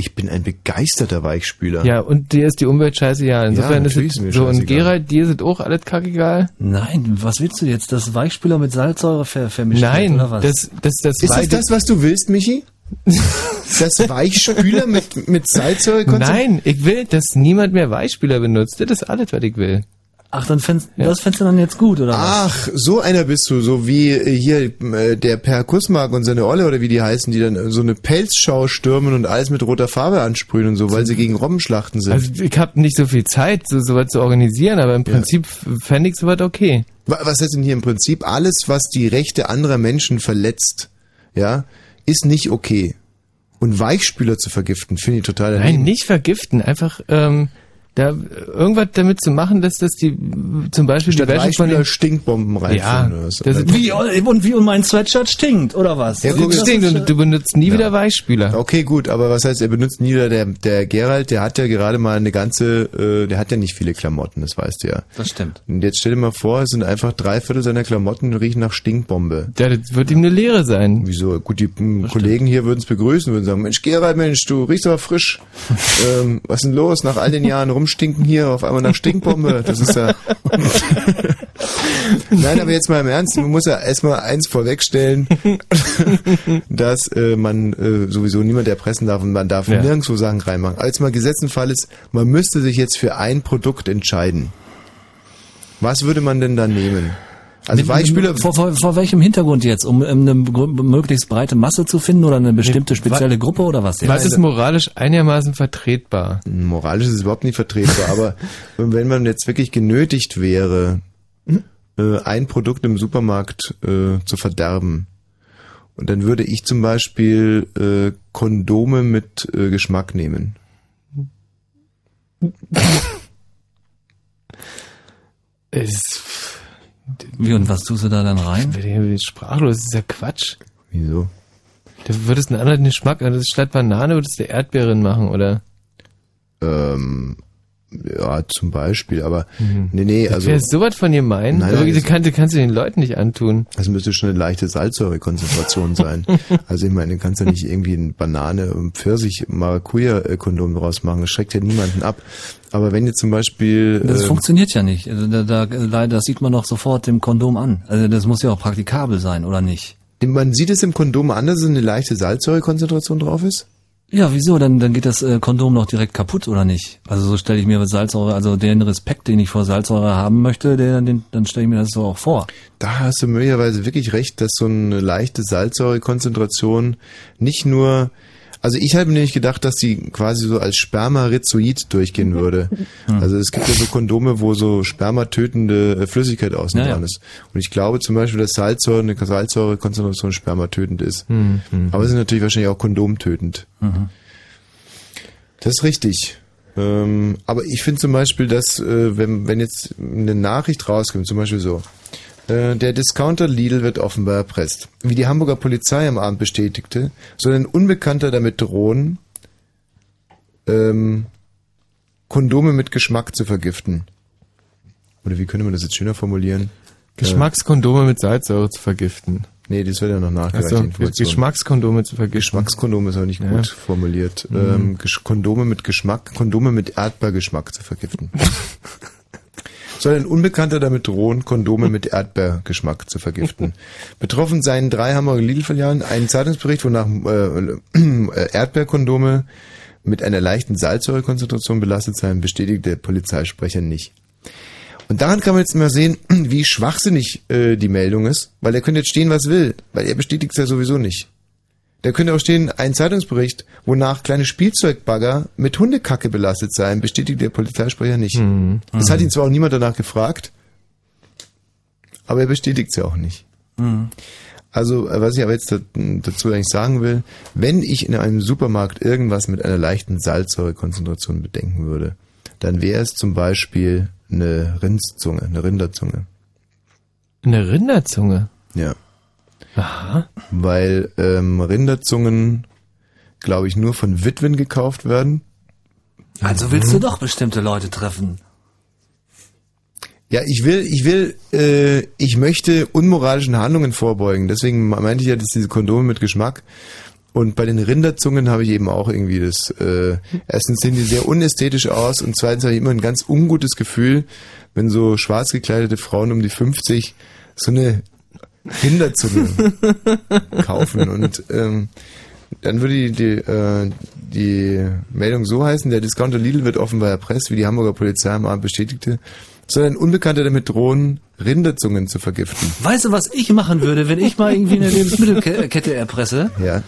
Ich bin ein begeisterter Weichspüler. Ja, und dir ist die Umwelt scheißegal. Insofern ist natürlich es ist mir so. Und. Gerald, dir ist auch alles kackegal? Nein, was willst du jetzt? Das Weichspüler mit Salzsäure ver vermischt wird, Nein, oder was? das, das, das, Ist das das, was du willst, Michi? [laughs] Das Weichspüler mit, mit Salzsäure Nein, ich will, dass niemand mehr Weichspüler benutzt. Das ist alles, was ich will. Ach, dann fändst, das fändest du dann jetzt gut, oder was? Ach, so einer bist du, so wie äh, hier äh, der Per Kussmark und seine Olle oder wie die heißen, die dann äh, so eine Pelzschau stürmen und alles mit roter Farbe ansprühen und so, weil sie gegen Robbenschlachten sind. Also ich habe nicht so viel Zeit, so sowas zu organisieren, aber im Prinzip fände ich sowas okay. Wa- Was heißt denn hier im Prinzip? Alles, was die Rechte anderer Menschen verletzt, ja, ist nicht okay. Und Weichspüler zu vergiften, finde ich total Nein, daneben. nicht vergiften, einfach ähm, da irgendwas damit zu machen, dass das die zum Beispiel Statt die Wäsche von Weichspüler den Stinkbomben ja, so. das ist, Wie, und wie und mein Sweatshirt stinkt, oder was? Ja, guck, stinkt und du benutzt nie wieder Weichspüler. Okay, gut, aber was heißt, er benutzt nie wieder, der, der Gerald, der hat ja gerade mal eine ganze, äh, der hat ja nicht viele Klamotten, das weißt du ja. Das stimmt. Und jetzt stell dir mal vor, es sind einfach drei Viertel seiner Klamotten riechen nach Stinkbombe. Ja, das wird ihm eine Lehre sein. Wieso? Gut, die m, Kollegen hier würden es begrüßen, würden sagen, Mensch, Gerald, Mensch, du riechst aber frisch. [laughs] ähm, was ist denn los? Nach all den Jahren rumstinken hier, auf einmal nach Stinkbombe. Das ist ja... [laughs] Nein, aber jetzt mal im Ernst, man muss ja erstmal eins vorwegstellen, [laughs] dass äh, man äh, sowieso niemand erpressen darf und man darf Ja. nirgendwo Sachen reinmachen. Als mal Gesetz Fall ist, man müsste sich jetzt für ein Produkt entscheiden. Was würde man denn da nehmen? Also Mit- Weichspüler... Vor, vor, vor welchem Hintergrund jetzt? Um ähm, eine möglichst breite Masse zu finden oder eine bestimmte spezielle Gruppe oder was? Was ist moralisch einigermaßen vertretbar? Moralisch ist es überhaupt nicht vertretbar, [laughs] aber wenn man jetzt wirklich genötigt wäre, äh, ein Produkt im Supermarkt äh, zu verderben, und dann würde ich zum Beispiel äh, Kondome mit äh, Geschmack nehmen. [laughs] Ist, Wie und was tust du da dann rein? ich bin sprachlos, das ist ja Quatsch. Wieso? Du würdest einen anderen Geschmack, also statt Banane würdest du Erdbeeren machen, oder? Ähm, ja, zum Beispiel, aber nee, nee, also Wer sowas von dir meinen? Nein, Aber nein, das das- kannst, du den Leuten nicht antun. das müsste schon eine leichte Salzsäurekonzentration sein. [laughs] Also ich meine, du kannst ja nicht irgendwie ein Banane und Pfirsich Maracuja Kondom draus machen, das schreckt ja niemanden ab. Aber wenn jetzt zum Beispiel Das äh, funktioniert ja nicht. Also Da, da, leider, das sieht man doch sofort dem Kondom an. Also das muss ja auch praktikabel sein, oder nicht? Man sieht es im Kondom an, dass es eine leichte Salzsäurekonzentration drauf ist. Ja, wieso? Dann, dann geht das äh, Kondom doch direkt kaputt, oder nicht? Also so stelle ich mir Salzsäure, also den Respekt, den ich vor Salzsäure haben möchte, den, den, dann stelle ich mir das so auch vor. Da hast du möglicherweise wirklich recht, dass so eine leichte Salzsäurekonzentration nicht nur, also ich habe nämlich gedacht, dass die quasi so als Spermarizoid durchgehen würde. Also es gibt ja so Kondome, wo so spermatötende äh, Flüssigkeit außen Ja, dran ja. ist. Und ich glaube zum Beispiel, dass Salzsäure, eine Salzsäurekonzentration spermatötend ist. Aber es ist natürlich wahrscheinlich auch kondomtötend. Das ist richtig. Ähm, aber ich finde zum Beispiel, dass äh, wenn, wenn jetzt eine Nachricht rauskommt, zum Beispiel so, der Discounter Lidl wird offenbar erpresst. Wie die Hamburger Polizei am Abend bestätigte, soll ein Unbekannter damit drohen, ähm, Kondome mit Geschmack zu vergiften. Oder wie könnte man das jetzt schöner formulieren? Geschmackskondome mit Salzsäure zu vergiften. Nee, das wird ja noch nachgereicht. Also. Geschmackskondome zu vergiften. Geschmackskondome ist aber nicht Ja. gut formuliert. Mhm. Ähm, Kondome mit Geschmack, Kondome mit Erdbeergeschmack zu vergiften. [laughs] Soll ein Unbekannter damit drohen, Kondome mit Erdbeergeschmack zu vergiften. [laughs] Betroffen seien drei Hamburger Lidl-Filialen. Ein Zeitungsbericht, wonach äh, äh, Erdbeerkondome mit einer leichten Salzsäurekonzentration belastet sein, bestätigt der Polizeisprecher nicht. Und daran kann man jetzt mal sehen, wie schwachsinnig äh, die Meldung ist, weil er könnte jetzt stehen, was will, weil er bestätigt es ja sowieso nicht. Da könnte auch stehen, ein Zeitungsbericht, wonach kleine Spielzeugbagger mit Hundekacke belastet seien, bestätigt der Polizeisprecher nicht. Mhm. Das hat ihn zwar auch niemand danach gefragt, aber er bestätigt es ja auch nicht. Mhm. Also, äh, was ich aber jetzt da- dazu eigentlich sagen will, wenn ich in einem Supermarkt irgendwas mit einer leichten Salzsäurekonzentration bedenken würde, dann wäre es zum Beispiel eine Rindszunge, eine Rinderzunge. Eine Rinderzunge. Ja. Aha. Weil ähm, Rinderzungen, glaube ich, nur von Witwen gekauft werden. Also willst du doch bestimmte Leute treffen. Ja, ich will, ich will, äh, ich möchte unmoralischen Handlungen vorbeugen. Deswegen meinte ich ja, dass diese Kondome mit Geschmack. Und bei den Rinderzungen habe ich eben auch irgendwie das, äh, erstens sehen die sehr unästhetisch aus und zweitens habe ich immer ein ganz ungutes Gefühl, wenn so schwarz gekleidete Frauen um die 50 so eine Rinderzunge [laughs] kaufen. Und ähm, dann würde die, die, äh, die Meldung so heißen, der Discounter Lidl wird offenbar erpresst, wie die Hamburger Polizei am Abend bestätigte, soll ein Unbekannter damit drohen, Rinderzungen zu vergiften. Weißt du, was ich machen würde, wenn ich mal irgendwie eine Lebensmittelkette erpresse? Ja.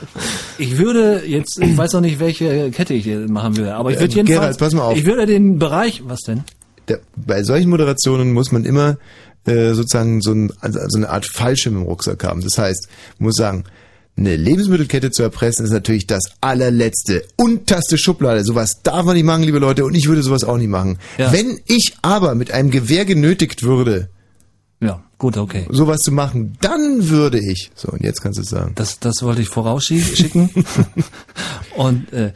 Ich würde jetzt, ich weiß noch nicht, welche Kette ich hier machen würde, aber ich würde Äh, jedenfalls, Gerald, pass mal auf. ich würde den Bereich, was denn? Der, bei solchen Moderationen muss man immer äh, sozusagen so, ein, also so eine Art Fallschirm im Rucksack haben. Das heißt, man muss sagen, eine Lebensmittelkette zu erpressen ist natürlich das allerletzte, unterste Schublade. Sowas darf man nicht machen, liebe Leute, und ich würde sowas auch nicht machen. Ja. Wenn ich aber mit einem Gewehr genötigt würde, Ja, gut, okay. sowas zu machen, dann würde ich. So, und jetzt kannst du es sagen. Das, das wollte ich vorausschicken. [laughs] Und äh,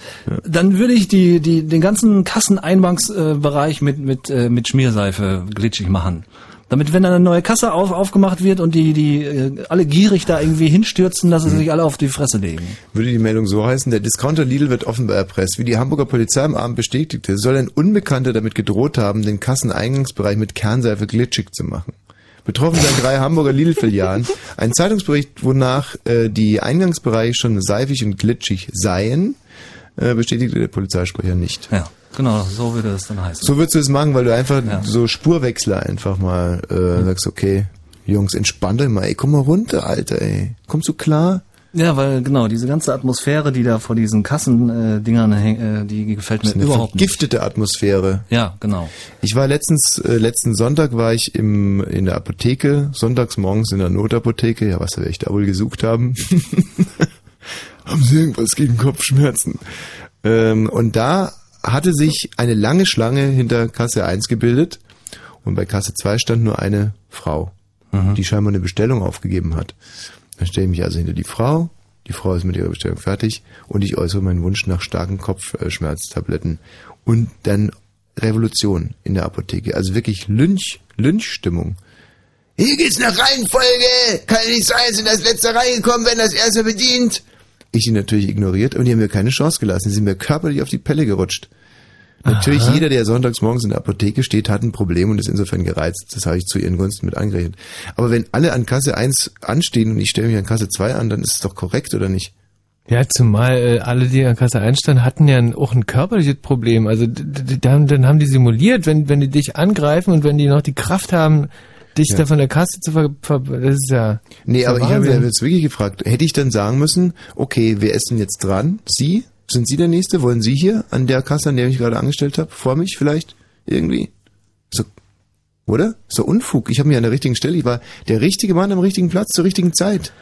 dann würde ich die, die, den ganzen Kasseneinbanksbereich mit, mit, äh, mit Schmierseife glitschig machen. Damit, wenn dann eine neue Kasse auf, aufgemacht wird und die, die äh, alle gierig da irgendwie hinstürzen, dass sie sich alle auf die Fresse legen. Würde die Meldung so heißen, der Discounter Lidl wird offenbar erpresst. Wie die Hamburger Polizei am Abend bestätigte, soll ein Unbekannter damit gedroht haben, den Kasseneingangsbereich mit Kernseife glitschig zu machen. Betroffen seien drei Hamburger Lidl-Filialen. Ein Zeitungsbericht, wonach äh, die Eingangsbereiche schon seifig und glitschig seien, äh, bestätigte der Polizeisprecher nicht. Ja, genau, so würde es dann heißen. So würdest du es machen, weil du einfach so Spurwechsler einfach mal äh, sagst, okay, Jungs, entspannt euch mal, ey, komm mal runter, Alter, ey. Kommst du klar? Ja, weil genau, diese ganze Atmosphäre, die da vor diesen Kassendingern, äh, Dingern häng- äh, die gefällt mir überhaupt nicht. vergiftete Atmosphäre. Ja, genau. Ich war letztens, äh, letzten Sonntag war ich im, in der Apotheke, sonntags morgens in der Notapotheke, ja, was werde ich da wohl gesucht haben? [laughs] haben Sie irgendwas gegen Kopfschmerzen? Ähm, und da hatte sich eine lange Schlange hinter Kasse 1 gebildet und bei Kasse 2 stand nur eine Frau, die scheinbar eine Bestellung aufgegeben hat. Dann stelle ich mich also hinter die Frau, die Frau ist mit ihrer Bestellung fertig und ich äußere meinen Wunsch nach starken Kopfschmerztabletten und dann Revolution in der Apotheke. Also wirklich Lynch, Lynchstimmung. Hier geht's nach Reihenfolge! Kann nicht sein, sind als letzter reingekommen, wenn das erste bedient. Ich die natürlich ignoriert und die haben mir keine Chance gelassen. Die sind mir körperlich auf die Pelle gerutscht. Natürlich Aha. jeder, der sonntags morgens in der Apotheke steht, hat ein Problem und ist insofern gereizt. Das habe ich zu ihren Gunsten mit angerechnet. Aber wenn alle an Kasse 1 anstehen und ich stelle mich an Kasse 2 an, dann ist es doch korrekt, oder nicht? Ja, zumal äh, alle, die an Kasse einstanden, hatten ja auch ein körperliches Problem. Also dann, dann haben die simuliert, wenn, wenn die dich angreifen und wenn die noch die Kraft haben, dich Ja. da von der Kasse zu ver... ver das ist ja... Nee, aber ich habe jetzt wirklich gefragt, hätte ich dann sagen müssen, okay, wer ist denn jetzt dran? Sie? Sind Sie der Nächste? Wollen Sie hier an der Kasse, an der ich mich gerade angestellt habe? Vor mich vielleicht? Irgendwie? So, oder? So Unfug. Ich habe mich an der richtigen Stelle. Ich war der richtige Mann am richtigen Platz zur richtigen Zeit.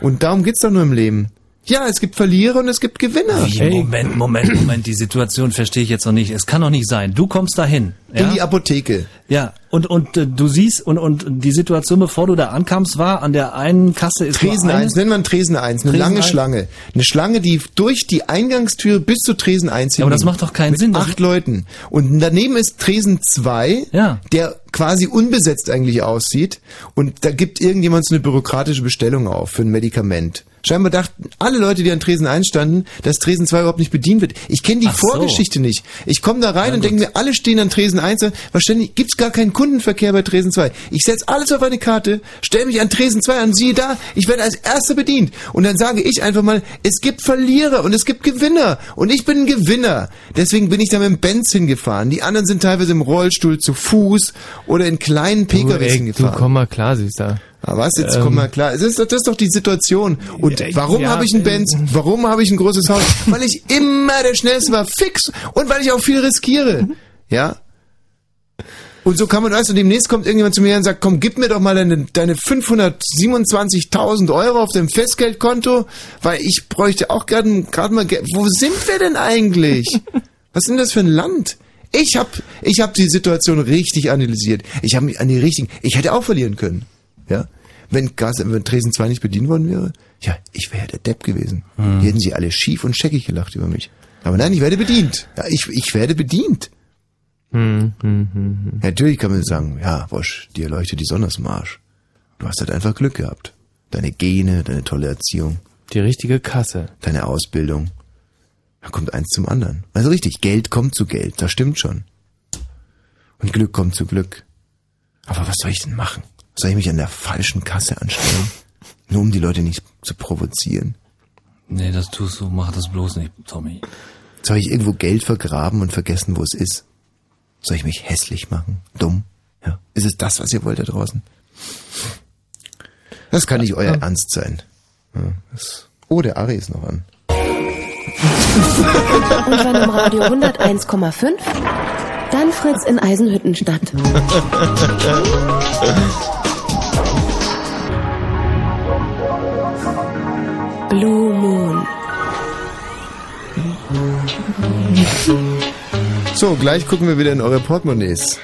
Und darum geht's doch nur im Leben. Ja, es gibt Verlierer und es gibt Gewinner. Wie, Moment, Moment, Moment, die Situation verstehe ich jetzt noch nicht. Es kann doch nicht sein. Du kommst dahin. Ja? In die Apotheke. Ja, und, und äh, du siehst, und, und die Situation, bevor du da ankamst, war, an der einen Kasse ist Tresen nur eine. 1, nennen wir einen Tresen 1, eine Tresen lange eins. Schlange. Eine Schlange, die durch die Eingangstür bis zu Tresen 1 Ja, aber das macht doch keinen mit Sinn. Acht Leuten. Und daneben ist Tresen 2, Ja. der quasi unbesetzt eigentlich aussieht. Und da gibt irgendjemand so eine bürokratische Bestellung auf für ein Medikament. Scheinbar dachten alle Leute, die an Tresen 1 standen, dass Tresen 2 überhaupt nicht bedient wird. Ich kenne die Ach so. Vorgeschichte nicht. Ich komme da rein und denke mir, alle stehen an Tresen 1. Wahrscheinlich gibt's gar keinen Kundenverkehr bei Tresen 2. Ich setze alles auf eine Karte, stelle mich an Tresen 2 an, siehe da, ich werde als Erster bedient. Und dann sage ich einfach mal, es gibt Verlierer und es gibt Gewinner. Und ich bin ein Gewinner. Deswegen bin ich da mit dem Benz hingefahren. Die anderen sind teilweise im Rollstuhl zu Fuß oder in kleinen Du, PKWs ey, du hingefahren. komm mal klar, Süßer. Aber was, jetzt Ähm, komm mal klar. Es ist, doch- das ist doch die Situation. Und Ja, warum ja, habe ich einen äh, Benz? Warum habe ich ein großes Haus? weil ich immer der Schnellste war, fix. Und weil ich auch viel riskiere. Ja? Und so kann man, weißt du, demnächst kommt irgendjemand zu mir und sagt, komm, gib mir doch mal deine, deine 527.000 Euro auf dem Festgeldkonto, weil ich bräuchte auch gerade gerade mal Geld. Wo sind wir denn eigentlich? [laughs] Was ist denn das für ein Land? Ich hab, ich hab die Situation richtig analysiert. Ich habe mich an die richtigen, ich hätte auch verlieren können. Ja? Wenn Gas, wenn Tresen 2 nicht bedient worden wäre, ja, ich wäre der Depp gewesen. Die hätten sie alle schief und scheckig gelacht über mich. Aber nein, ich werde bedient. Ja, ich, ich werde bedient. Hm, hm, hm, hm. Natürlich kann man sagen, ja, Wosch, dir leuchtet die Sonne aus dem Arsch. Du hast halt einfach Glück gehabt. Deine Gene, deine tolle Erziehung. Die richtige Kasse. Deine Ausbildung. Da kommt eins zum anderen. Also richtig, Geld kommt zu Geld, das stimmt schon. Und Glück kommt zu Glück. Aber was soll ich denn machen? Soll ich mich an der falschen Kasse anstellen? Nur um die Leute nicht zu provozieren? Nee, das tust du, mach das bloß nicht, Tommy. Soll ich irgendwo Geld vergraben und vergessen, wo es ist? Soll ich mich hässlich machen? Dumm? Ja. Ist es das, was ihr wollt da draußen? Das kann nicht euer Ernst sein. Ja, oh, der Ari ist noch an. Und wenn im Radio 101,5, dann Fritz in Eisenhüttenstadt. Blue Moon. So, gleich gucken wir wieder in eure Portemonnaies.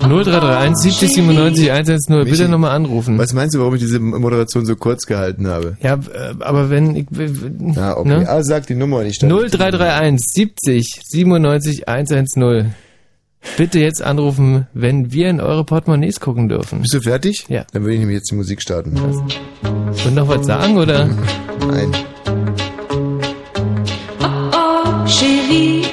0331 70 97 110. Bitte nochmal anrufen. Was meinst du, warum ich diese Moderation so kurz gehalten habe? Ja, äh, aber wenn ich. Ja, okay. Ne? Also sag die Nummer stelle 0331 70 97 110. Bitte jetzt anrufen, wenn wir in eure Portemonnaies gucken dürfen. Bist du fertig? Ja. Dann würde ich nämlich jetzt die Musik starten. Und noch was sagen, oder? [laughs] Nein. Oh chérie,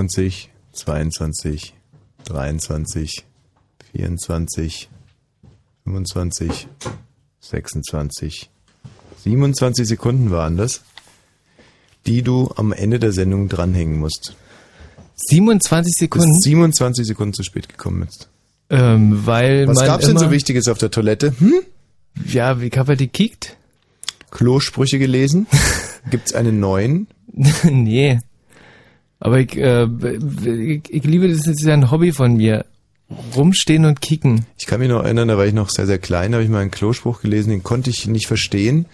21, 22, 23, 24, 25, 26, 27 Sekunden waren das, die du am Ende der Sendung dranhängen musst. 27 Du Sekunden? bist 27 Sekunden zu spät gekommen bist. Ähm, weil Was man gab's denn so Wichtiges auf der Toilette? Hm? Ja, ich habe halt gekickt. Klosprüche gelesen? [laughs] Gibt's einen neuen? [laughs] nee. Aber ich, äh, ich, ich liebe das, das ist ja ein Hobby von mir. Rumstehen und kicken. Ich kann mich noch erinnern, da war ich noch sehr, sehr klein, da habe ich mal einen Klospruch gelesen, den konnte ich nicht verstehen.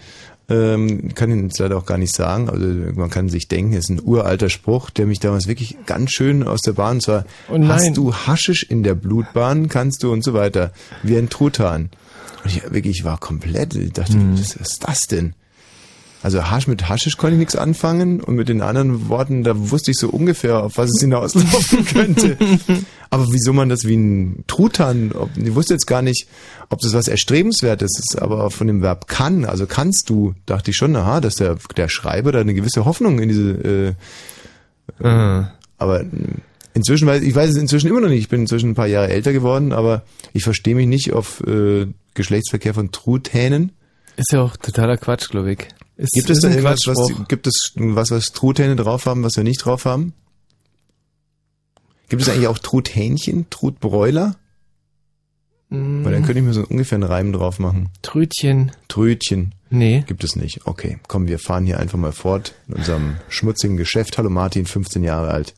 Ähm, kann ihn jetzt leider auch gar nicht sagen, also man kann sich denken, es ist ein uralter Spruch, der mich damals wirklich ganz schön aus der Bahn, zwar, Oh hast du Haschisch in der Blutbahn, kannst du und so weiter, wie ein Truthahn. Und ich wirklich, ich war komplett, ich dachte, Hm. was ist das denn? Also Hasch mit Haschisch konnte ich nichts anfangen und mit den anderen Worten, da wusste ich so ungefähr, auf was es hinauslaufen [laughs] könnte. Aber wieso man das wie ein Truthahn, ob, ich wusste jetzt gar nicht, ob das was Erstrebenswertes ist, aber von dem Verb kann, also kannst du, dachte ich schon, aha, dass der, der Schreiber da eine gewisse Hoffnung in diese, äh, Ah. aber inzwischen weiß ich weiß es inzwischen immer noch nicht, ich bin inzwischen ein paar Jahre älter geworden, aber ich verstehe mich nicht auf äh, Geschlechtsverkehr von Truthähnen. Ist ja auch totaler Quatsch, glaube ich. Ist, Gibt es da irgendwas, was, gibt es was, was Truthähne drauf haben, was wir nicht drauf haben? Gibt es eigentlich auch Truthähnchen, Trutbräuler? Mm, Weil dann könnte ich mir so ungefähr einen Reim drauf machen. Trötchen. Trötchen. Nee. Gibt es nicht. Okay, komm, wir fahren hier einfach mal fort in unserem schmutzigen Geschäft. Hallo Martin, 15 Jahre alt.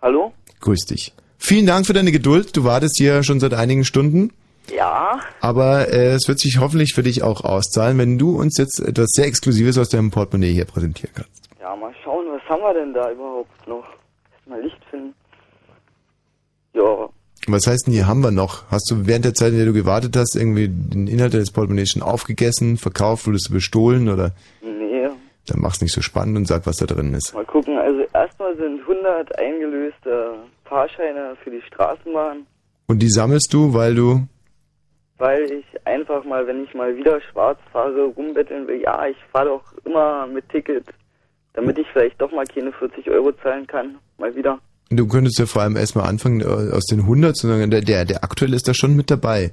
Hallo? Grüß dich. Vielen Dank für deine Geduld. Du wartest hier schon seit einigen Stunden. Ja? Aber äh, es wird sich hoffentlich für dich auch auszahlen, wenn du uns jetzt etwas sehr Exklusives aus deinem Portemonnaie hier präsentieren kannst. Ja, mal schauen, was haben wir denn da überhaupt noch? Erstmal Licht finden. Ja, Was heißt denn, hier haben wir noch? Hast du während der Zeit, in der du gewartet hast, irgendwie den Inhalt des Portemonnaies schon aufgegessen, verkauft, wurdest du bestohlen oder? nee. Dann mach's nicht so spannend und sag, was da drin ist. Mal gucken, also erstmal sind 100 eingelöste Fahrscheine für die Straßenbahn, Und die sammelst du, weil du, weil ich einfach mal, wenn ich mal wieder schwarz fahre, rumbetteln will. Ja, ich fahre doch immer mit Ticket, damit ich vielleicht doch mal keine 40 Euro zahlen kann. Mal wieder. du könntest ja vor allem erstmal anfangen äh, aus den 100, sondern der, der, der aktuelle ist da schon mit dabei.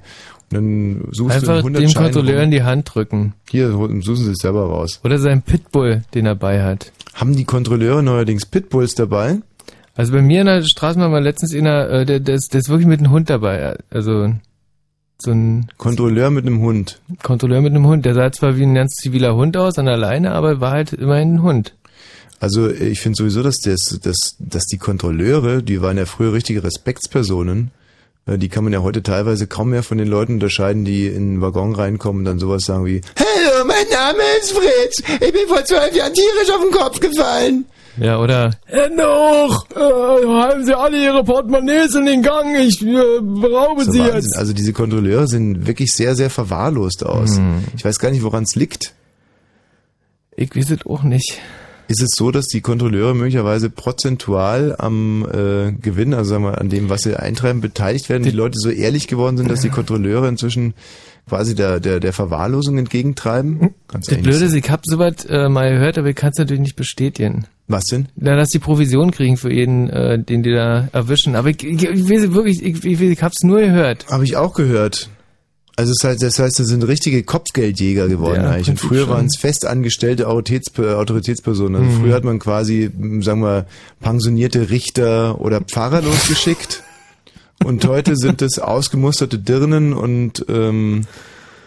Und dann suchst du Einfach einen 100 dem Kontrolleur in die Hand drücken. Hier, suchen sie es selber raus. Oder sein Pitbull, den er bei hat. Haben die Kontrolleure neuerdings Pitbulls dabei? Also bei mir in der Straßenbahn war letztens einer, äh, der, der, ist, der ist wirklich mit einem Hund dabei. Also so ein Kontrolleur mit einem Hund. Kontrolleur mit einem Hund. Der sah zwar wie ein ganz ziviler Hund aus an der Leine, aber war halt immerhin ein Hund. Also ich finde sowieso, dass, das, dass, dass die Kontrolleure, die waren ja früher richtige Respektspersonen, die kann man ja heute teilweise kaum mehr von den Leuten unterscheiden, die in den Waggon reinkommen und dann sowas sagen wie Hallo, mein Name ist Fritz, ich bin vor zwölf Jahren tierisch auf den Kopf gefallen. Ja, oder Hände hoch! Äh, halten Sie alle Ihre Portemonnaies in den Gang, ich äh, beraube So Sie Wahnsinn. jetzt. Also diese Kontrolleure sehen wirklich sehr, sehr verwahrlost aus. Hm. Ich weiß gar nicht, woran es liegt. Ich weiß es auch nicht. Ist es so, dass die Kontrolleure möglicherweise prozentual am äh, Gewinn, also sagen wir, an dem, was sie eintreiben, beteiligt werden? Die, Leute so ehrlich geworden sind, dass die Kontrolleure inzwischen quasi der, der, der Verwahrlosung entgegentreiben? Kann's Das eigentlich Blöde ist, ich hab sowas äh, mal gehört, aber ich kann es natürlich nicht bestätigen. Was denn? Ja, dass die Provision kriegen für jeden, äh, den die da erwischen. Aber ich, ich, ich weiß wirklich, ich, ich, ich hab's nur gehört. Habe ich auch gehört. Also das heißt, das heißt, das sind richtige Kopfgeldjäger geworden Ja, eigentlich. Und früher waren es festangestellte Autoritäts Autoritätspersonen. Also Mhm. früher hat man quasi, sagen wir, pensionierte Richter oder Pfarrer losgeschickt. Und heute sind es ausgemusterte Dirnen und ähm,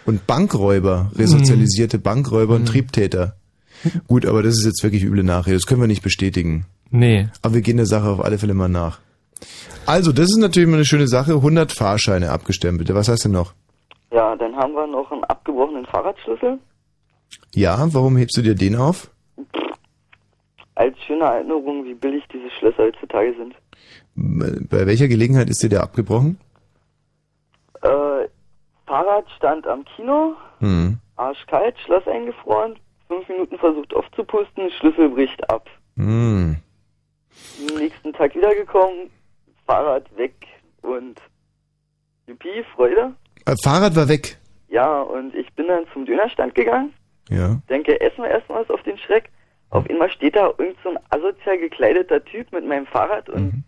und Bankräuber, resozialisierte Mhm. Bankräuber und Triebtäter. Gut, aber das ist jetzt wirklich üble Nachrede. Das können wir nicht bestätigen. Nee. Aber wir gehen der Sache auf alle Fälle mal nach. Also, das ist natürlich mal eine schöne Sache. 100 Fahrscheine abgestempelt. Was hast du noch? Ja, dann haben wir noch einen abgebrochenen Fahrradschlüssel. Ja, warum hebst du dir den auf? Als schöne Erinnerung, wie billig diese Schlösser heutzutage sind. Bei welcher Gelegenheit ist dir der abgebrochen? Äh, Fahrrad stand am Kino, Hm. arschkalt, Schloss eingefroren, fünf Minuten versucht aufzupusten, Schlüssel bricht ab. Hm. Am nächsten Tag wiedergekommen, Fahrrad weg und Juppie, Freude. Äh, Fahrrad war weg. Ja, und ich bin dann zum Dönerstand gegangen, Ja. denke, essen wir erstmal was auf den Schreck. Auf einmal steht da irgend so ein asozial gekleideter Typ mit meinem Fahrrad und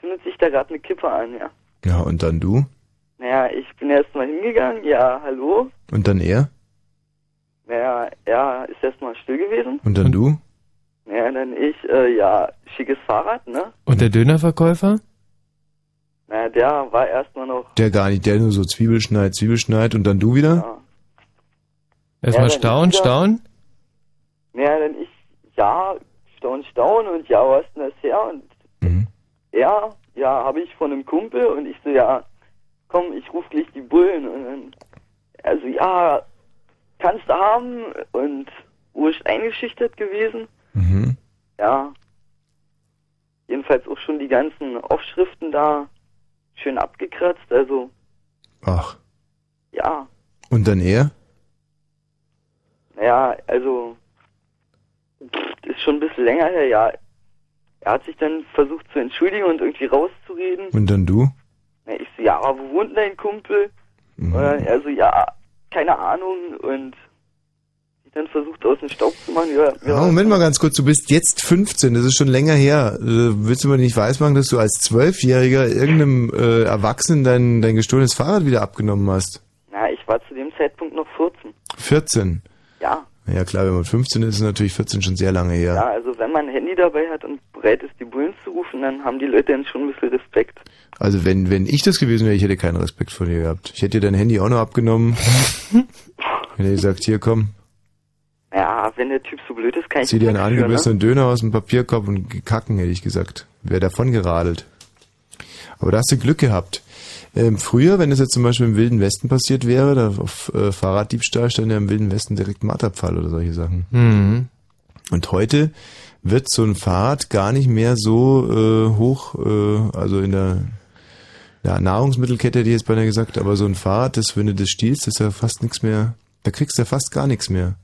zündet sich da gerade eine Kippe an, ja. Ja, und dann du? Naja, ich bin erstmal hingegangen, ja, hallo. Und dann er? Naja, er ist erstmal still gewesen. Und dann du? Naja, dann ich, äh, ja, schickes Fahrrad, ne? Und der Dönerverkäufer? Naja, der war erstmal noch, Der gar nicht, der nur so Zwiebelschneid, Zwiebelschneid und dann du wieder? ja. Erstmal Ja, staunen, staunen. Ja, dann ich, ja, staun, staun und ja, was ist denn das her? Und Mhm. ja, ja, habe ich von einem Kumpel und ich so, ja, komm, ich ruf gleich die Bullen und dann, also ja, kannst du haben und wurscht eingeschüchtert gewesen. Mhm. Ja. Jedenfalls auch schon die ganzen Aufschriften da schön abgekratzt, also Ach. ja, Und dann er? naja, also pff, ist schon ein bisschen länger her, ja. Er hat sich dann versucht zu entschuldigen und irgendwie rauszureden. Und dann du? Ich so, ja, aber wo wohnt dein Kumpel? Mhm. Und dann er so, ja, keine Ahnung und dann versucht aus dem Staub zu machen, ja, ja. Moment mal ganz kurz, du bist jetzt 15, das ist schon länger her. Äh, willst du mir nicht weismachen, dass du als Zwölfjähriger irgendeinem äh, Erwachsenen dein, dein gestohlenes Fahrrad wieder abgenommen hast? Na, ich war zu dem Zeitpunkt noch 14. 14. Ja. Ja klar, wenn man 15 ist, ist natürlich 14 schon sehr lange her. Ja, also wenn man ein Handy dabei hat und bereit ist, die Bullen zu rufen, dann haben die Leute dann schon ein bisschen Respekt. Also wenn, wenn ich das gewesen wäre, ich hätte keinen Respekt vor dir gehabt. Ich hätte dir dein Handy auch noch abgenommen. [laughs] hätte gesagt, hier komm, Ja, wenn der Typ so blöd ist, kann ich zieh dir einen für, ne? angebissenen Döner aus dem Papierkorb und kacken, hätte ich gesagt. Wäre davon geradelt. Aber da hast du Glück gehabt. Ähm, früher, wenn das jetzt zum Beispiel im Wilden Westen passiert wäre, da auf äh, Fahrraddiebstahl stand ja im Wilden Westen direkt Marterpfahl oder solche Sachen. Mhm. Und heute wird so ein Fahrrad gar nicht mehr so äh, hoch, äh, also in der ja, Nahrungsmittelkette hätte ich jetzt beinahe gesagt, aber so ein Fahrrad, das, wenn du das stiehlst, ist ja fast nichts mehr, da kriegst du ja fast gar nichts mehr.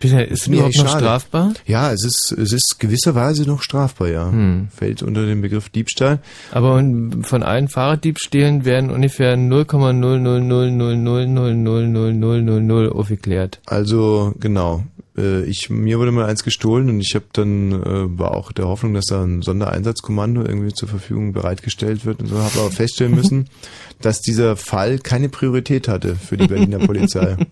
Bitte, ist ich überhaupt noch schade. strafbar? Ja, es ist, es ist gewisserweise noch strafbar, ja. Hm. Fällt unter den Begriff Diebstahl. Aber von allen Fahrraddiebstählen werden ungefähr 0,00000000000 aufgeklärt. Also genau. Äh, Ich mir wurde mal eins gestohlen und ich habe dann äh, war auch der Hoffnung, dass da ein Sondereinsatzkommando irgendwie zur Verfügung bereitgestellt wird und so. Habe aber feststellen [laughs] müssen, dass dieser Fall keine Priorität hatte für die Berliner Polizei. [laughs]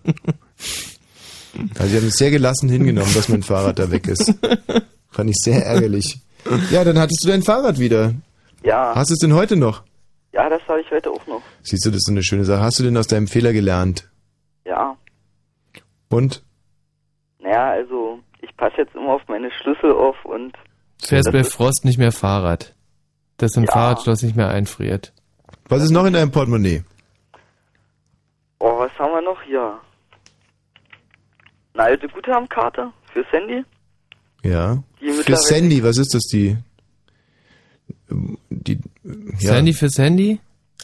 Also sie haben es sehr gelassen hingenommen, dass mein Fahrrad da weg ist. [laughs] Fand ich sehr ärgerlich. Ja, dann hattest du dein Fahrrad wieder. Ja. Hast du es denn heute noch? Ja, das habe ich heute auch noch. Siehst du, das ist so eine schöne Sache. Hast du denn aus deinem Fehler gelernt? Ja. Und? Naja, also ich passe jetzt immer auf meine Schlüssel auf und Fährst Das bei Frost nicht mehr Fahrrad. Dass ein Ja. Fahrradschloss nicht mehr einfriert. Was ist noch in deinem Portemonnaie? oh, was haben wir noch hier? Eine alte Guthabenkarte fürs Handy. Ja. Für Sandy, was ist das, die? Die, Ja. Handy fürs Handy?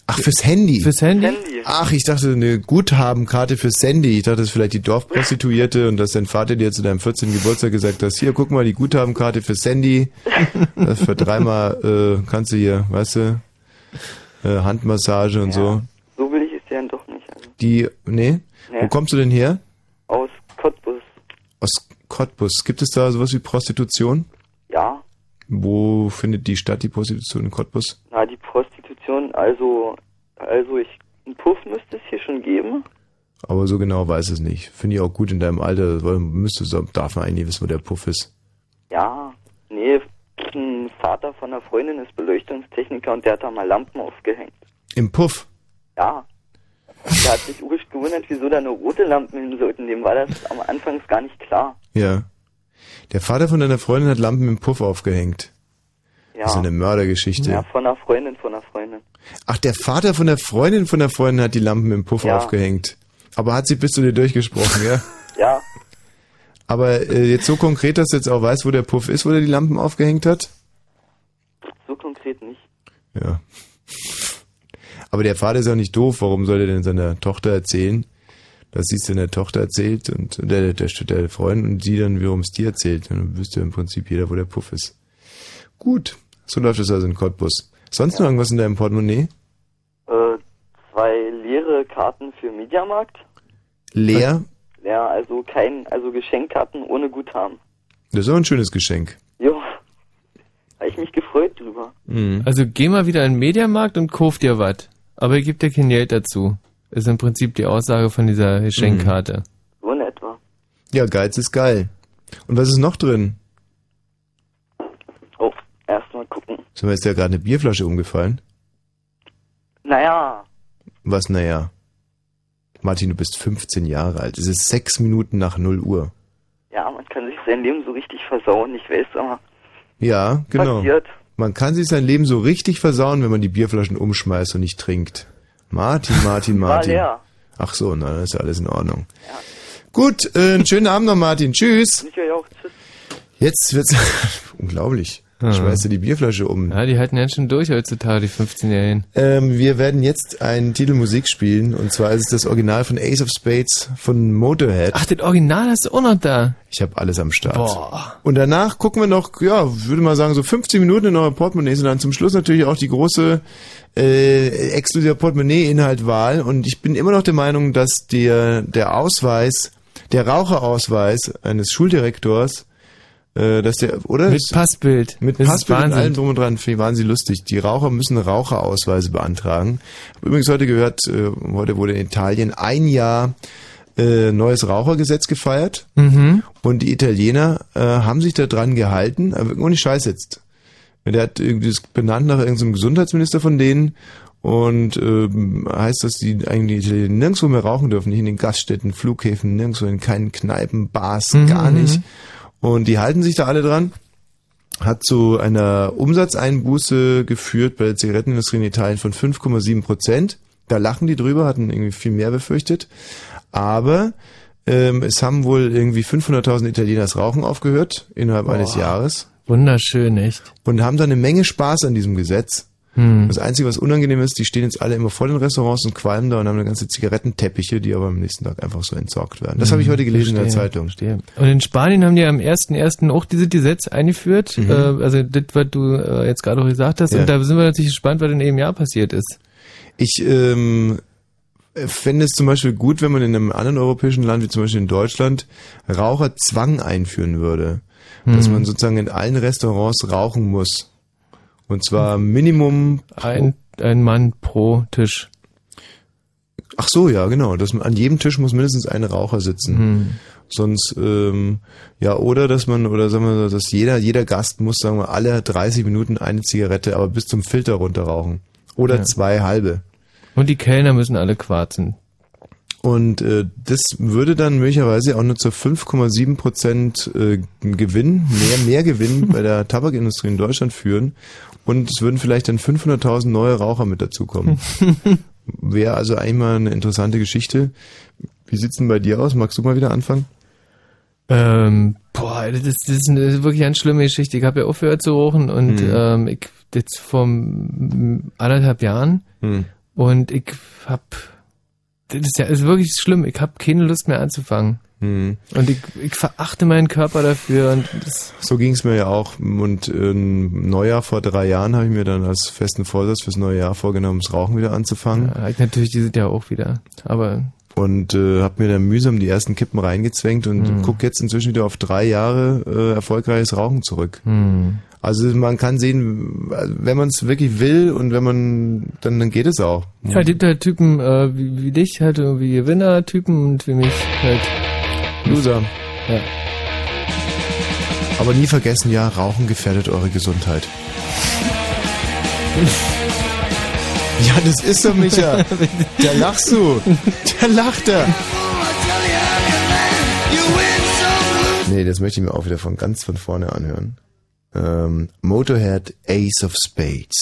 Ach, fürs Handy. Fürs Handy? Ach, ich dachte, eine Guthabenkarte für Sandy. Ich dachte, das ist vielleicht die Dorfprostituierte und dass dein Vater dir zu deinem 14. Geburtstag gesagt hat, hier, guck mal, die Guthabenkarte für Sandy. [laughs] Das für dreimal äh, kannst du hier, weißt du, äh, Handmassage und so. So will ich es ja dann doch nicht. Also Die, nee? Nee. Wo kommst du denn her? aus Cottbus. Aus Cottbus. Gibt es da sowas wie Prostitution? Ja. Wo findet die statt, die Prostitution in Cottbus? Na, die Prostitution, also, also ich, einen Puff müsste es hier schon geben. Aber so genau weiß es nicht. Finde ich auch gut in deinem Alter, weil müsste, darf man eigentlich wissen, wo der Puff ist. Ja, nee, ein Vater von einer Freundin ist Beleuchtungstechniker und der hat da mal Lampen aufgehängt. Im Puff. Ja. Der hat sich urisch gewundert, wieso da nur rote Lampen hin sollten. Dem war das am Anfang gar nicht klar. Ja. Der Vater von deiner Freundin hat Lampen im Puff aufgehängt. Ja. Das ist eine Mördergeschichte. Ja, von einer Freundin, von einer Freundin. Ach, der Vater von der Freundin von der Freundin hat die Lampen im Puff Ja. aufgehängt. Aber hat sie bis zu dir durchgesprochen, ja? [laughs] Ja, Aber äh, jetzt so konkret, dass du jetzt auch weißt, wo der Puff ist, wo der die Lampen aufgehängt hat? so konkret nicht. Ja. Aber der Vater ist ja auch nicht doof. Warum soll er denn seiner Tochter erzählen, dass sie es seiner Tochter erzählt und der, der, der Freund und sie dann wiederum es dir erzählt? Dann wüsste im Prinzip jeder, wo der Puff ist. Gut. So läuft es also in Cottbus. Sonst noch irgendwas in deinem Portemonnaie? Äh, zwei leere Karten für Mediamarkt. Leer? Ja, also kein, also Geschenkkarten ohne Guthaben. Das ist auch ein schönes Geschenk. Jo. Habe ich mich gefreut drüber. Mhm. Also geh mal wieder in den Mediamarkt und kauf dir was. Aber gib dir kein Geld dazu. Ist im Prinzip die Aussage von dieser Geschenkkarte. So in etwa. Ja, Geiz ist geil. Und was ist noch drin? Oh, erstmal gucken. Ist mir jetzt ja gerade eine Bierflasche umgefallen. Naja, Was, naja. Martin, du bist 15 Jahre alt. Es ist sechs Minuten nach 0 Uhr. Ja, man kann sich sein Leben so richtig versauen. Ich weiß aber. Ja, genau. Passiert. Man kann sich sein Leben so richtig versauen, wenn man die Bierflaschen umschmeißt und nicht trinkt. Martin, Martin, [laughs] Martin. Ach so, na, dann ist ja alles in Ordnung. Gut, äh, einen schönen Abend noch, Martin. Tschüss. Ich auch. Tschüss. Jetzt wird's [laughs] unglaublich. Schmeißt du die Bierflasche um. Ja, die halten ja schon durch heutzutage, die 15-Jährigen. Ähm, wir werden jetzt einen Titel Musik spielen und zwar ist es das Original von Ace of Spades von Motorhead. Ach, das Original hast du auch noch da. Ich habe alles am Start. Boah. Und danach gucken wir noch, ja, würde mal sagen, so 15 Minuten in eure Portemonnaies und dann zum Schluss natürlich auch die große äh, exklusive Portemonnaie-Inhaltwahl. Und ich bin immer noch der Meinung, dass der, der Ausweis, der Raucherausweis eines Schuldirektors, äh, dass der, oder? Mit Passbild. Mit Das Passbild und allem drum und dran, finde ich wahnsinnig lustig. Die Raucher müssen Raucherausweise beantragen. Hab übrigens heute gehört, äh, heute wurde in Italien ein Jahr äh, neues Rauchergesetz gefeiert. Mhm. Und die Italiener äh, haben sich da dran gehalten, aber ohne Scheiß jetzt. Der hat irgendwie das benannt nach irgendeinem Gesundheitsminister von denen und ähm, heißt, dass die eigentlich die Italiener nirgendwo mehr rauchen dürfen, nicht in den Gaststätten, Flughäfen, nirgendwo in keinen Kneipen, Bars, Mhm, gar nicht. Und die halten sich da alle dran. Hat zu einer Umsatzeinbuße geführt bei der Zigarettenindustrie in Italien von 5,7 Prozent. Da lachen die drüber, hatten irgendwie viel mehr befürchtet. Aber ähm, es haben wohl irgendwie 500.000 Italiener das Rauchen aufgehört innerhalb Boah. eines Jahres. Wunderschön, echt. Und haben da eine Menge Spaß an diesem Gesetz. Hm. Das Einzige, was unangenehm ist, die stehen jetzt alle immer voll in Restaurants und qualmen da und haben eine ganze Zigarettenteppiche, die aber am nächsten Tag einfach so entsorgt werden. Das habe ich heute gelesen in der Hm, Verstehe, Zeitung. Verstehe. Und in Spanien haben die am 1.1. auch dieses Gesetz eingeführt. Mhm. Äh, also das, was du äh, jetzt gerade auch gesagt hast. Ja. Und da sind wir natürlich gespannt, was in dem Jahr passiert ist. Ich ähm, fände es zum Beispiel gut, wenn man in einem anderen europäischen Land, wie zum Beispiel in Deutschland, Raucherzwang einführen würde. Dass Hm. man sozusagen in allen Restaurants rauchen muss. Und zwar Minimum Ein, ein Mann pro Tisch. Ach so, ja, genau. Man, an jedem Tisch muss mindestens ein Raucher sitzen. Hm. Sonst, ähm, ja, oder dass man, oder sagen wir, dass jeder, jeder Gast muss, sagen wir, alle 30 Minuten eine Zigarette, aber bis zum Filter runter rauchen. Oder Ja. zwei halbe. Und die Kellner müssen alle quarzen. Und äh, das würde dann möglicherweise auch nur zu 5,7 Prozent äh, Gewinn, mehr, mehr Gewinn bei der Tabakindustrie in Deutschland führen. Und es würden vielleicht dann 500.000 neue Raucher mit dazukommen. [laughs] Wäre also eigentlich mal eine interessante Geschichte. Wie sieht's denn bei dir aus? Magst du mal wieder anfangen? Ähm, boah, das ist, das ist eine wirklich eine schlimme Geschichte. Ich habe ja aufgehört zu rauchen und Hm. ähm, ich jetzt vor anderthalb Jahren Hm. und ich hab das ist ja ist wirklich schlimm. Ich habe keine Lust mehr anzufangen. Hm. Und ich, ich verachte meinen Körper dafür So ging's mir ja auch. Und im Neujahr vor drei Jahren habe ich mir dann als festen Vorsatz fürs neue Jahr vorgenommen, das Rauchen wieder anzufangen. ja, ich natürlich dieses Jahr auch wieder. Aber und äh, habe mir dann mühsam die ersten Kippen reingezwängt und Hm. guck jetzt inzwischen wieder auf drei Jahre äh, erfolgreiches Rauchen zurück. hm. Also man kann sehen, wenn man es wirklich will und wenn man, dann, dann geht es auch. Ja, es gibt halt Typen äh, wie, wie dich, halt irgendwie Gewinner-Typen und wie mich halt Loser. Ja. Aber nie vergessen, ja, Rauchen gefährdet eure Gesundheit. [laughs] Ja, das ist so, Micha. Da lachst du. Da lacht er. Nee, das möchte ich mir auch wieder von ganz von vorne anhören. Ähm, Motorhead Ace of Spades.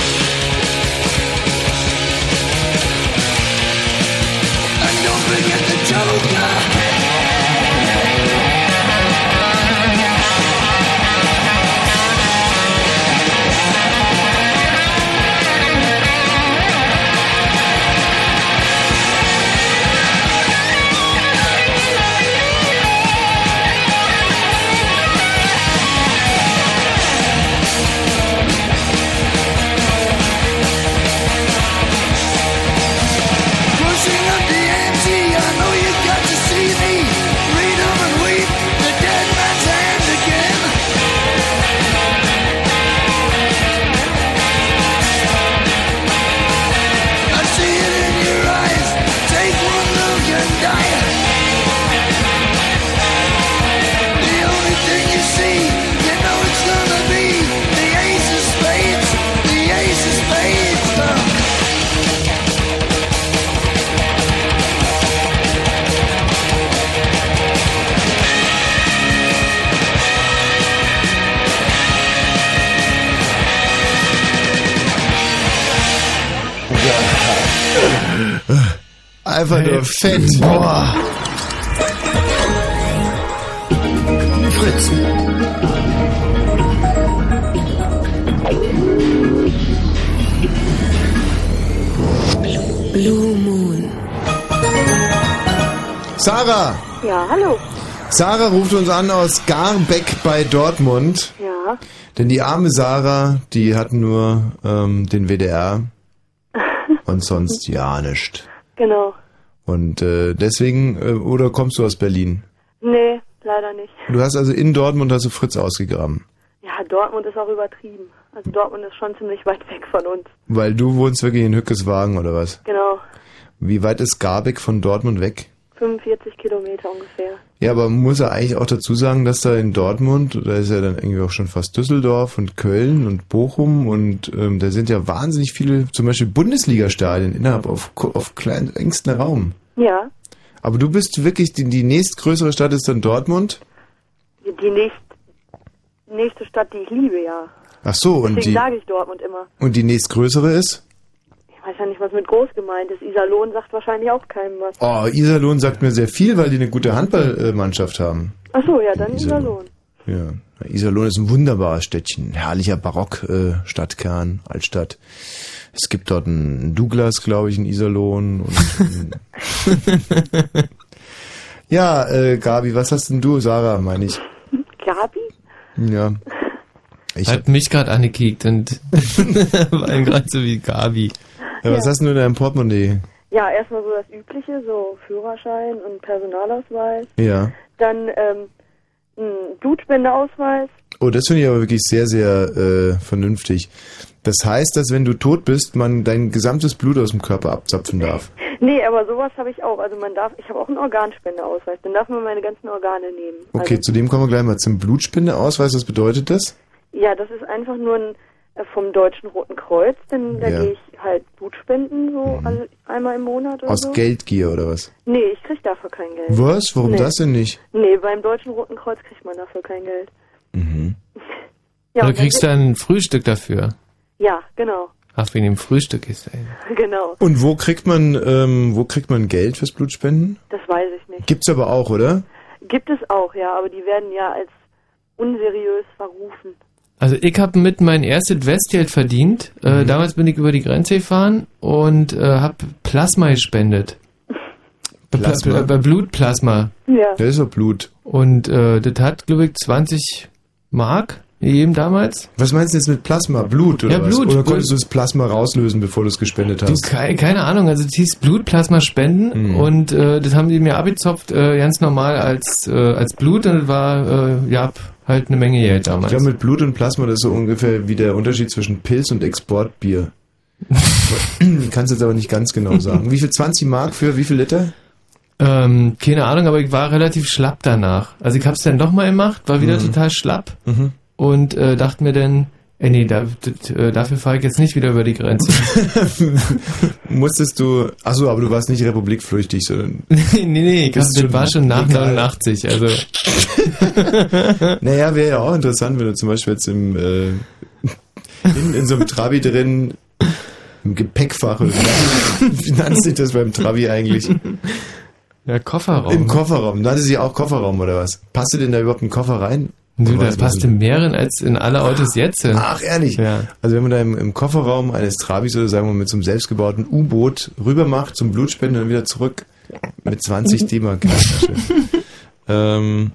Fett. Boah. Fritz. Blue Moon. Sarah! Ja, hallo. Sarah ruft uns an aus Garbeck bei Dortmund. Ja. Denn die arme Sarah, die hat nur ähm, den WDR [laughs] und sonst ja nichts. Und äh, deswegen, äh, oder kommst du aus Berlin? Nee, leider nicht. Du hast also in Dortmund hast du Fritz ausgegraben. Ja, Dortmund ist auch übertrieben. Also Dortmund ist schon ziemlich weit weg von uns. Weil du wohnst wirklich in Hückeswagen oder was? Genau. Wie weit ist Garbeck von Dortmund weg? 45 Kilometer ungefähr. Ja, aber man muss ja eigentlich auch dazu sagen, dass da in Dortmund, da ist ja dann irgendwie auch schon fast Düsseldorf und Köln und Bochum und ähm, da sind ja wahnsinnig viele, zum Beispiel Bundesliga-Stadien innerhalb auf, auf klein, engstem Raum. Ja. Aber du bist wirklich, die, die nächstgrößere Stadt ist dann Dortmund? Die nächst, nächste Stadt, die ich liebe, ja. Ach so, und Deswegen die, sage ich Dortmund immer. und die nächstgrößere ist? Ich weiß ja nicht, was mit groß gemeint ist. Iserlohn sagt wahrscheinlich auch keinem was. Oh, Iserlohn sagt mir sehr viel, weil die eine gute Handballmannschaft haben. Ach so, ja, dann Iserlohn. Iserlohn. Ja, Iserlohn ist ein wunderbares Städtchen, herrlicher Barock-Stadtkern, äh, Stadtkern, Altstadt. Es gibt dort einen Douglas, glaube ich, in Iserlohn. [laughs] Ja, äh, Gabi, was hast denn du, Sarah, meine ich? Gabi? Ja. Ich Hat mich gerade angekickt und [laughs] war gerade so wie Gabi. Ja, was hast denn du in deinem Portemonnaie? Ja, erstmal so das Übliche, so Führerschein und Personalausweis. Ja. Dann ähm, ein Blutspendeausweis. Oh, das finde ich aber wirklich sehr, sehr äh, vernünftig. Das heißt, dass wenn du tot bist, man dein gesamtes Blut aus dem Körper abzapfen darf. Nee, aber sowas habe ich auch. Also man darf, ich habe auch einen Organspendeausweis. Dann darf man meine ganzen Organe nehmen. Okay, zu dem kommen wir gleich mal zum Blutspendeausweis. Was bedeutet das? Ja, das ist einfach nur ein äh, vom Deutschen Roten Kreuz, denn da Ja. Mhm. gehe ich halt Blut spenden, so alle, einmal im Monat oder Aus so. Geldgier oder was? Nee, ich krieg dafür kein Geld. Was? Warum nee. das denn nicht? Nee, beim Deutschen Roten Kreuz kriegt man dafür kein Geld. Mhm. [laughs] Ja, dann kriegst du ein Frühstück dafür? Ja, genau, Ach, wegen dem Frühstück ist er. [laughs] genau. Und wo kriegt man, ähm, wo kriegt man Geld fürs Blutspenden? Das weiß ich nicht. Gibt's aber auch, oder? Gibt es auch, ja, aber die werden ja als unseriös verrufen. Also ich habe mit mein erstes Westgeld verdient. Mhm. Äh, damals bin ich über die Grenze gefahren und äh, habe Plasma gespendet. Plasma? Bei Blutplasma. Ja. Das ist doch Blut. Und äh, das hat, glaube ich, 20 Mark gegeben damals. Was meinst du jetzt mit Plasma? Blut oder Ja, was? Blut. Oder Blut. konntest du das Plasma rauslösen, bevor du es gespendet Du, hast? keine, keine Ahnung, also es hieß Blutplasma spenden Mhm. und äh, das haben die mir abgezopft, äh, ganz normal als, äh, als Blut und das war, äh, ja, halt eine Menge Geld Ich damals. glaube, mit Blut und Plasma, das ist so ungefähr wie der Unterschied zwischen Pilz und Exportbier. [laughs] Kannst jetzt aber nicht ganz genau sagen. Wie viel? 20 Mark für wie viel Liter? Ähm, keine Ahnung, aber ich war relativ schlapp danach. Also ich hab's dann doch mal gemacht, war wieder Mhm. total schlapp. Mhm. Und äh, dachte mir dann, ey, nee, da, äh, dafür fahre ich jetzt nicht wieder über die Grenze. [laughs] Musstest du, achso, aber du warst nicht republikflüchtig, sondern... [laughs] nee, nee, ich hab, Bist das war schon nach legal. 89, also... [laughs] Naja, wäre ja auch interessant, wenn du zum Beispiel jetzt im, äh, in, in so einem Trabi drin, im Gepäckfach, wie nannte sich das beim Trabi eigentlich? Ja, Kofferraum. Im Kofferraum. Nannte sie auch Kofferraum oder was? Passte denn da überhaupt ein Koffer rein? Du, Ich da weiß passt in mehreren als in alle Autos jetzt. Ach, ehrlich? Ja. Also wenn man da im, im Kofferraum eines Trabis oder sagen wir mit so einem selbstgebauten U-Boot rüber macht zum Blutspenden und dann wieder zurück mit 20 D-Mark [laughs] ähm,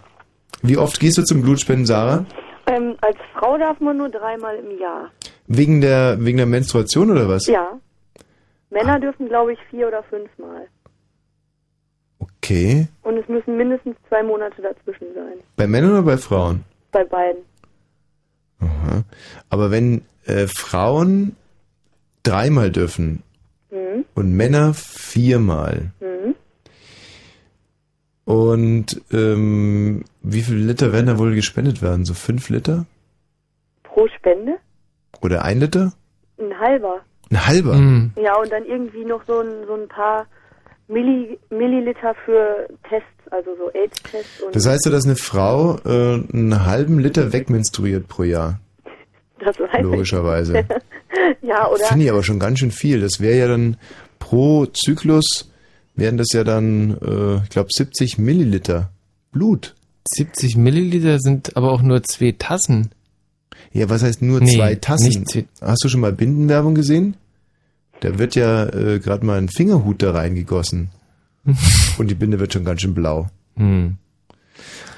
wie oft gehst du zum Blutspenden, Sarah? Ähm, als Frau darf man nur dreimal im Jahr. Wegen der, wegen der Menstruation oder was? Ja. Männer dürfen, glaube ich, vier oder fünfmal. Okay. Und es müssen mindestens zwei Monate dazwischen sein. Bei Männern oder bei Frauen? Bei beiden. Aha. Aber wenn äh, Frauen dreimal dürfen Mhm. und Männer viermal Mhm. und ähm, wie viele Liter werden da wohl gespendet werden? So fünf Liter? Pro Spende? Oder ein Liter? Ein halber. Ein halber? Mhm. Ja, und dann irgendwie noch so ein, so ein paar Milli, Milliliter für Tests, also so AIDS-Tests Das heißt ja, dass eine Frau äh, einen halben Liter wegmenstruiert pro Jahr. das weiß Logischerweise. ich. [laughs] ja, oder? Finde ich aber schon ganz schön viel. Das wäre ja dann pro Zyklus, wären das ja dann, äh, ich glaube, 70 Milliliter Blut. 70 Milliliter sind aber auch nur zwei Tassen. Ja, was heißt nur Nee, zwei Tassen? Hast du schon mal Bindenwerbung gesehen? Da wird ja äh, gerade mal ein Fingerhut da reingegossen. [laughs] Und die Binde wird schon ganz schön blau. Hm.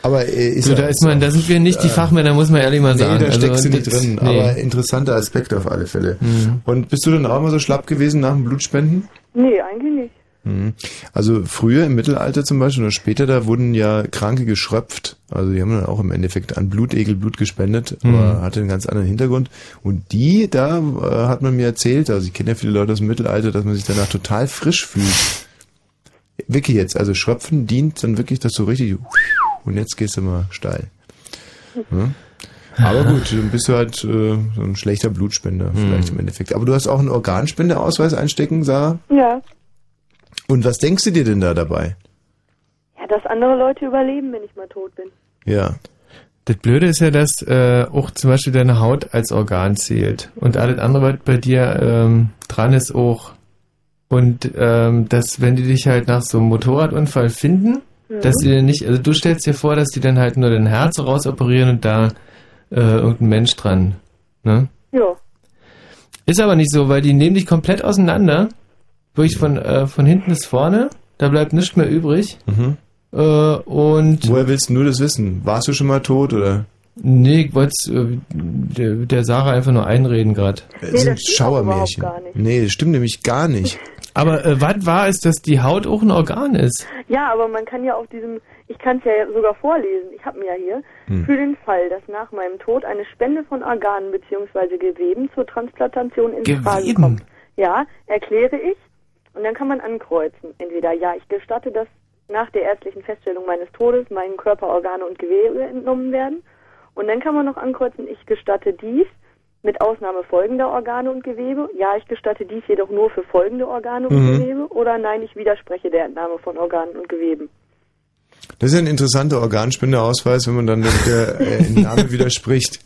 Aber äh, ist So, ja- da ist man, da sind wir nicht die äh, Fachmänner, muss man ehrlich mal Nee, sagen. da steckst du Also, nicht das- drin, nee. aber interessanter Aspekt auf alle Fälle. Mhm. Und bist du dann auch mal so schlapp gewesen nach dem Blutspenden? Nee, eigentlich nicht. Mhm. Also früher im Mittelalter zum Beispiel oder später, da wurden ja Kranke geschröpft. Also die haben dann auch im Endeffekt an Blutegel Blut gespendet, Mhm. aber hatte einen ganz anderen Hintergrund. Und die, da äh, hat man mir erzählt, also ich kenne ja viele Leute aus dem Mittelalter, dass man sich danach total frisch fühlt. Wirklich jetzt, also Schröpfen dient dann wirklich, dass du richtig und jetzt gehst du mal steil. Ja? Aber gut, dann bist du halt äh, so ein schlechter Blutspender vielleicht im Endeffekt. Aber du hast auch einen Organspendeausweis einstecken, Sarah? Ja. Und was denkst du dir denn da dabei? Ja, dass andere Leute überleben, wenn ich mal tot bin. Ja. Das Blöde ist ja, dass äh, auch zum Beispiel deine Haut als Organ zählt. Und alles andere, was bei dir ähm, dran ist, auch. Und ähm, dass, wenn die dich halt nach so einem Motorradunfall finden, Mhm. dass die dann nicht, also du stellst dir vor, dass die dann halt nur dein Herz rausoperieren und da äh, irgendein Mensch dran. Ne? Ja. Ist aber nicht so, weil die nehmen dich komplett auseinander. Wirklich von, äh, von hinten bis vorne. Da bleibt nichts mehr übrig. Mhm. Äh, und. Woher willst du nur das wissen? Warst du schon mal tot oder? Nee, ich wollte äh, der, der Sarah einfach nur einreden gerade. Das sind Schauermärchen. Nee, das stimmt nämlich gar nicht. Aber äh, was war es, dass die Haut auch ein Organ ist? Ja, aber man kann ja auf diesem, ich kann es ja sogar vorlesen, ich habe mir ja hier, Hm. für den Fall, dass nach meinem Tod eine Spende von Organen bzw. Geweben zur Transplantation in Frage kommt. Ja, erkläre ich und dann kann man ankreuzen. Entweder ja, ich gestatte, dass nach der ärztlichen Feststellung meines Todes meinen Körper Organe und Gewebe entnommen werden. Und dann kann man noch ankreuzen, ich gestatte dies mit Ausnahme folgender Organe und Gewebe. Ja, ich gestatte dies jedoch nur für folgende Organe und Mhm. Gewebe. Oder nein, ich widerspreche der Entnahme von Organen und Geweben. Das ist ja ein interessanter Organspendeausweis, wenn man dann der äh, [laughs] Entnahme widerspricht.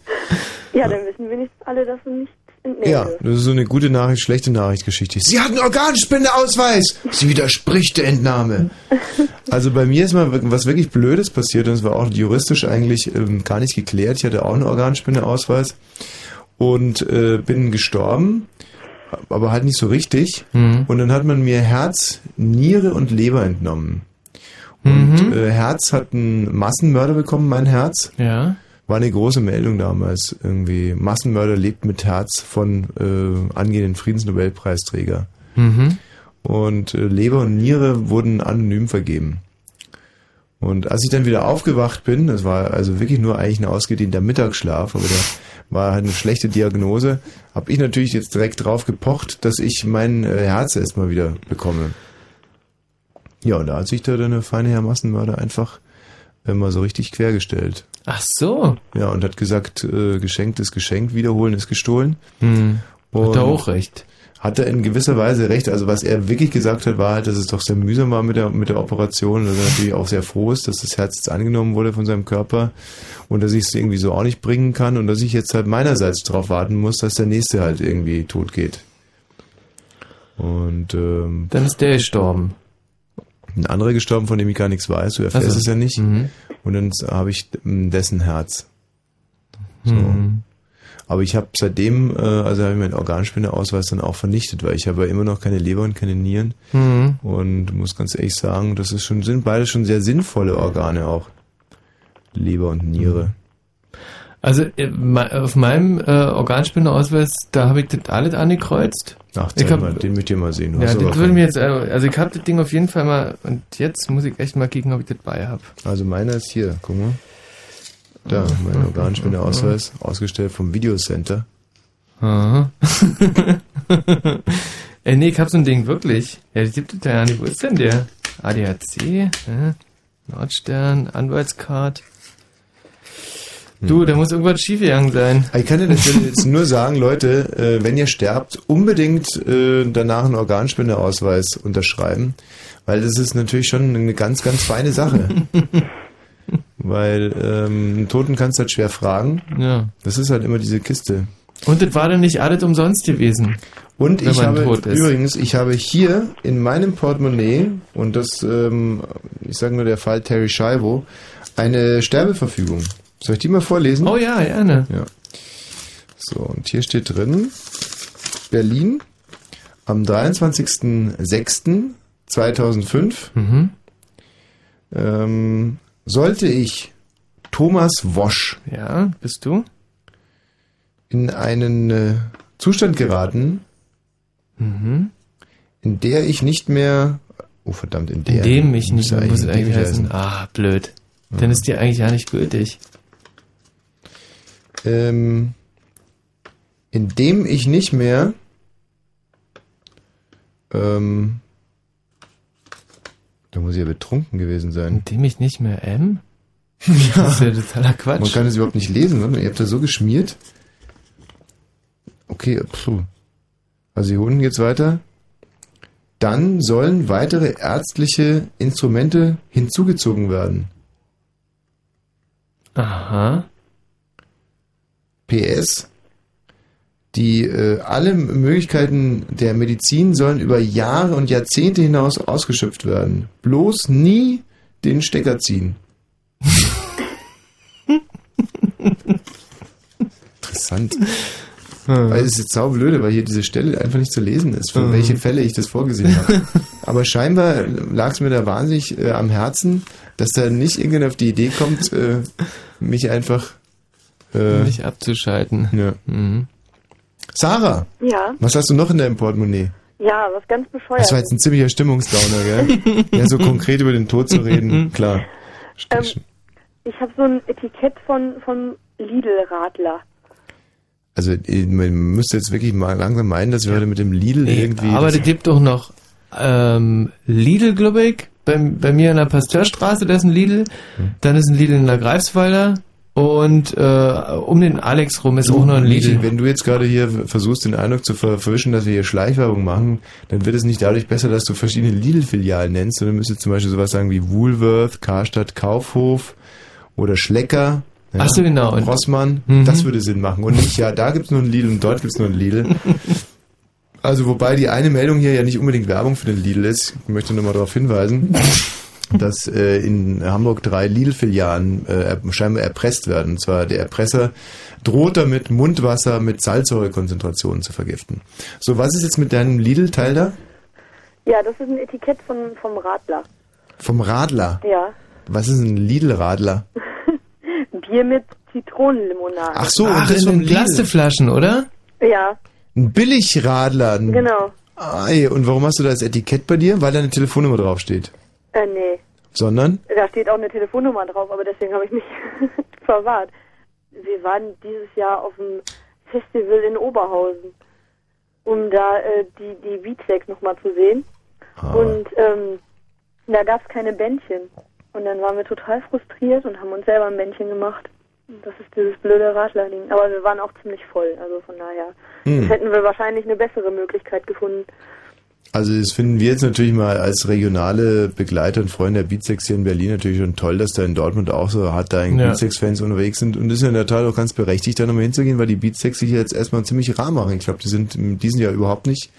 Ja, dann wissen wenigstens alle, dass du nichts entnehmen Ja, das ist so eine gute Nachricht, schlechte Nachricht-Geschichte. Sie hat einen Organspendeausweis! Sie widerspricht der Entnahme. [laughs] Also bei mir ist mal was wirklich Blödes passiert und es war auch juristisch eigentlich ähm, gar nicht geklärt. Ich hatte auch einen Organspendeausweis und äh, bin gestorben, aber halt nicht so richtig. Mhm. Und dann hat man mir Herz, Niere und Leber entnommen. Und äh, Herz hat einen Massenmörder bekommen, mein Herz. Ja. War eine große Meldung damals. Irgendwie Massenmörder lebt mit Herz von äh, angehenden Friedensnobelpreisträger. Mhm. Und äh, Leber und Niere wurden anonym vergeben. Und als ich dann wieder aufgewacht bin, das war also wirklich nur eigentlich ein ausgedehnter Mittagsschlaf, aber da war halt eine schlechte Diagnose, habe ich natürlich jetzt direkt drauf gepocht, dass ich mein äh, Herz erstmal wieder bekomme. Ja, und da hat sich da der feine Herr Massenmörder einfach immer so richtig quergestellt. Ach so. Ja, und hat gesagt, äh, geschenkt ist geschenkt, wiederholen ist gestohlen. Hm. Hat Und er auch recht. Hat er in gewisser Weise recht. Also was er wirklich gesagt hat, war halt, dass es doch sehr mühsam war mit der, mit der Operation. Dass er natürlich auch sehr froh ist, dass das Herz jetzt angenommen wurde von seinem Körper und dass ich es irgendwie so auch nicht bringen kann und dass ich jetzt halt meinerseits darauf warten muss, dass der nächste halt irgendwie tot geht. Und ähm, Dann ist der gestorben. Ein anderer gestorben, von dem ich gar nichts weiß. Du erfährst Ach so. es ja nicht. Mhm. Und dann habe ich ähm, dessen Herz. So. Mhm. Aber ich habe seitdem, äh, also habe ich meinen Organspendeausweis dann auch vernichtet, weil ich habe ja immer noch keine Leber und keine Nieren. Mhm. Und muss ganz ehrlich sagen, das ist schon, sind beide schon sehr sinnvolle Organe auch. Leber und Niere. Also äh, auf meinem äh, Organspendeausweis, da habe ich das alles angekreuzt. Ach, ich hab, mal, den möchte ich mal sehen. Ja, das würde mir jetzt, äh, also ich habe das Ding auf jeden Fall mal, und jetzt muss ich echt mal kicken, ob ich das bei habe. Also meiner ist hier, guck mal. Da, mein Organspendeausweis, [laughs] ausgestellt vom Videocenter. Aha. [laughs] Ey, nee, ich hab so ein Ding wirklich. Ja, das gibt es ja nicht. Wo ist denn der? ADAC, äh, Nordstern, Anwaltscard. Du, da muss irgendwas schiefgegangen sein. Ich kann dir jetzt nur sagen, Leute, äh, wenn ihr sterbt, unbedingt äh, danach einen Organspendeausweis unterschreiben, weil das ist natürlich schon eine ganz, ganz feine Sache. [laughs] weil ähm, einen Toten kannst du halt schwer fragen. Ja. Das ist halt immer diese Kiste. Und das war dann nicht alles umsonst gewesen. Und ich habe übrigens, ich habe hier in meinem Portemonnaie, und das, ähm, ich sage nur der Fall Terry Scheibo, eine Sterbeverfügung. Soll ich die mal vorlesen? Oh ja, gerne. Ja. So, und hier steht drin, Berlin am 23.06.2005 Mhm. ähm, sollte ich Thomas Wosch Ja, bist du? in einen äh, Zustand geraten, Mhm. in der ich nicht mehr, oh verdammt, in der. In dem ich nicht, Muss muss eigentlich ich heißen. Ah, blöd. Dann ist dir eigentlich ja nicht gültig. Ähm, in dem ich nicht mehr ähm, da muss ich ja betrunken gewesen sein. In dem ich nicht mehr M? [laughs] Das ist ja totaler Quatsch. Man kann es überhaupt nicht lesen, ne? Ihr habt da so geschmiert. Okay, puh. Also hier unten geht's weiter. Dann sollen weitere ärztliche Instrumente hinzugezogen werden. Aha. PS. Die äh, alle Möglichkeiten der Medizin sollen über Jahre und Jahrzehnte hinaus ausgeschöpft werden. Bloß nie den Stecker ziehen. Interessant. Weil es ist jetzt saublöde, weil hier diese Stelle einfach nicht zu lesen ist, für Mhm. welche Fälle ich das vorgesehen habe. Aber scheinbar lag es mir da wahnsinnig äh, am Herzen, dass da nicht irgendjemand auf die Idee kommt, äh, mich einfach äh, Nicht abzuschalten. Ja. Mhm. Sarah, Ja, was hast du noch in deinem Portemonnaie? ja, was ganz bescheuert. Das war jetzt ein ziemlicher Stimmungsdowner, gell? [laughs] ja, so konkret über den Tod zu reden, klar. ähm, ich habe so ein Etikett von, von Lidl-Radler. Also äh, man müsste jetzt wirklich mal langsam meinen, dass wir heute mit dem Lidl Nee, irgendwie... aber das, es gibt doch noch ähm, Lidl, glaube ich. Bei, bei mir in der Pasteurstraße, da ist ein Lidl. Hm. Dann ist ein Lidl in der Greifswalder. Und äh, um den Alex rum ist auch noch ein Lidl. wenn du jetzt gerade hier versuchst, den Eindruck zu ver- verwischen, dass wir hier Schleichwerbung machen, dann wird es nicht dadurch besser, dass du verschiedene Lidl-Filialen nennst, sondern müsstest zum Beispiel sowas sagen wie Woolworth, Karstadt, Kaufhof oder Schlecker. Ach so, genau. Und- Rossmann. Mhm. Das würde Sinn machen. Und nicht, ja, da gibt's nur einen Lidl und dort gibt's nur einen Lidl. [laughs] Also wobei die eine Meldung hier ja nicht unbedingt Werbung für den Lidl ist. Ich möchte nur mal darauf hinweisen, [laughs] dass äh, in Hamburg drei Lidl-Filialen äh, scheinbar erpresst werden. Und zwar der Erpresser droht damit, Mundwasser mit Salzsäurekonzentrationen zu vergiften. So, was ist jetzt mit deinem Lidl-Teil da? Ja, das ist ein Etikett von, vom Radler. Vom Radler. Ja. Was ist ein Lidl-Radler? [laughs] Bier mit Zitronenlimonade. Ach so, Ach, und das den Lidl. Plastikflaschen, oder? Ja, Ein Billigradler. Ein genau. Ei, und warum hast du da das Etikett bei dir? Weil da eine Telefonnummer draufsteht. Äh, nee. Sondern? Da steht auch eine Telefonnummer drauf, aber deswegen habe ich mich [laughs] verwahrt. Wir waren dieses Jahr auf dem Festival in Oberhausen, um da äh, die, die Beatsex nochmal zu sehen. Ah. Und ähm, da gab es keine Bändchen. Und dann waren wir total frustriert und haben uns selber ein Männchen gemacht. Das ist dieses blöde Radlerding. Aber wir waren auch ziemlich voll, also von daher Hm. hätten wir wahrscheinlich eine bessere Möglichkeit gefunden. Also das finden wir jetzt natürlich mal als regionale Begleiter und Freunde der Beatsex hier in Berlin natürlich schon toll, dass da in Dortmund auch so hart da Ja. Beatsex-Fans unterwegs sind. Und das ist ja in der Tat auch ganz berechtigt, da nochmal hinzugehen, weil die Beatsex sich jetzt erstmal ziemlich rar machen. Ich glaube, die sind in diesem Jahr überhaupt nicht.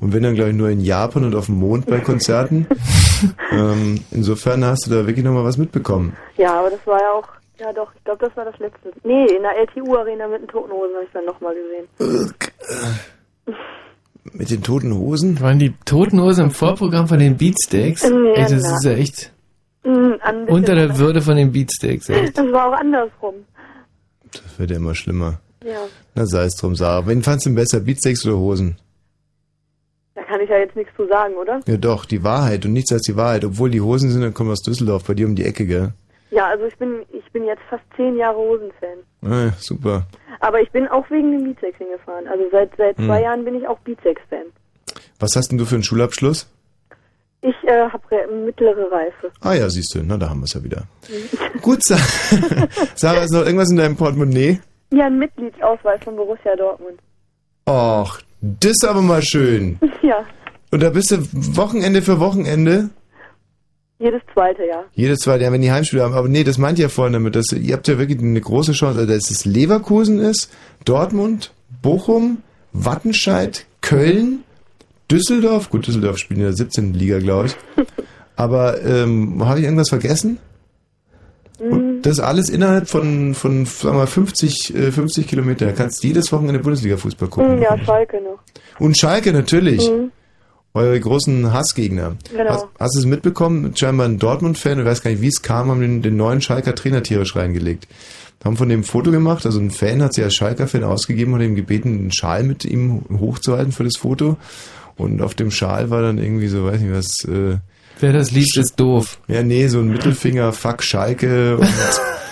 Und wenn dann, glaube ich, nur in Japan und auf dem Mond bei Konzerten. [laughs] ähm, insofern hast du da wirklich nochmal was mitbekommen. Ja, aber das war ja auch, ja doch, ich glaube, das war das letzte. Nee, in der LTU-Arena mit den Totenhosen habe ich dann nochmal gesehen. Mit den toten Hosen? Waren die Toten Hosen im Vorprogramm von den Beatsteaks? Nee, Ey, das ist ja echt Mhm, unter der. Würde von den Beatsteaks, echt. Das war auch andersrum. Das wird ja immer schlimmer. Ja, Na sei es drum, Sarah. Wen fandst du denn besser, Beatsex oder Hosen? da kann ich ja jetzt nichts zu sagen, oder? Ja doch, die Wahrheit und nichts als die Wahrheit. Obwohl die Hosen sind, dann kommen wir aus Düsseldorf, bei dir um die Ecke, gell? Ja, also ich bin, ich bin jetzt fast zehn Jahre Hosen-Fan. Ah, ja, super. Aber ich bin auch wegen dem Beatsex hingefahren. Also seit, seit Hm. zwei Jahren bin ich auch Beatsex-Fan. Was hast denn du für einen Schulabschluss? Ich äh, habe mittlere Reife. Ah ja, siehst du, na da haben wir es ja wieder. Gut, Sa [laughs] Sarah, ist noch irgendwas in deinem Portemonnaie? Ja, ein Mitgliedsausweis von Borussia Dortmund. Och, das ist aber mal schön. [laughs] Ja, Und da bist du Wochenende für Wochenende? Jedes zweite Jahr. Jedes zweite Jahr, wenn die Heimspiele haben. Aber nee, das meint ihr ja vorhin damit, dass ihr habt ja wirklich eine große Chance, also dass es Leverkusen ist, Dortmund, Bochum, Wattenscheid, Köln, Düsseldorf. Gut, Düsseldorf spielt in der 17. Liga, glaube ich. [laughs] Aber ähm, habe ich irgendwas vergessen? Und das alles innerhalb von, von sagen wir mal, 50, äh, 50 Kilometer. Da kannst du jedes Wochenende Bundesliga-Fußball gucken. Hm, ja, Schalke noch. Und Schalke natürlich. Mhm. Eure großen Hassgegner. Genau. Hast, hast du es mitbekommen? Scheinbar ein Dortmund-Fan, ich weiß gar nicht, wie es kam, haben den, den neuen Schalker Trainer tierisch reingelegt. Haben von dem ein Foto gemacht, also ein Fan hat sich als Schalker-Fan ausgegeben und ihm gebeten, einen Schal mit ihm hochzuhalten für das Foto. Und auf dem Schal war dann irgendwie so, weiß nicht was, äh, Wer das liest, ist doof. ja, nee, so ein Mittelfinger, fuck Schalke und [laughs]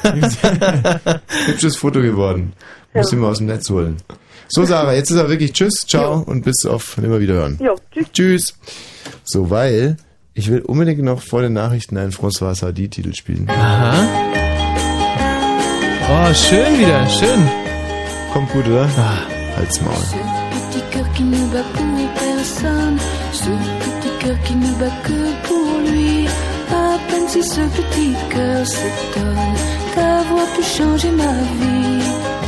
[laughs] hübsches Foto geworden. Muss ich mal aus dem Netz holen. So, Sarah, jetzt ist er wirklich Tschüss, ciao und bis auf immer wieder hören. Jo, tschüss. Tschüss. So, weil ich will unbedingt noch vor den Nachrichten einen François Sardi-Titel spielen. Aha. Oh, schön wieder, schön. Kommt gut, oder? Halt's Maul. petit cœur qui ne bat pour personne, ce petit cœur qui ne bat que pour lui. À peine si ce petit cœur s'étonne d'avoir pu changer ma vie.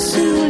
soon.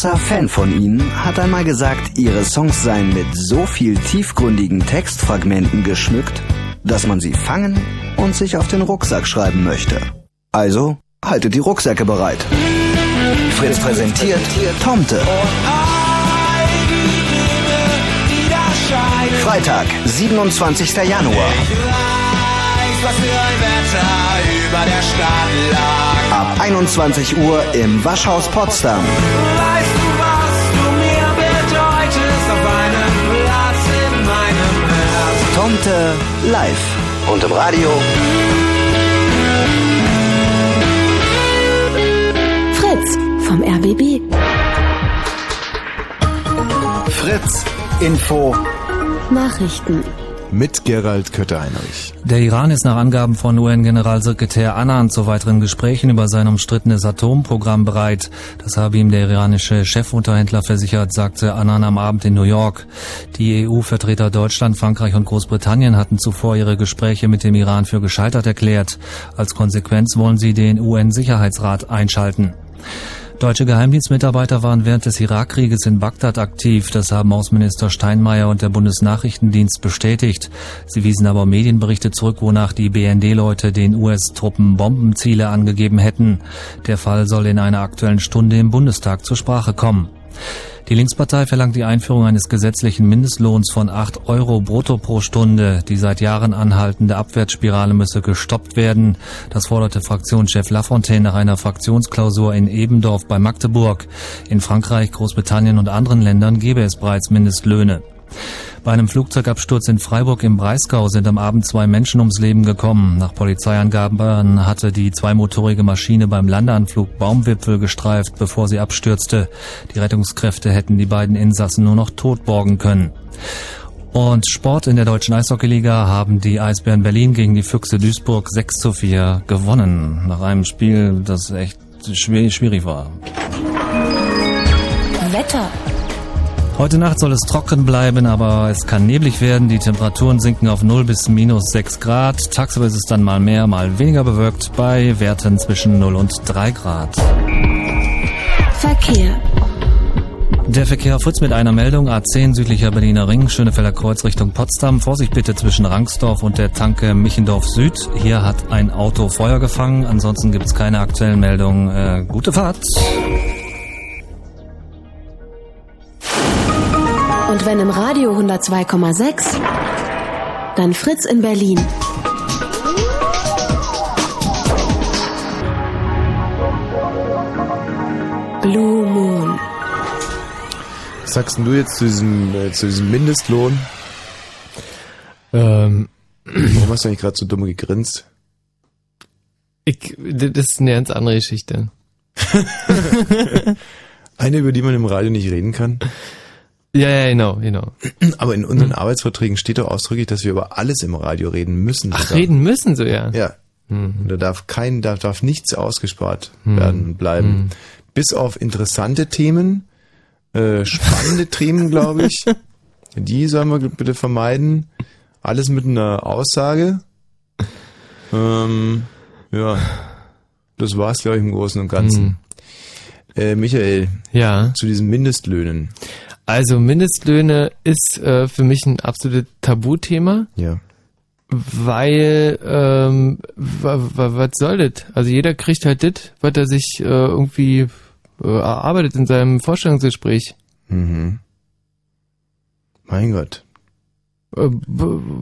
Großer Fan von ihnen hat einmal gesagt, ihre Songs seien mit so viel tiefgründigen Textfragmenten geschmückt, dass man sie fangen und sich auf den Rucksack schreiben möchte. Also haltet die Rucksäcke bereit. Fritz präsentiert Tomte. Freitag Freitag, 27. Januar. was für ein Wetter über der Stadt lag. Ab 21 Uhr im Waschhaus Potsdam. Weißt du, was du mir bedeutest auf einem Platz in meinem Herz? Tomte live. Und im Radio Fritz vom RBB. Fritz Info Nachrichten. Mit Gerald Kötter-Heinrich. Der Iran ist nach Angaben von UN-Generalsekretär Annan zu weiteren Gesprächen über sein umstrittenes Atomprogramm bereit. Das habe ihm der iranische Chefunterhändler versichert, sagte Annan am Abend in New York. Die EU-Vertreter Deutschland, Frankreich und Großbritannien hatten zuvor ihre Gespräche mit dem Iran für gescheitert erklärt. Als Konsequenz wollen sie den UN-Sicherheitsrat einschalten. Deutsche Geheimdienstmitarbeiter waren während des Irakkrieges in Bagdad aktiv. Das haben Außenminister Steinmeier und der Bundesnachrichtendienst bestätigt. Sie wiesen aber Medienberichte zurück, wonach die BND-Leute den US-Truppen Bombenziele angegeben hätten. Der Fall soll in einer aktuellen Stunde im Bundestag zur Sprache kommen. Die Linkspartei verlangt die Einführung eines gesetzlichen Mindestlohns von 8 Euro brutto pro Stunde. Die seit Jahren anhaltende Abwärtsspirale müsse gestoppt werden. Das forderte Fraktionschef Lafontaine nach einer Fraktionsklausur in Ebendorf bei Magdeburg. In Frankreich, Großbritannien und anderen Ländern gebe es bereits Mindestlöhne. Bei einem Flugzeugabsturz in Freiburg im Breisgau sind am Abend zwei Menschen ums Leben gekommen. Nach Polizeiangaben hatte die zweimotorige Maschine beim Landeanflug Baumwipfel gestreift, bevor sie abstürzte. Die Rettungskräfte hätten die beiden Insassen nur noch tot borgen können. Und Sport in der deutschen Eishockeyliga haben die Eisbären Berlin gegen die Füchse Duisburg 6 zu 4 gewonnen. Nach einem Spiel, das echt schwierig war. Wetter. Heute Nacht soll es trocken bleiben, aber es kann neblig werden. Die Temperaturen sinken auf 0 bis minus 6 Grad. Tagsüber ist es dann mal mehr, mal weniger bewölkt bei Werten zwischen 0 und 3 Grad. Verkehr. Der Verkehr Fritz mit einer Meldung A10 südlicher Berliner Ring, Schönefelder Kreuz Richtung Potsdam. Vorsicht bitte zwischen Rangsdorf und der Tanke Michendorf Süd. Hier hat ein Auto Feuer gefangen. Ansonsten gibt es keine aktuellen Meldungen. Äh, gute Fahrt. Und wenn im Radio 102,6, dann Fritz in Berlin. Blue Moon. Was sagst denn du jetzt zu diesem, äh, zu diesem Mindestlohn? Ähm, Warum hast du eigentlich gerade so dumm gegrinst? ich, das ist eine ganz andere Geschichte. [laughs] Eine, über die man im Radio nicht reden kann. Ja, ja, genau, genau. Aber in unseren Arbeitsverträgen steht doch ausdrücklich, dass wir über alles im Radio reden müssen. Ach, sogar. reden müssen so, ja. Ja. Mhm. Und da darf kein, da darf nichts ausgespart Hm. werden bleiben. Hm. Bis auf interessante Themen, äh, spannende [laughs] Themen, glaube ich. Die sollen wir bitte vermeiden. Alles mit einer Aussage. Ähm, ja. Das war's, glaube ich, im Großen und Ganzen. Äh, Michael. Hm. Ja. Zu diesen Mindestlöhnen. Also Mindestlöhne ist äh, für mich ein absolutes Tabuthema. Ja. Weil, ähm, wa, wa, was soll das? Also jeder kriegt halt das, was er sich äh, irgendwie äh, erarbeitet in seinem Vorstellungsgespräch. Mhm. Mein Gott. Äh,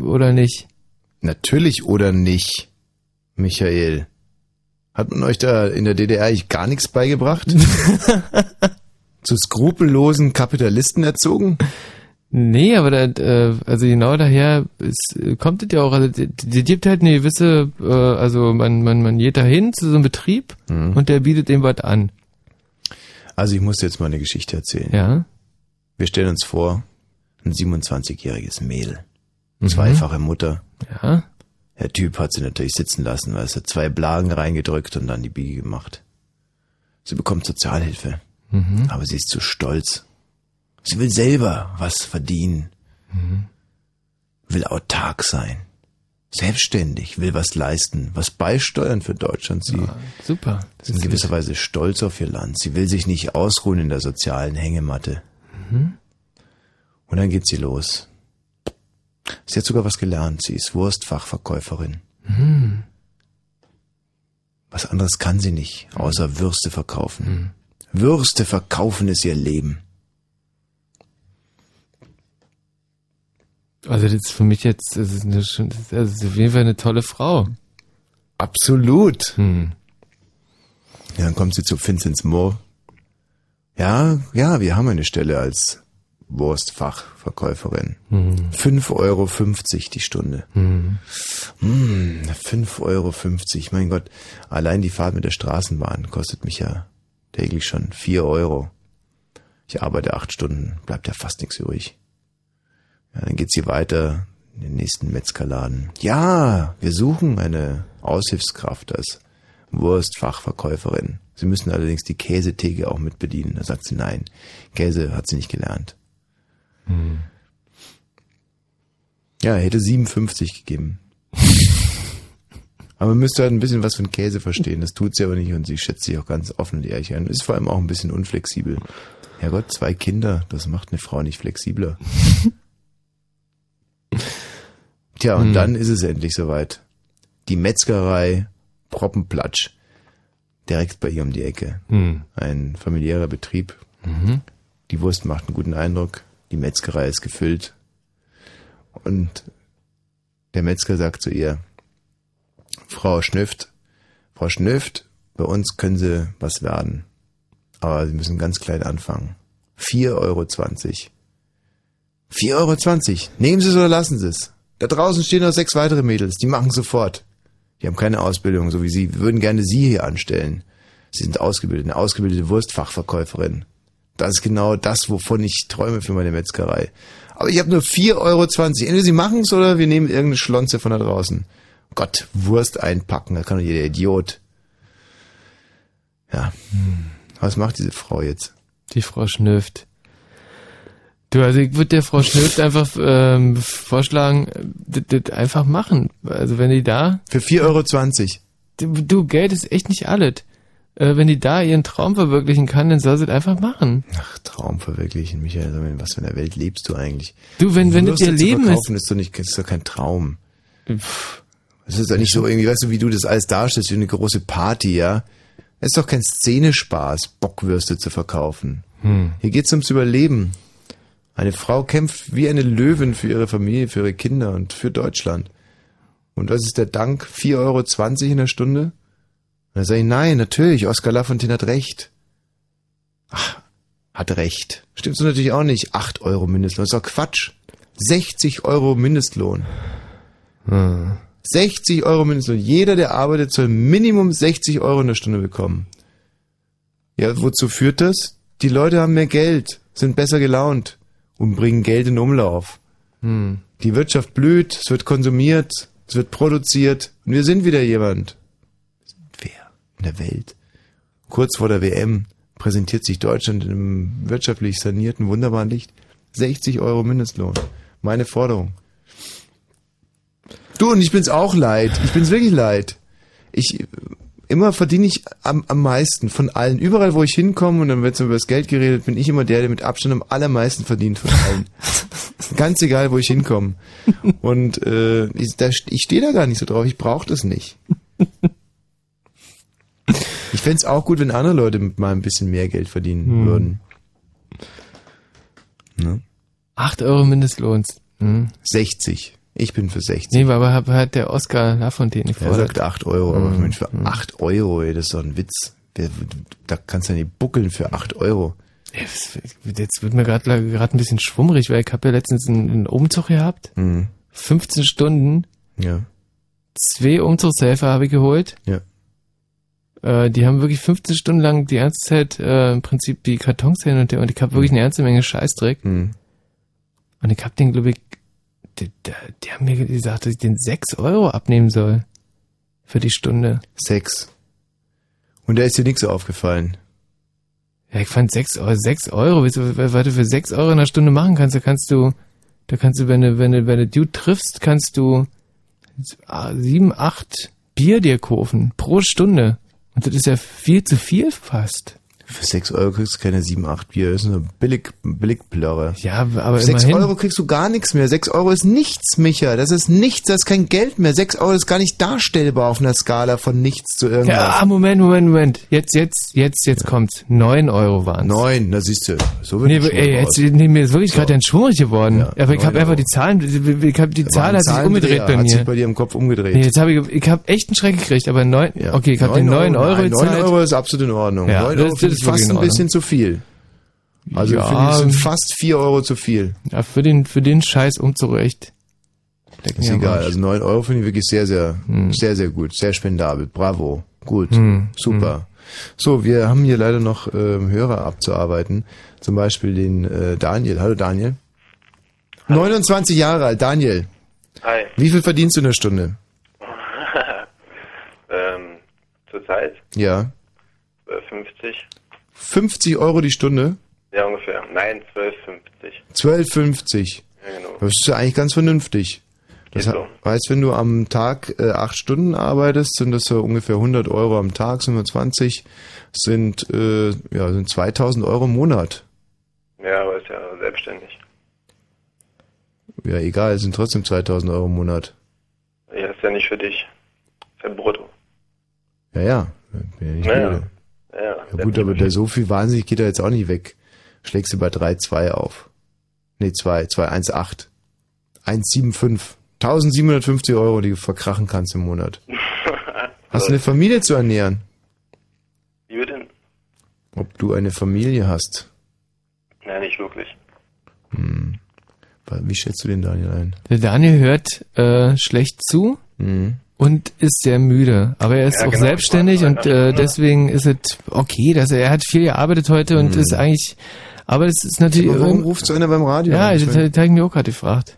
oder nicht? Natürlich oder nicht, Michael. Hat man euch da in der DDR eigentlich gar nichts beigebracht? [laughs] Zu skrupellosen Kapitalisten erzogen? Nee, aber da, äh, also genau daher ist, kommt es ja auch, also die, die gibt halt eine gewisse, äh, also man, man, man geht da hin zu so einem Betrieb Mhm. und der bietet dem was an. Also ich muss jetzt mal eine Geschichte erzählen. Ja. Wir stellen uns vor, ein 27-jähriges Mädel, Mhm. zweifache Mutter. Ja. Der Typ hat sie natürlich sitzen lassen, weil es hat zwei Blagen reingedrückt und dann die Biege gemacht. Sie bekommt Sozialhilfe, Mhm. aber sie ist zu stolz. Sie will selber was verdienen, Mhm. will autark sein, selbstständig, will was leisten, was beisteuern für Deutschland. Sie Super. ist in gewisser Weise stolz auf ihr Land. Sie will sich nicht ausruhen in der sozialen Hängematte. Mhm. Und dann geht sie los. Sie hat sogar was gelernt. Sie ist Wurstfachverkäuferin. Mhm. Was anderes kann sie nicht, außer Würste verkaufen. Würste verkaufen ist ihr Leben. Also das ist für mich jetzt, das ist, eine, schon- das ist, auf jeden Fall eine tolle Frau. Absolut. Hm. Ja, dann kommt sie zu Vincent's Moore. Ja, ja, wir haben eine Stelle als Wurstfachverkäuferin. Mhm. 5,50 Euro die Stunde. Mhm. Hm, 5,50 Euro. Mein Gott, allein die Fahrt mit der Straßenbahn kostet mich ja täglich schon 4 Euro. Ich arbeite acht Stunden, bleibt ja fast nichts übrig. Ja, dann geht's hier weiter in den nächsten Metzgerladen. Ja, wir suchen eine Aushilfskraft als Wurstfachverkäuferin. Sie müssen allerdings die Käsetheke auch mit bedienen. Da sagt sie nein. Käse hat sie nicht gelernt. Ja, hätte 57 gegeben. [laughs] aber man müsste halt ein bisschen was von Käse verstehen. Das tut sie aber nicht und sie schätzt sich auch ganz offen und ehrlich ein. Ist vor allem auch ein bisschen unflexibel. Herrgott, zwei Kinder, das macht eine Frau nicht flexibler. [laughs] Tja, und Hm. dann ist es endlich soweit. Die Metzgerei Proppenplatsch. Direkt bei ihr um die Ecke. Hm. Ein familiärer Betrieb. Mhm. Die Wurst macht einen guten Eindruck. Die Metzgerei ist gefüllt. Und der Metzger sagt zu ihr, Frau Schnüft, Frau Schnüft, bei uns können Sie was werden. Aber Sie müssen ganz klein anfangen. 4,20 Euro. 4,20 Euro. Nehmen Sie es oder lassen Sie es. Da draußen stehen noch sechs weitere Mädels, die machen sofort. Die haben keine Ausbildung, so wie Sie. Wir würden gerne Sie hier anstellen. Sie sind ausgebildet, eine ausgebildete Wurstfachverkäuferin. Das ist genau das, wovon ich träume für meine Metzgerei. Aber ich habe nur 4,20 Euro. Entweder Sie machen es oder wir nehmen irgendeine Schlonze von da draußen. Gott, Wurst einpacken, da kann doch jeder Idiot. Ja. Was macht diese Frau jetzt? Die Frau Schnöft. Du, also ich würde der Frau Schnöft einfach ähm, vorschlagen, das, einfach machen. Also wenn die da... Für 4,20 Euro. Du, du, Geld ist echt nicht alles. Äh, wenn die da ihren Traum verwirklichen kann, dann soll sie das einfach machen. Ach, Traum verwirklichen, Michael. Was für eine Welt lebst du eigentlich? Du, wenn- wenn das ihr Leben verkaufen, ist doch nicht, ist doch kein Traum. Es ist doch nicht so irgendwie, weißt du, wie du das alles darstellst, wie eine große Party, ja? Es ist doch kein Szenespaß, Bockwürste zu verkaufen. Hm. Hier geht's ums Überleben. Eine Frau kämpft wie eine Löwin für ihre Familie, für ihre Kinder und für Deutschland. Und was ist der Dank? 4,20 Euro in der Stunde? Und dann sage ich, nein, natürlich, Oskar Lafontaine hat recht. Ach, hat recht. Stimmt so natürlich auch nicht. 8 Euro Mindestlohn, ist doch Quatsch. 60 Euro Mindestlohn. Hm. 60 Euro Mindestlohn. Jeder, der arbeitet, soll Minimum 60 Euro in der Stunde bekommen. Ja, wozu führt das? Die Leute haben mehr Geld, sind besser gelaunt und bringen Geld in Umlauf. Hm. Die Wirtschaft blüht, es wird konsumiert, es wird produziert und wir sind wieder jemand. Wer in der Welt? Kurz vor der WM präsentiert sich Deutschland in einem wirtschaftlich sanierten, wunderbaren Licht. 60 Euro Mindestlohn. Meine Forderung. Du, und ich bin's auch leid. Ich bin's wirklich leid. Ich, immer verdiene ich am, am meisten von allen. Überall, wo ich hinkomme, und dann wird über das Geld geredet, bin ich immer der, der mit Abstand am allermeisten verdient von allen. [laughs] Ganz egal, wo ich hinkomme. Und äh, ich, da, ich stehe da gar nicht so drauf. Ich brauche das nicht. Ich fänd's auch gut, wenn andere Leute mit mal ein bisschen mehr Geld verdienen Hm. würden. Ne? 8 Euro Mindestlohns. Hm. 60. Ich bin für 60. Nee, aber hat, hat der Oscar Lafontaine Er gefordert. sagt 8 Euro, aber Mhm. Mensch, für 8 Euro, ey, das ist doch ein Witz. Da kannst du ja nicht buckeln für 8 Euro. Jetzt wird mir gerade gerade ein bisschen schwummrig, weil ich habe ja letztens einen, einen Umzug gehabt. Mhm. 15 Stunden. Ja. Zwei Umzugshelfer habe ich geholt. Ja. Äh, die haben wirklich 15 Stunden lang die ganze Zeit äh, im Prinzip die Kartons hin und her und ich habe wirklich eine ganze Menge Scheißdreck. Mhm. Und ich habe den, glaube ich, die, die, haben mir gesagt, dass ich den 6 Euro abnehmen soll. Für die Stunde. 6. Und da ist dir nichts so aufgefallen. Ja, ich fand 6 Euro, 6 Euro, weißt du, was du für 6 Euro in einer Stunde machen kannst, da kannst du, da kannst du, wenn du, wenn du, wenn du Dude triffst, kannst du ah, sieben, acht Bier dir kaufen pro Stunde. Und das ist ja viel zu viel fast. Für 6 Euro kriegst du keine 7, 8 Bier. Das ist eine billig, Billigplörre. Ja, aber Für 6 immerhin. Euro kriegst du gar nichts mehr. 6 Euro ist nichts, Micha. Das ist nichts, das ist kein Geld mehr. 6 Euro ist gar nicht darstellbar auf einer Skala von nichts zu irgendwas. Ja, Moment, Moment, Moment. Jetzt, jetzt, jetzt, jetzt kommt's. 9 Euro waren's. 9, da siehst du. So wird Nee, ey, jetzt, nee, mir ist wirklich gerade ganz schwurig geworden. aber ich habe einfach die Zahlen, ich hab, die Zahl hat sich umgedreht bei Hat mir. sich bei dir im Kopf umgedreht. Nee, jetzt habe ich, ich habe echt einen Schreck gekriegt, aber neun, okay, ich habe den 9 Euro, gezahlt. 9 Euro ist absolut in Ordnung. Ja, 9 das- Euro das ist fast in ein bisschen zu viel. Also Ja, finde ich, sind fast 4 Euro zu viel. Ja, für den, für den Scheiß umzurecht. Leck Ist egal. Also 9 Euro finde ich wirklich sehr, sehr, sehr, sehr gut. Sehr spendabel. Bravo. Gut. Hm, Super. So, wir haben hier leider noch ähm, Hörer abzuarbeiten. Zum Beispiel den äh, Daniel. Hallo Daniel. 29 Jahre alt. Daniel. Hi. Wie viel verdienst du in der Stunde? [laughs] ähm, zurzeit Ja. äh, 50. 50 Euro die Stunde? Ja, ungefähr. Nein, 12,50. 12,50. Ja, genau. Das ist ja eigentlich ganz vernünftig. Das so. heißt, wenn du am Tag äh, acht Stunden arbeitest, sind das so ungefähr 100 Euro am Tag, sind wir 20, sind, äh, ja, sind 2000 Euro im Monat. Ja, aber ist ja selbstständig. Ja, egal, sind trotzdem 2000 Euro im Monat. Ja, ist ja nicht für dich. Ist ja brutto. Ja, ja. Bin ja nicht Naja. blöde. Ja, ja. Gut, aber der so viel wahnsinnig geht er jetzt auch nicht weg. Schlägst du bei 3,2 auf. Nee, 2, 2,18. 1,75. 1750 Euro, die du verkrachen kannst im Monat. [laughs] Hast du eine Familie zu ernähren? Wie wird denn? Ob du eine Familie hast? Nein, nicht wirklich. Hm. Wie schätzt du den Daniel ein? Der Daniel hört äh, schlecht zu Mhm. Und ist sehr müde. Aber er ist Ja, auch genau, selbstständig und äh, deswegen ist es okay, dass er, er hat viel gearbeitet heute und Mhm. ist eigentlich, aber es ist natürlich... Aber warum ruft so einer beim Radio Ja, an? das, Ich habe ich mir auch gerade gefragt.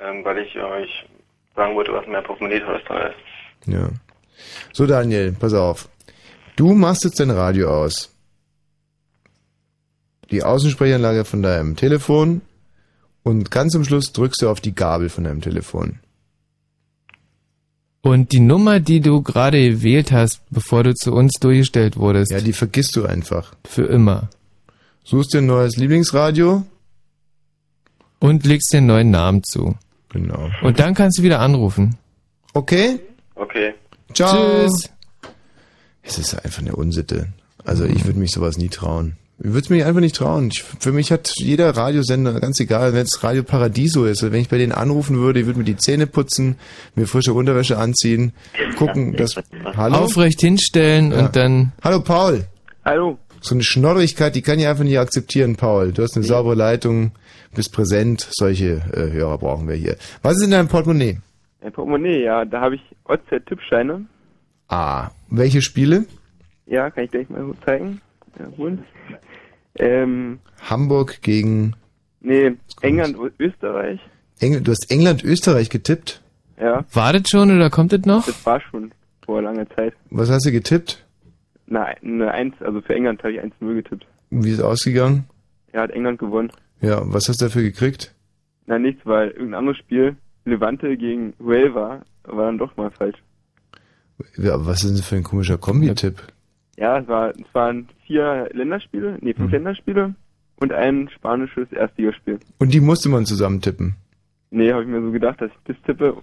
Ähm, weil ich euch sagen wollte, was meinem Portemonnaie ist. Ja. So, Daniel, pass auf. Du machst jetzt dein Radio aus. Die Außensprechanlage von deinem Telefon und ganz zum Schluss drückst du auf die Gabel von deinem Telefon. Und die Nummer, die du gerade gewählt hast, bevor du zu uns durchgestellt wurdest. Ja, die vergisst du einfach. Für immer. Suchst dir ein neues Lieblingsradio. Und legst dir einen neuen Namen zu. Genau. Und dann kannst du wieder anrufen. Okay? Okay. Ciao. Tschüss. Es ist einfach eine Unsitte. Also ich würde mich sowas nie trauen. Ich würde es mir einfach nicht trauen. Ich, für mich hat jeder Radiosender, ganz egal, wenn es Radio Paradiso ist, wenn ich bei denen anrufen würde, ich würde mir die Zähne putzen, mir frische Unterwäsche anziehen, gucken, dass... Hallo? Aufrecht hinstellen Ja. und dann... Hallo Paul. Hallo. So eine Schnorrigkeit, die kann ich einfach nicht akzeptieren, Paul. Du hast eine saubere Leitung, bist präsent. Solche äh, Hörer brauchen wir hier. Was ist in deinem Portemonnaie? Ein Portemonnaie, ja, da habe ich OZ-Tippscheine. Ah, welche Spiele? Ja, kann ich gleich mal zeigen. Ja, holen. Ähm, Hamburg gegen nee, England und Österreich. England. Du hast England, Österreich getippt. Ja, War das schon oder kommt das noch? das war schon vor langer Zeit. Was hast du getippt? Na, eine Eins, also für England habe ich 1-0 getippt. Wie ist es ausgegangen? Ja, hat England gewonnen. Ja, was hast du dafür gekriegt? Na, nichts, weil irgendein anderes Spiel, Levante gegen Huelva, war dann doch mal falsch. Ja, was ist denn das für ein komischer Kombi-Tipp? Ja, es, war, es waren vier Länderspiele, nee, fünf Länderspiele und ein spanisches Erstligaspiel. Und die musste man zusammen tippen. Nee, habe ich mir so gedacht, dass ich das tippe,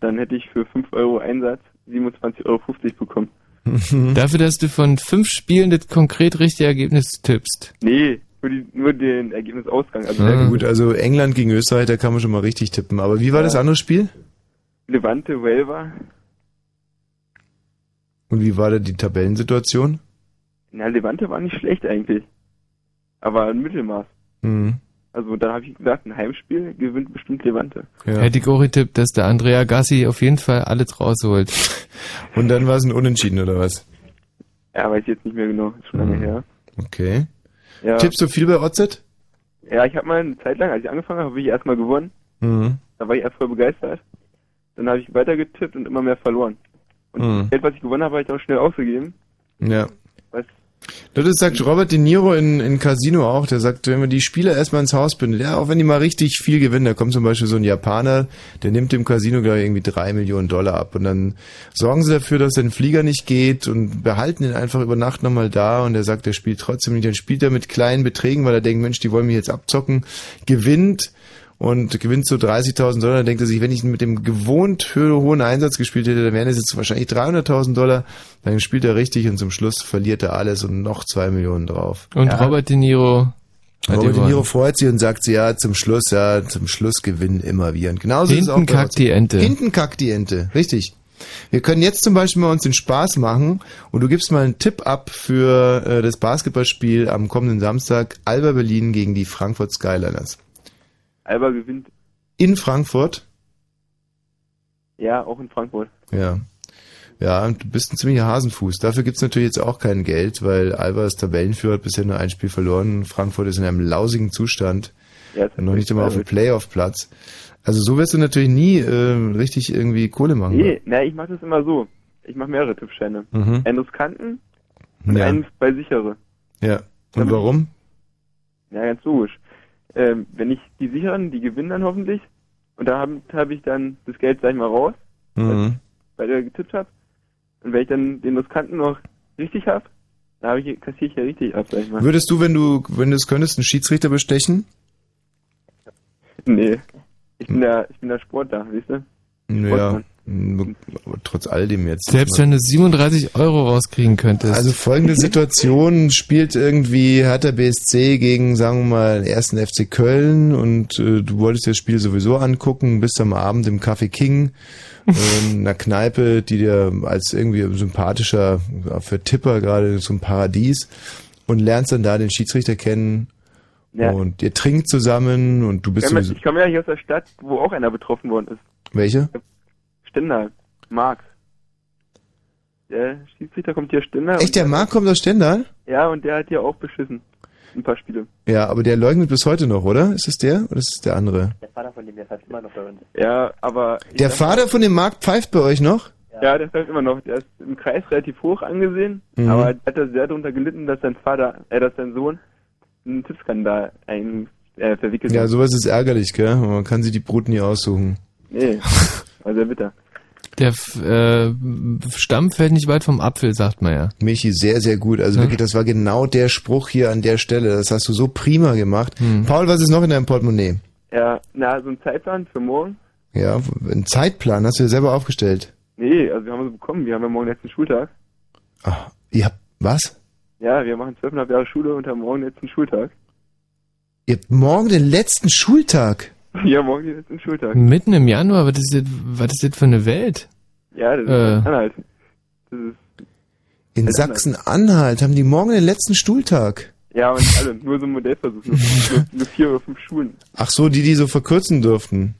dann hätte ich für 5 Euro Einsatz 27,50 Euro bekommen. [laughs] Dafür, dass du von fünf Spielen das konkret richtige Ergebnis tippst. Nee, nur, die, nur den Ergebnisausgang. Also Ja, gut, also England gegen Österreich, da kann man schon mal richtig tippen. Aber wie war das andere Spiel? Levante, Huelva. Und wie war da die Tabellensituation? Na, Levante war nicht schlecht eigentlich. Aber ein Mittelmaß. Mhm. Also dann habe ich gesagt, ein Heimspiel gewinnt bestimmt Levante. Ja. Hätte ich auch getippt, dass der Andrea Gassi auf jeden Fall alles rausholt. [laughs] Und dann war es ein Unentschieden, oder was? Ja, weiß ich jetzt nicht mehr genau, ist schon lange Mhm. her. Okay. Ja. Tippst du viel bei OZ? Ja, ich habe mal eine Zeit lang, als ich angefangen habe, habe ich erstmal gewonnen. Mhm. Da war ich erst voll begeistert. Dann habe ich weiter getippt und immer mehr verloren. Und Mhm. das Geld, was ich gewonnen habe, habe ich auch schnell ausgegeben. Ja. Was Das sagt Robert De Niro in, in Casino auch. Der sagt, wenn man die Spieler erstmal ins Haus bindet, ja, auch wenn die mal richtig viel gewinnen, da kommt zum Beispiel so ein Japaner, der nimmt dem Casino glaube ich irgendwie drei Millionen Dollar ab und dann sorgen sie dafür, dass sein Flieger nicht geht und behalten ihn einfach über Nacht nochmal da und er sagt, er spielt trotzdem nicht. Dann spielt er mit kleinen Beträgen, weil er denkt, Mensch, die wollen mich jetzt abzocken, gewinnt und gewinnt so 30.000 Dollar, dann denkt er sich, wenn ich mit dem gewohnt hohen Einsatz gespielt hätte, dann wären es jetzt wahrscheinlich 300.000 Dollar. Dann spielt er richtig und zum Schluss verliert er alles und noch zwei Millionen drauf. Und ja. Robert De Niro Robert De. Niro freut sich und sagt sie, ja, zum Schluss, ja, zum Schluss gewinnen immer wir. Und genauso ist es auch Hinten kackt die Ente. Hinten kackt die Ente, richtig. Wir können jetzt zum Beispiel mal uns den Spaß machen und du gibst mal einen Tipp ab für äh, das Basketballspiel am kommenden Samstag Alba Berlin gegen die Frankfurt Skyliners. Alba gewinnt, In Frankfurt, ja, auch in Frankfurt. ja. Ja, und du bist ein ziemlicher Hasenfuß. Dafür gibt's natürlich jetzt auch kein Geld, weil Alba ist Tabellenführer, hat bisher nur ein Spiel verloren. Frankfurt ist in einem lausigen Zustand. Ja, Und noch nicht einmal auf dem Playoff-Platz. Also so wirst du natürlich nie äh, richtig irgendwie Kohle machen. Nee, na, ich mache das immer so. Ich mache mehrere Tippscheine. Mhm. Einen riskanten und Ja. einen bei sichere. Ja. Und warum? Ja, ganz logisch. Ähm, wenn ich die sicheren, die gewinnen dann hoffentlich. Und da habe hab ich dann das Geld, sag ich mal, raus, Mhm. weil ich getippt habe. Und wenn ich dann den riskanten noch richtig habe, dann hab ich, kassiere ich ja richtig ab, sag ich mal. Würdest du, wenn du, wenn du es könntest, einen Schiedsrichter bestechen? Nee. Ich bin da, ich bin da Sportler, weißt du? Ja. Trotz all dem jetzt. Selbst wenn du 37 Euro rauskriegen könntest. Also folgende Situation spielt irgendwie Hertha BSC gegen, sagen wir mal, den ersten FC Köln und äh, du wolltest dir das Spiel sowieso angucken, bist am Abend im Café King, [laughs] äh, in einer Kneipe, die dir als irgendwie sympathischer, für Tipper gerade so ein Paradies und lernst dann da den Schiedsrichter kennen Ja. und ihr trinkt zusammen und du bist Ich komme sowieso, ich komme ja hier aus der Stadt, wo auch einer betroffen worden ist. welche? Stendal. Marx. Der Schiedsrichter kommt hier Stendal. Echt, der Marc kommt aus Stendal? Ja, und der hat hier auch beschissen. Ein paar Spiele. Ja, aber der leugnet bis heute noch, oder? Ist es der oder ist es der andere? Der Vater von dem, der pfeift immer noch bei uns. Ja, aber... Der Vater von dem Marc pfeift bei euch noch? Ja, der pfeift immer noch. Der ist im Kreis relativ hoch angesehen, Mhm. aber er hat da sehr darunter gelitten, dass sein Vater, äh, dass sein Sohn einen Tippskandal ein, äh, verwickelt Ja, hat. sowas ist ärgerlich, gell? Man kann sich die Brut nie aussuchen. Nee, [laughs] war sehr bitter. Der äh, Stamm fällt nicht weit vom Apfel, sagt man ja. Michi, sehr, sehr gut. Also wirklich, das war genau der Spruch hier an der Stelle. Das hast du so prima gemacht. Hm. Paul, was ist noch in deinem Portemonnaie? Ja, na, so ein Zeitplan für morgen? Ja, einen Zeitplan hast du dir selber aufgestellt. Nee, also wir haben es bekommen. Wir haben ja morgen letzten Schultag. Ihr habt, was? Ja, wir machen zwölfeinhalb Jahre Schule und haben morgen den letzten Schultag. Ihr habt morgen den letzten Schultag. [laughs] Ja, morgen den letzten Schultag. Mitten im Januar, was ist das, was ist das für eine Welt? Ja, das ist Äh. Anhalt. Das ist, In Sachsen-Anhalt haben die morgen den letzten Schultag. ja, und alle, nur so ein Modellversuch. Nur, nur, nur vier oder fünf Schulen. Ach so, die, die so verkürzen durften.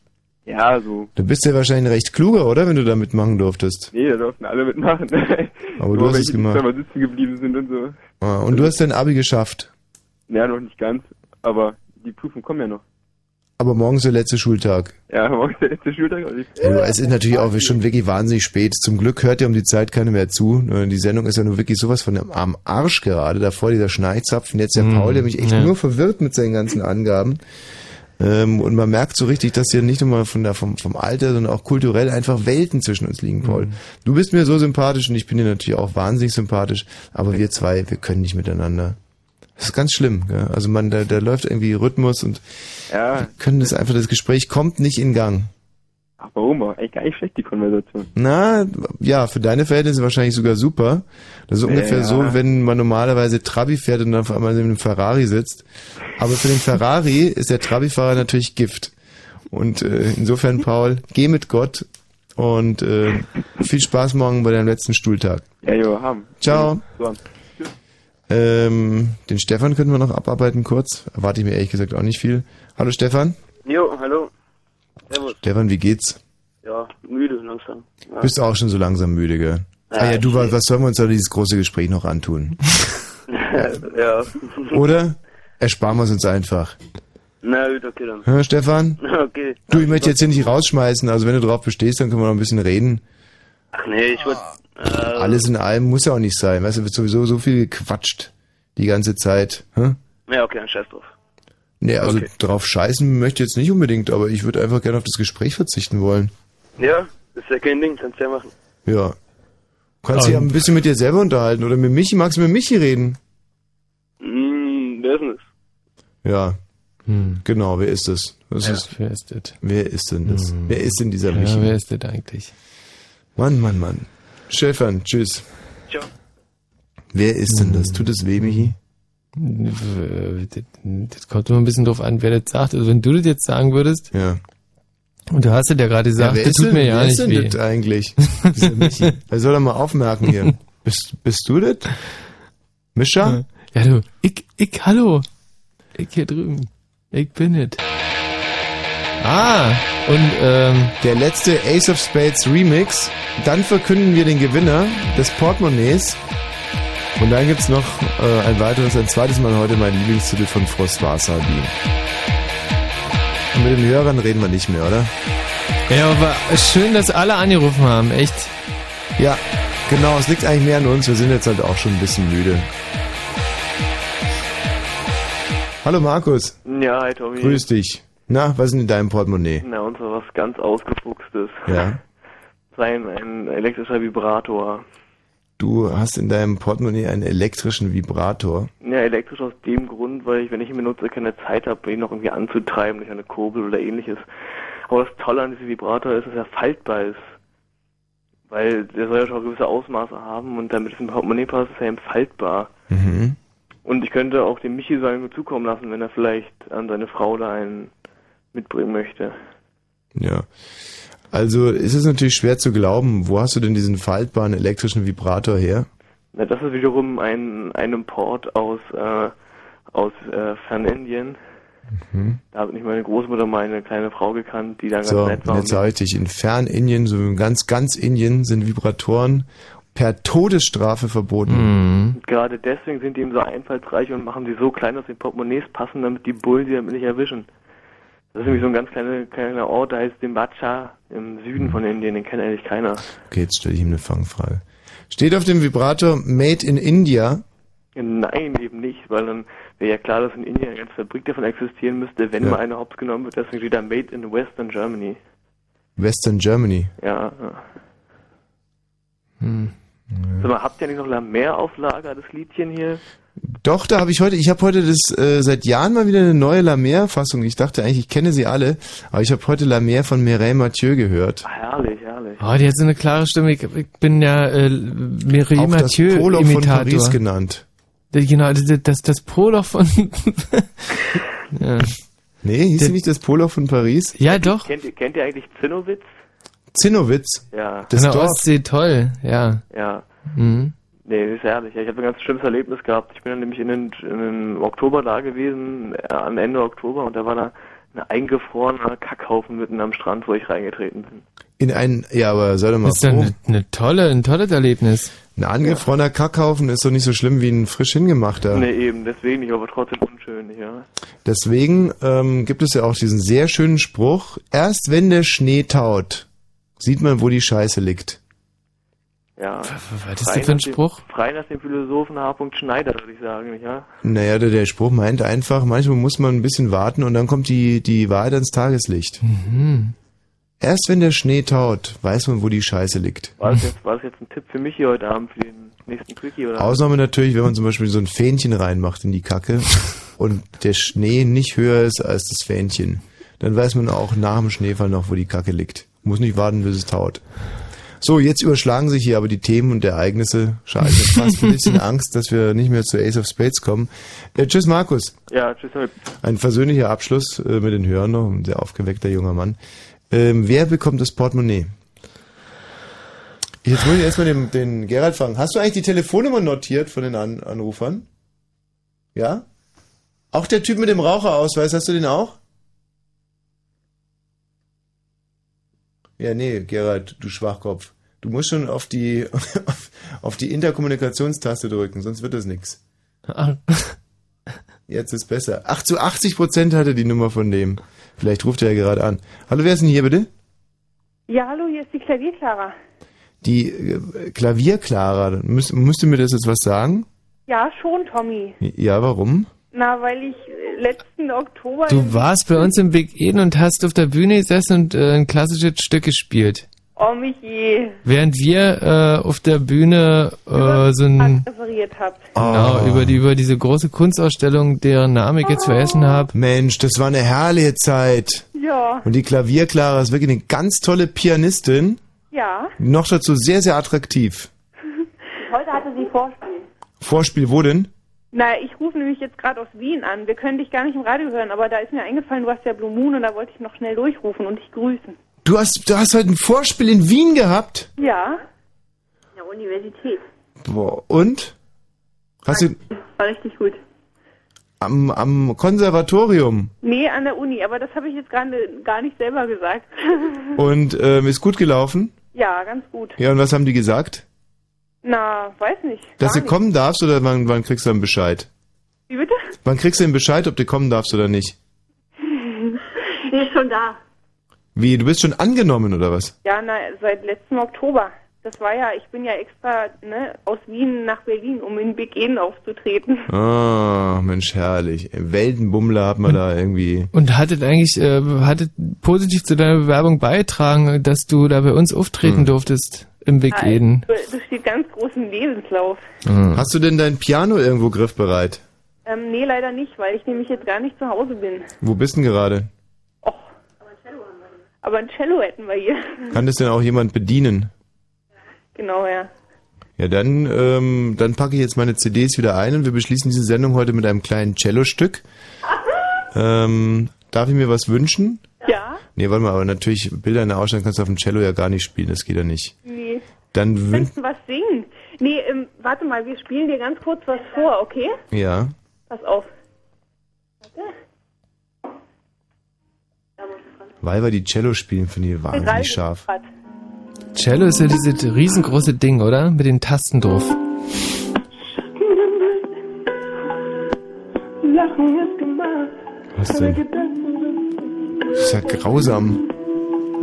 Ja, so. Du bist ja wahrscheinlich recht kluger, oder? Wenn du da mitmachen durftest. Nee, da durften alle mitmachen. [laughs] Aber du hast es gemacht. zweimal sitzen geblieben sind und so. Ah, und du hast dein Abi geschafft. Ja, noch nicht ganz, aber die Prüfungen kommen ja noch. Aber morgen ist der letzte Schultag. Ja, morgen ist der letzte Schultag. und ich- Ja, es ist natürlich auch schon wirklich wahnsinnig spät. Zum Glück hört ja um die Zeit keiner mehr zu. Äh, Die Sendung ist ja nur wirklich sowas von am Arsch gerade. Davor dieser Schneizapfen. Jetzt der Mhm, Paul, der mich echt ja. nur verwirrt mit seinen ganzen Angaben. Ähm, und man merkt so richtig, dass hier nicht nur mal von der, vom, vom Alter, sondern auch kulturell einfach Welten zwischen uns liegen, Paul. Mhm. Du bist mir so sympathisch und ich bin dir natürlich auch wahnsinnig sympathisch. Aber wir zwei, wir können nicht miteinander. Das ist ganz schlimm. Gell? Also man, da, da läuft irgendwie Rhythmus und Ja, können das einfach, das Gespräch kommt nicht in Gang. ach warum? War eigentlich gar nicht schlecht, die Konversation. Na, ja, für deine Verhältnisse wahrscheinlich sogar super. Das ist ungefähr Ja. so, wenn man normalerweise Trabi fährt und dann auf einmal in einem Ferrari sitzt. Aber für den Ferrari [laughs] ist der Trabi-Fahrer natürlich Gift. Und äh, insofern, Paul, geh mit Gott und äh, viel Spaß morgen bei deinem letzten Stuhltag. Ja, jo, haben. Ciao. So. Ähm, den Stefan können wir noch abarbeiten kurz. Erwarte ich mir ehrlich gesagt auch nicht viel. Hallo Stefan. Jo, hallo. Servus. Stefan, wie geht's? Ja, müde langsam. Ja. Bist du auch schon so langsam müde, gell? ah ja, du, was, was sollen wir uns da dieses große Gespräch noch antun? [laughs] ja. Oder? Ersparen wir es uns einfach. Na gut, okay dann. Hör, Stefan? [laughs] Okay. Du, ich möchte jetzt hier nicht rausschmeißen, also wenn du drauf bestehst, dann können wir noch ein bisschen reden. Ach nee, ich würde. Äh, Alles in allem muss ja auch nicht sein. Weißt du, wird sowieso so viel gequatscht die ganze Zeit. Hä? Ja, okay, dann scheiß drauf. Nee, also Okay. drauf scheißen möchte ich jetzt nicht unbedingt, aber ich würde einfach gerne auf das Gespräch verzichten wollen. Ja, ist ja kein Ding, kannst ja machen. Ja. Du kannst dich ja ein bisschen mit dir selber unterhalten oder mit Michi. Magst du mit Michi reden? Hm, wer ist denn das? Ja. Genau, wer ist das? das Ja, ist, wer ist das? Wer ist denn das? Hm. Wer ist denn dieser Ja, Michi? wer ist das eigentlich? Mann, Mann, Mann. Stefan, tschüss. Ciao. Wer ist denn das? Tut das weh, Michi? Das, kommt immer ein bisschen drauf an, wer das sagt. Also wenn du das jetzt sagen würdest, Ja. und du hast es ja gerade gesagt, wer das ist tut denn, mir ja wer nicht ist denn weh. das eigentlich? Dieser Michi. [laughs] Er soll doch mal aufmerken hier. Bist, bist du das? Mischa? Ja, du, ich, ich, hallo. Ich hier drüben. Ich bin es. Ah, und ähm, Der letzte Ace of Spades Remix. Dann verkünden wir den Gewinner des Portemonnaies. Und dann gibt's noch äh, ein weiteres, ein zweites Mal heute mein Lieblingstitel von Frost Wasabi. Und mit den Hörern reden wir nicht mehr, oder? ja, aber schön, dass alle angerufen haben, echt. Ja, genau, es liegt eigentlich mehr an uns. Wir sind jetzt halt auch schon ein bisschen müde. Hallo Markus, Ja, hi Tommy. grüß dich. Na, was ist denn in deinem Portemonnaie? Na, und so was ganz Ausgefuchstes. Ja. [laughs] Sein ein elektrischer Vibrator. Du hast in deinem Portemonnaie einen elektrischen Vibrator. Ja, elektrisch aus dem Grund, weil ich, wenn ich ihn benutze, keine Zeit habe, ihn noch irgendwie anzutreiben durch eine Kurbel oder ähnliches. Aber das Tolle an diesem Vibrator ist, dass er faltbar ist. Weil der soll ja schon gewisse Ausmaße haben und damit es im Portemonnaie passt, ist er eben faltbar. Mhm. Und ich könnte auch dem Michi einen zukommen lassen, wenn er vielleicht an seine Frau da einen mitbringen möchte. Ja. Also ist es natürlich schwer zu glauben, wo hast du denn diesen faltbaren elektrischen Vibrator her? Na, das ist wiederum ein, ein Import aus, äh, aus äh, Fernindien. Mhm. Da hat nicht meine Großmutter meine kleine Frau gekannt, die da ganz So, nett war. jetzt sage ich dich, in Fernindien, so in ganz, ganz Indien sind Vibratoren per Todesstrafe verboten. Und gerade deswegen sind die eben so einfallsreich und machen sie so klein, dass die Portemonnaies passen, damit die Bullen sie damit nicht erwischen. Das ist nämlich so ein ganz kleiner, kleiner Ort, der heißt Dimbacha im Süden von Indien, den kennt eigentlich keiner. Okay, jetzt stelle ich ihm eine Fangfrage. Steht auf dem Vibrator Made in India? Nein, eben nicht, weil dann wäre ja klar, dass in Indien eine ganze Fabrik davon existieren müsste, wenn Ja. mal eine hops genommen wird. Deswegen steht da Made in Western Germany. Western Germany. Ja. ja. Hm. Sag mal, habt ihr nicht noch Mer auf Lager, das Liedchen hier? Doch, da habe ich heute, ich habe heute das äh, seit Jahren mal wieder eine neue La Mer-Fassung. Ich dachte eigentlich, ich kenne sie alle, aber ich habe heute La Mer von Mireille Mathieu gehört. Ah, herrlich, herrlich. Oh, die hat so eine klare Stimme. Ich, ich bin ja äh, Mireille Auch das Mathieu Poloch von. Paris genannt. Das- Genau, das, das, das Poloch von... [laughs] ja. Nee, hieß sie nicht das Poloch von Paris? ja, doch. Kennt ihr, kennt ihr eigentlich Zinnowitz? Zinnowitz. Ja. Das An der Dorf. Ostsee, toll, ja. Ja. Mhm. Nee, das ist herrlich. Ja, ich habe ein ganz schlimmes Erlebnis gehabt. Ich bin dann nämlich in den, in den Oktober da gewesen, äh, am Ende Oktober, und da war da ein eingefrorener Kackhaufen mitten am Strand, wo ich reingetreten bin. In ein, ja, aber sei doch mal Das ist doch froh. eine, eine tolle, ein tolles Erlebnis. Ein angefrorener Kackhaufen ist doch nicht so schlimm wie ein frisch hingemachter. Nee, eben, deswegen nicht, aber trotzdem unschön, ja. Deswegen ähm, gibt es ja auch diesen sehr schönen Spruch, erst wenn der Schnee taut, sieht man, wo die Scheiße liegt. Ja. Was ist das für ein nach dem- Spruch? Frei nach dem Philosophen H. Schneider, würde ich sagen, ja? Naja, der, der Spruch meint einfach, manchmal muss man ein bisschen warten und dann kommt die, die Wahrheit ans Tageslicht. Mhm. Erst wenn der Schnee taut, weiß man, wo die Scheiße liegt. War das, jetzt, war das jetzt ein Tipp für mich hier heute Abend für den nächsten Quickie, oder? Ausnahme natürlich, wenn man zum Beispiel so ein Fähnchen reinmacht in die Kacke [laughs] und der Schnee nicht höher ist als das Fähnchen. Dann weiß man auch nach dem Schneefall noch, wo die Kacke liegt. Muss nicht warten, bis es taut. So, jetzt überschlagen sich hier aber die Themen und Ereignisse. Schade, ich habe fast ein bisschen [laughs] Angst, dass wir nicht mehr zu Ace of Spades kommen. Äh, tschüss, Markus. Ja, tschüss. Ein versöhnlicher Abschluss äh, mit den Hörern noch, ein sehr aufgeweckter junger Mann. Ähm, wer bekommt das Portemonnaie? Jetzt muss ich erstmal den, den Gerald fragen. Hast du eigentlich die Telefonnummer notiert von den An Anrufern? Ja? Auch der Typ mit dem Raucherausweis, hast du den auch? Ja, nee, Gerald, du Schwachkopf. Du musst schon auf die, auf, [laughs] auf die Interkommunikationstaste drücken, sonst wird das nix. [laughs] Jetzt ist besser. Ach, zu 80 Prozent hatte die Nummer von dem. Vielleicht ruft er ja gerade an. Hallo, wer ist denn hier bitte? Ja, hallo, hier ist die Klavierklara. Die äh, Klavierklara, müß, müsste mir das jetzt was sagen? Ja, schon, Tommy. Ja, warum? Na, weil ich äh, letzten Oktober... Du warst bei uns im Big Eden und hast auf der Bühne gesessen und äh, ein klassisches Stück gespielt. Oh, mich je. Während wir äh, auf der Bühne äh, so ein... referiert habt. Genau, über, die, über diese große Kunstausstellung, deren Name ich jetzt vergessen habe. Mensch, das war eine herrliche Zeit. Ja. Und die Klavierklara ist wirklich eine ganz tolle Pianistin. Ja. Noch dazu sehr, sehr attraktiv. [laughs] Heute hatte sie Vorspiel. Vorspiel wo denn? Na, ich rufe nämlich jetzt gerade aus Wien an. Wir können dich gar nicht im Radio hören, aber da ist mir eingefallen, du hast ja Blue Moon und da wollte ich noch schnell durchrufen und dich grüßen. Du hast, du hast heute ein Vorspiel in Wien gehabt? Ja. In der Universität. Boah, und? Hast du War richtig gut. am, am Konservatorium Nee, an der Uni, aber das habe ich jetzt gerade gar nicht selber gesagt. [laughs] und ähm, ist gut gelaufen? ja, ganz gut. Ja, und was haben die gesagt? Na, weiß nicht. Dass du kommen darfst oder wann, wann kriegst du einen Bescheid? nicht. Wie bitte? Wann kriegst du den Bescheid, ob du kommen darfst oder nicht? Die [laughs] ist schon da. Wie, du bist schon angenommen oder was? Ja, na, seit letzten Oktober. Das war ja, ich bin ja extra ne, aus Wien nach Berlin, um in Big Eden aufzutreten. Ah, Mensch, herrlich. Weltenbummler hat man da irgendwie. Und hattet eigentlich, äh, hattet positiv zu deiner Bewerbung beitragen, dass du da bei uns auftreten Hm. durftest im Big Ah, Eden. Das steht ganz groß im Lebenslauf. Hast du denn dein Piano irgendwo griffbereit? Ähm, nee, leider nicht, weil ich nämlich jetzt gar nicht zu Hause bin. Wo bist denn gerade? Aber ein Cello hätten wir hier. Kann das denn auch jemand bedienen? genau, ja. Ja, dann, ähm, dann packe ich jetzt meine CDs wieder ein und wir beschließen diese Sendung heute mit einem kleinen Cello-Stück. [laughs] Ähm, darf ich mir was wünschen? Ja? Nee, warte mal, aber natürlich Bilder in der Ausstellung kannst du auf dem Cello ja gar nicht spielen, das geht ja nicht. Nee. Dann wün Könntest du was singen? Nee, ähm, warte mal, wir spielen dir ganz kurz was vor, okay? ja. Pass auf. Weil wir die Cello spielen, finde ich wahnsinnig scharf. Cello ist ja dieses riesengroße Ding, oder? Mit den Tasten drauf. Lachen ist gemacht. Was denn? Das ist ja grausam.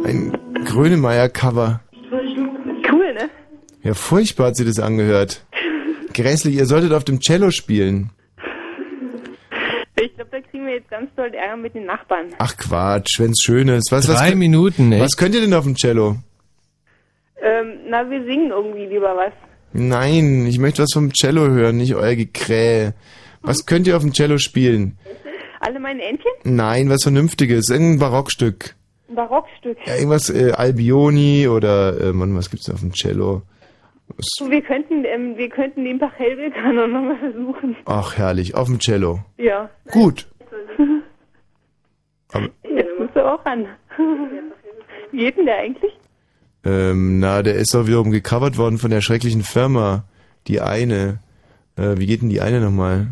Ein Grönemeyer-Cover. Cool, ne? Ja, furchtbar hat sie das angehört. Grässlich, ihr solltet auf dem Cello spielen. Ich glaube, da kriegen wir jetzt ganz doll Ärger mit den Nachbarn. Ach Quatsch, wenn's schön ist. Was, was Drei könnt- Minuten, echt? Was könnt ihr denn auf dem Cello? Ähm, na, wir singen irgendwie lieber was. Nein, ich möchte was vom Cello hören, nicht euer Gekrähe. Was könnt ihr auf dem Cello spielen? Alle meine Entchen? Nein, was Vernünftiges, irgendein Barockstück. Ein Barockstück. Ja, irgendwas äh, Albioni oder, äh, Mann, was gibt's denn auf dem Cello? Was- Wir könnten, ähm, wir könnten den Pachelbel-Kanon nochmal versuchen. Ach, herrlich, auf dem Cello. Ja. Gut. [laughs] Aber, Jetzt musst du auch ran. [laughs] Wie geht denn der eigentlich? ähm, na, der ist doch wiederum gecovert worden von der schrecklichen Firma. Die eine. Äh, wie geht denn die eine nochmal?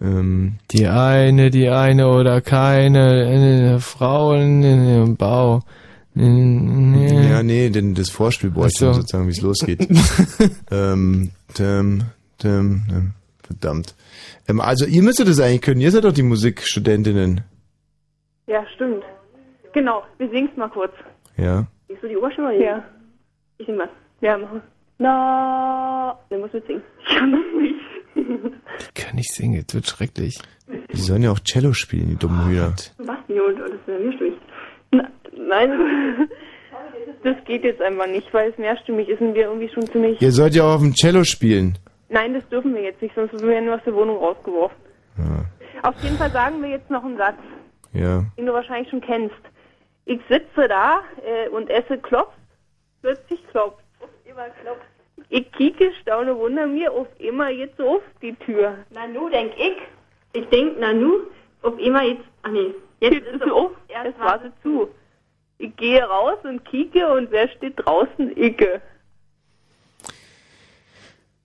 Ähm, Die eine, die eine oder keine, äh, Frauen im Bau. Nee. Ja, nee, denn das Vorspiel bräuchte Ach so. sozusagen, wie es losgeht. [laughs] ähm, dim, dim, dim, verdammt. Ähm, also ihr müsstet das eigentlich können, ihr seid doch die Musikstudentinnen. Ja, stimmt. Genau, wir singen's mal kurz. Ja. Siehst du die Oberstimme? Ja. Ich sing was. Ja, machen wir. Na, der muss mitsingen. Ich kann das nicht. Ich kann nicht singen, jetzt wird schrecklich. Die sollen ja auch Cello spielen, die dummen Hühner. Was? Und das ist ja mehrstimmig. Na, nein, [laughs] das geht jetzt einfach nicht, weil es mehrstimmig ist und wir irgendwie schon ziemlich... Ihr sollt ja auch auf dem Cello spielen. Nein, das dürfen wir jetzt nicht, sonst werden wir aus der Wohnung rausgeworfen. Auf jeden Fall sagen wir jetzt noch einen Satz, Ja. den du wahrscheinlich schon kennst. Ich sitze da äh, und esse Klops, plötzlich klopft. Immer klopft. Ich kieke, staune, wunder mir, auf immer jetzt so auf die Tür. Na nu, denk ich. Ich denk, na nu, auf immer jetzt, ah nee, jetzt, Jetzt ist sie auf, es war sie zu. Ich gehe raus und kieke und wer steht draußen? Icke.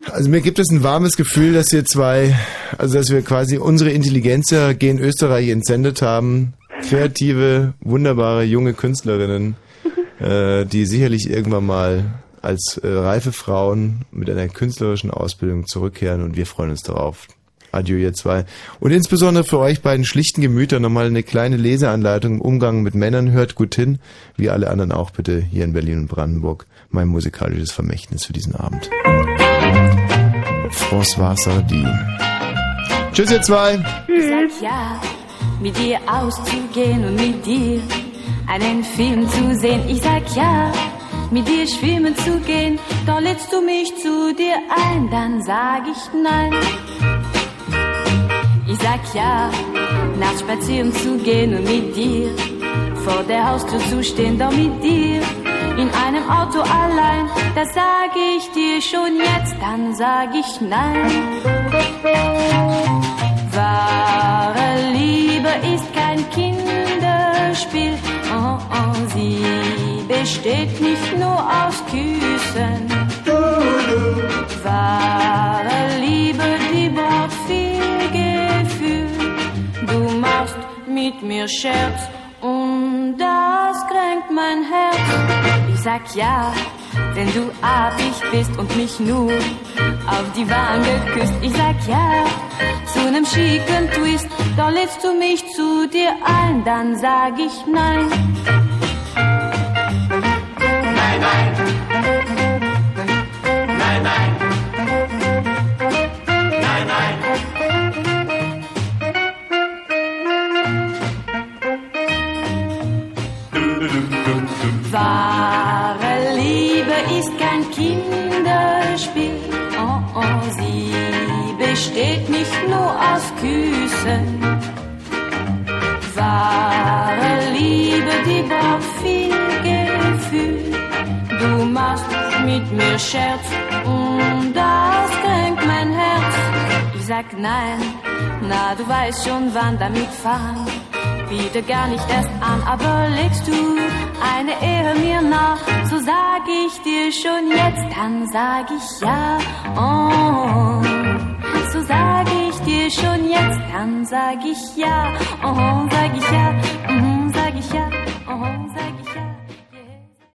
Also mir gibt es ein warmes Gefühl, dass wir zwei, also dass wir quasi unsere Intelligenz ja gen Österreich entsendet haben. Kreative, wunderbare junge Künstlerinnen, [laughs] äh, die sicherlich irgendwann mal als äh, reife Frauen mit einer künstlerischen Ausbildung zurückkehren und wir freuen uns darauf. Adieu, ihr zwei. Und insbesondere für euch beiden schlichten Gemüter nochmal eine kleine Leseanleitung im Umgang mit Männern. Hört gut hin, wie alle anderen auch bitte hier in Berlin und Brandenburg. Mein musikalisches Vermächtnis für diesen Abend. François Sardi. Tschüss, ihr zwei. Sag ja, mit dir auszugehen und mit dir einen Film zu sehen. Ich sag ja, mit dir schwimmen zu gehen. Doch lädst du mich zu dir ein, dann sag ich nein. Ich sag ja, nachts spazieren zu gehen und mit dir vor der Haustür zu stehen, doch mit dir in einem Auto allein. Das sag ich dir schon jetzt, dann sag ich nein. Wahre Liebe ist Kinderspiel. Oh, oh, sie besteht nicht nur aus Küssen. Wahre Liebe, die braucht viel Gefühl. Du machst mit mir Scherz das kränkt mein Herz. Ich sag ja, wenn du abig bist und mich nur auf die Wange küsst. Ich sag ja, zu nem schicken Twist. Doch lädst du mich zu dir ein, dann sag ich. Nein, nein. Nein, besteht nicht nur aus Küssen. Wahre Liebe, die braucht viel Gefühl. Du machst mit mir Scherz und das kränkt mein Herz. Ich sag nein, na du weißt schon wann damit fahren. Biete gar nicht erst an, aber legst du eine Ehe mir nach, so sag ich dir schon jetzt, dann sag ich ja. Oh, so sag ich dir schon jetzt, dann sag ich ja. Oh, sag ich ja, mhm, sag ich ja, oh, sag ich ja.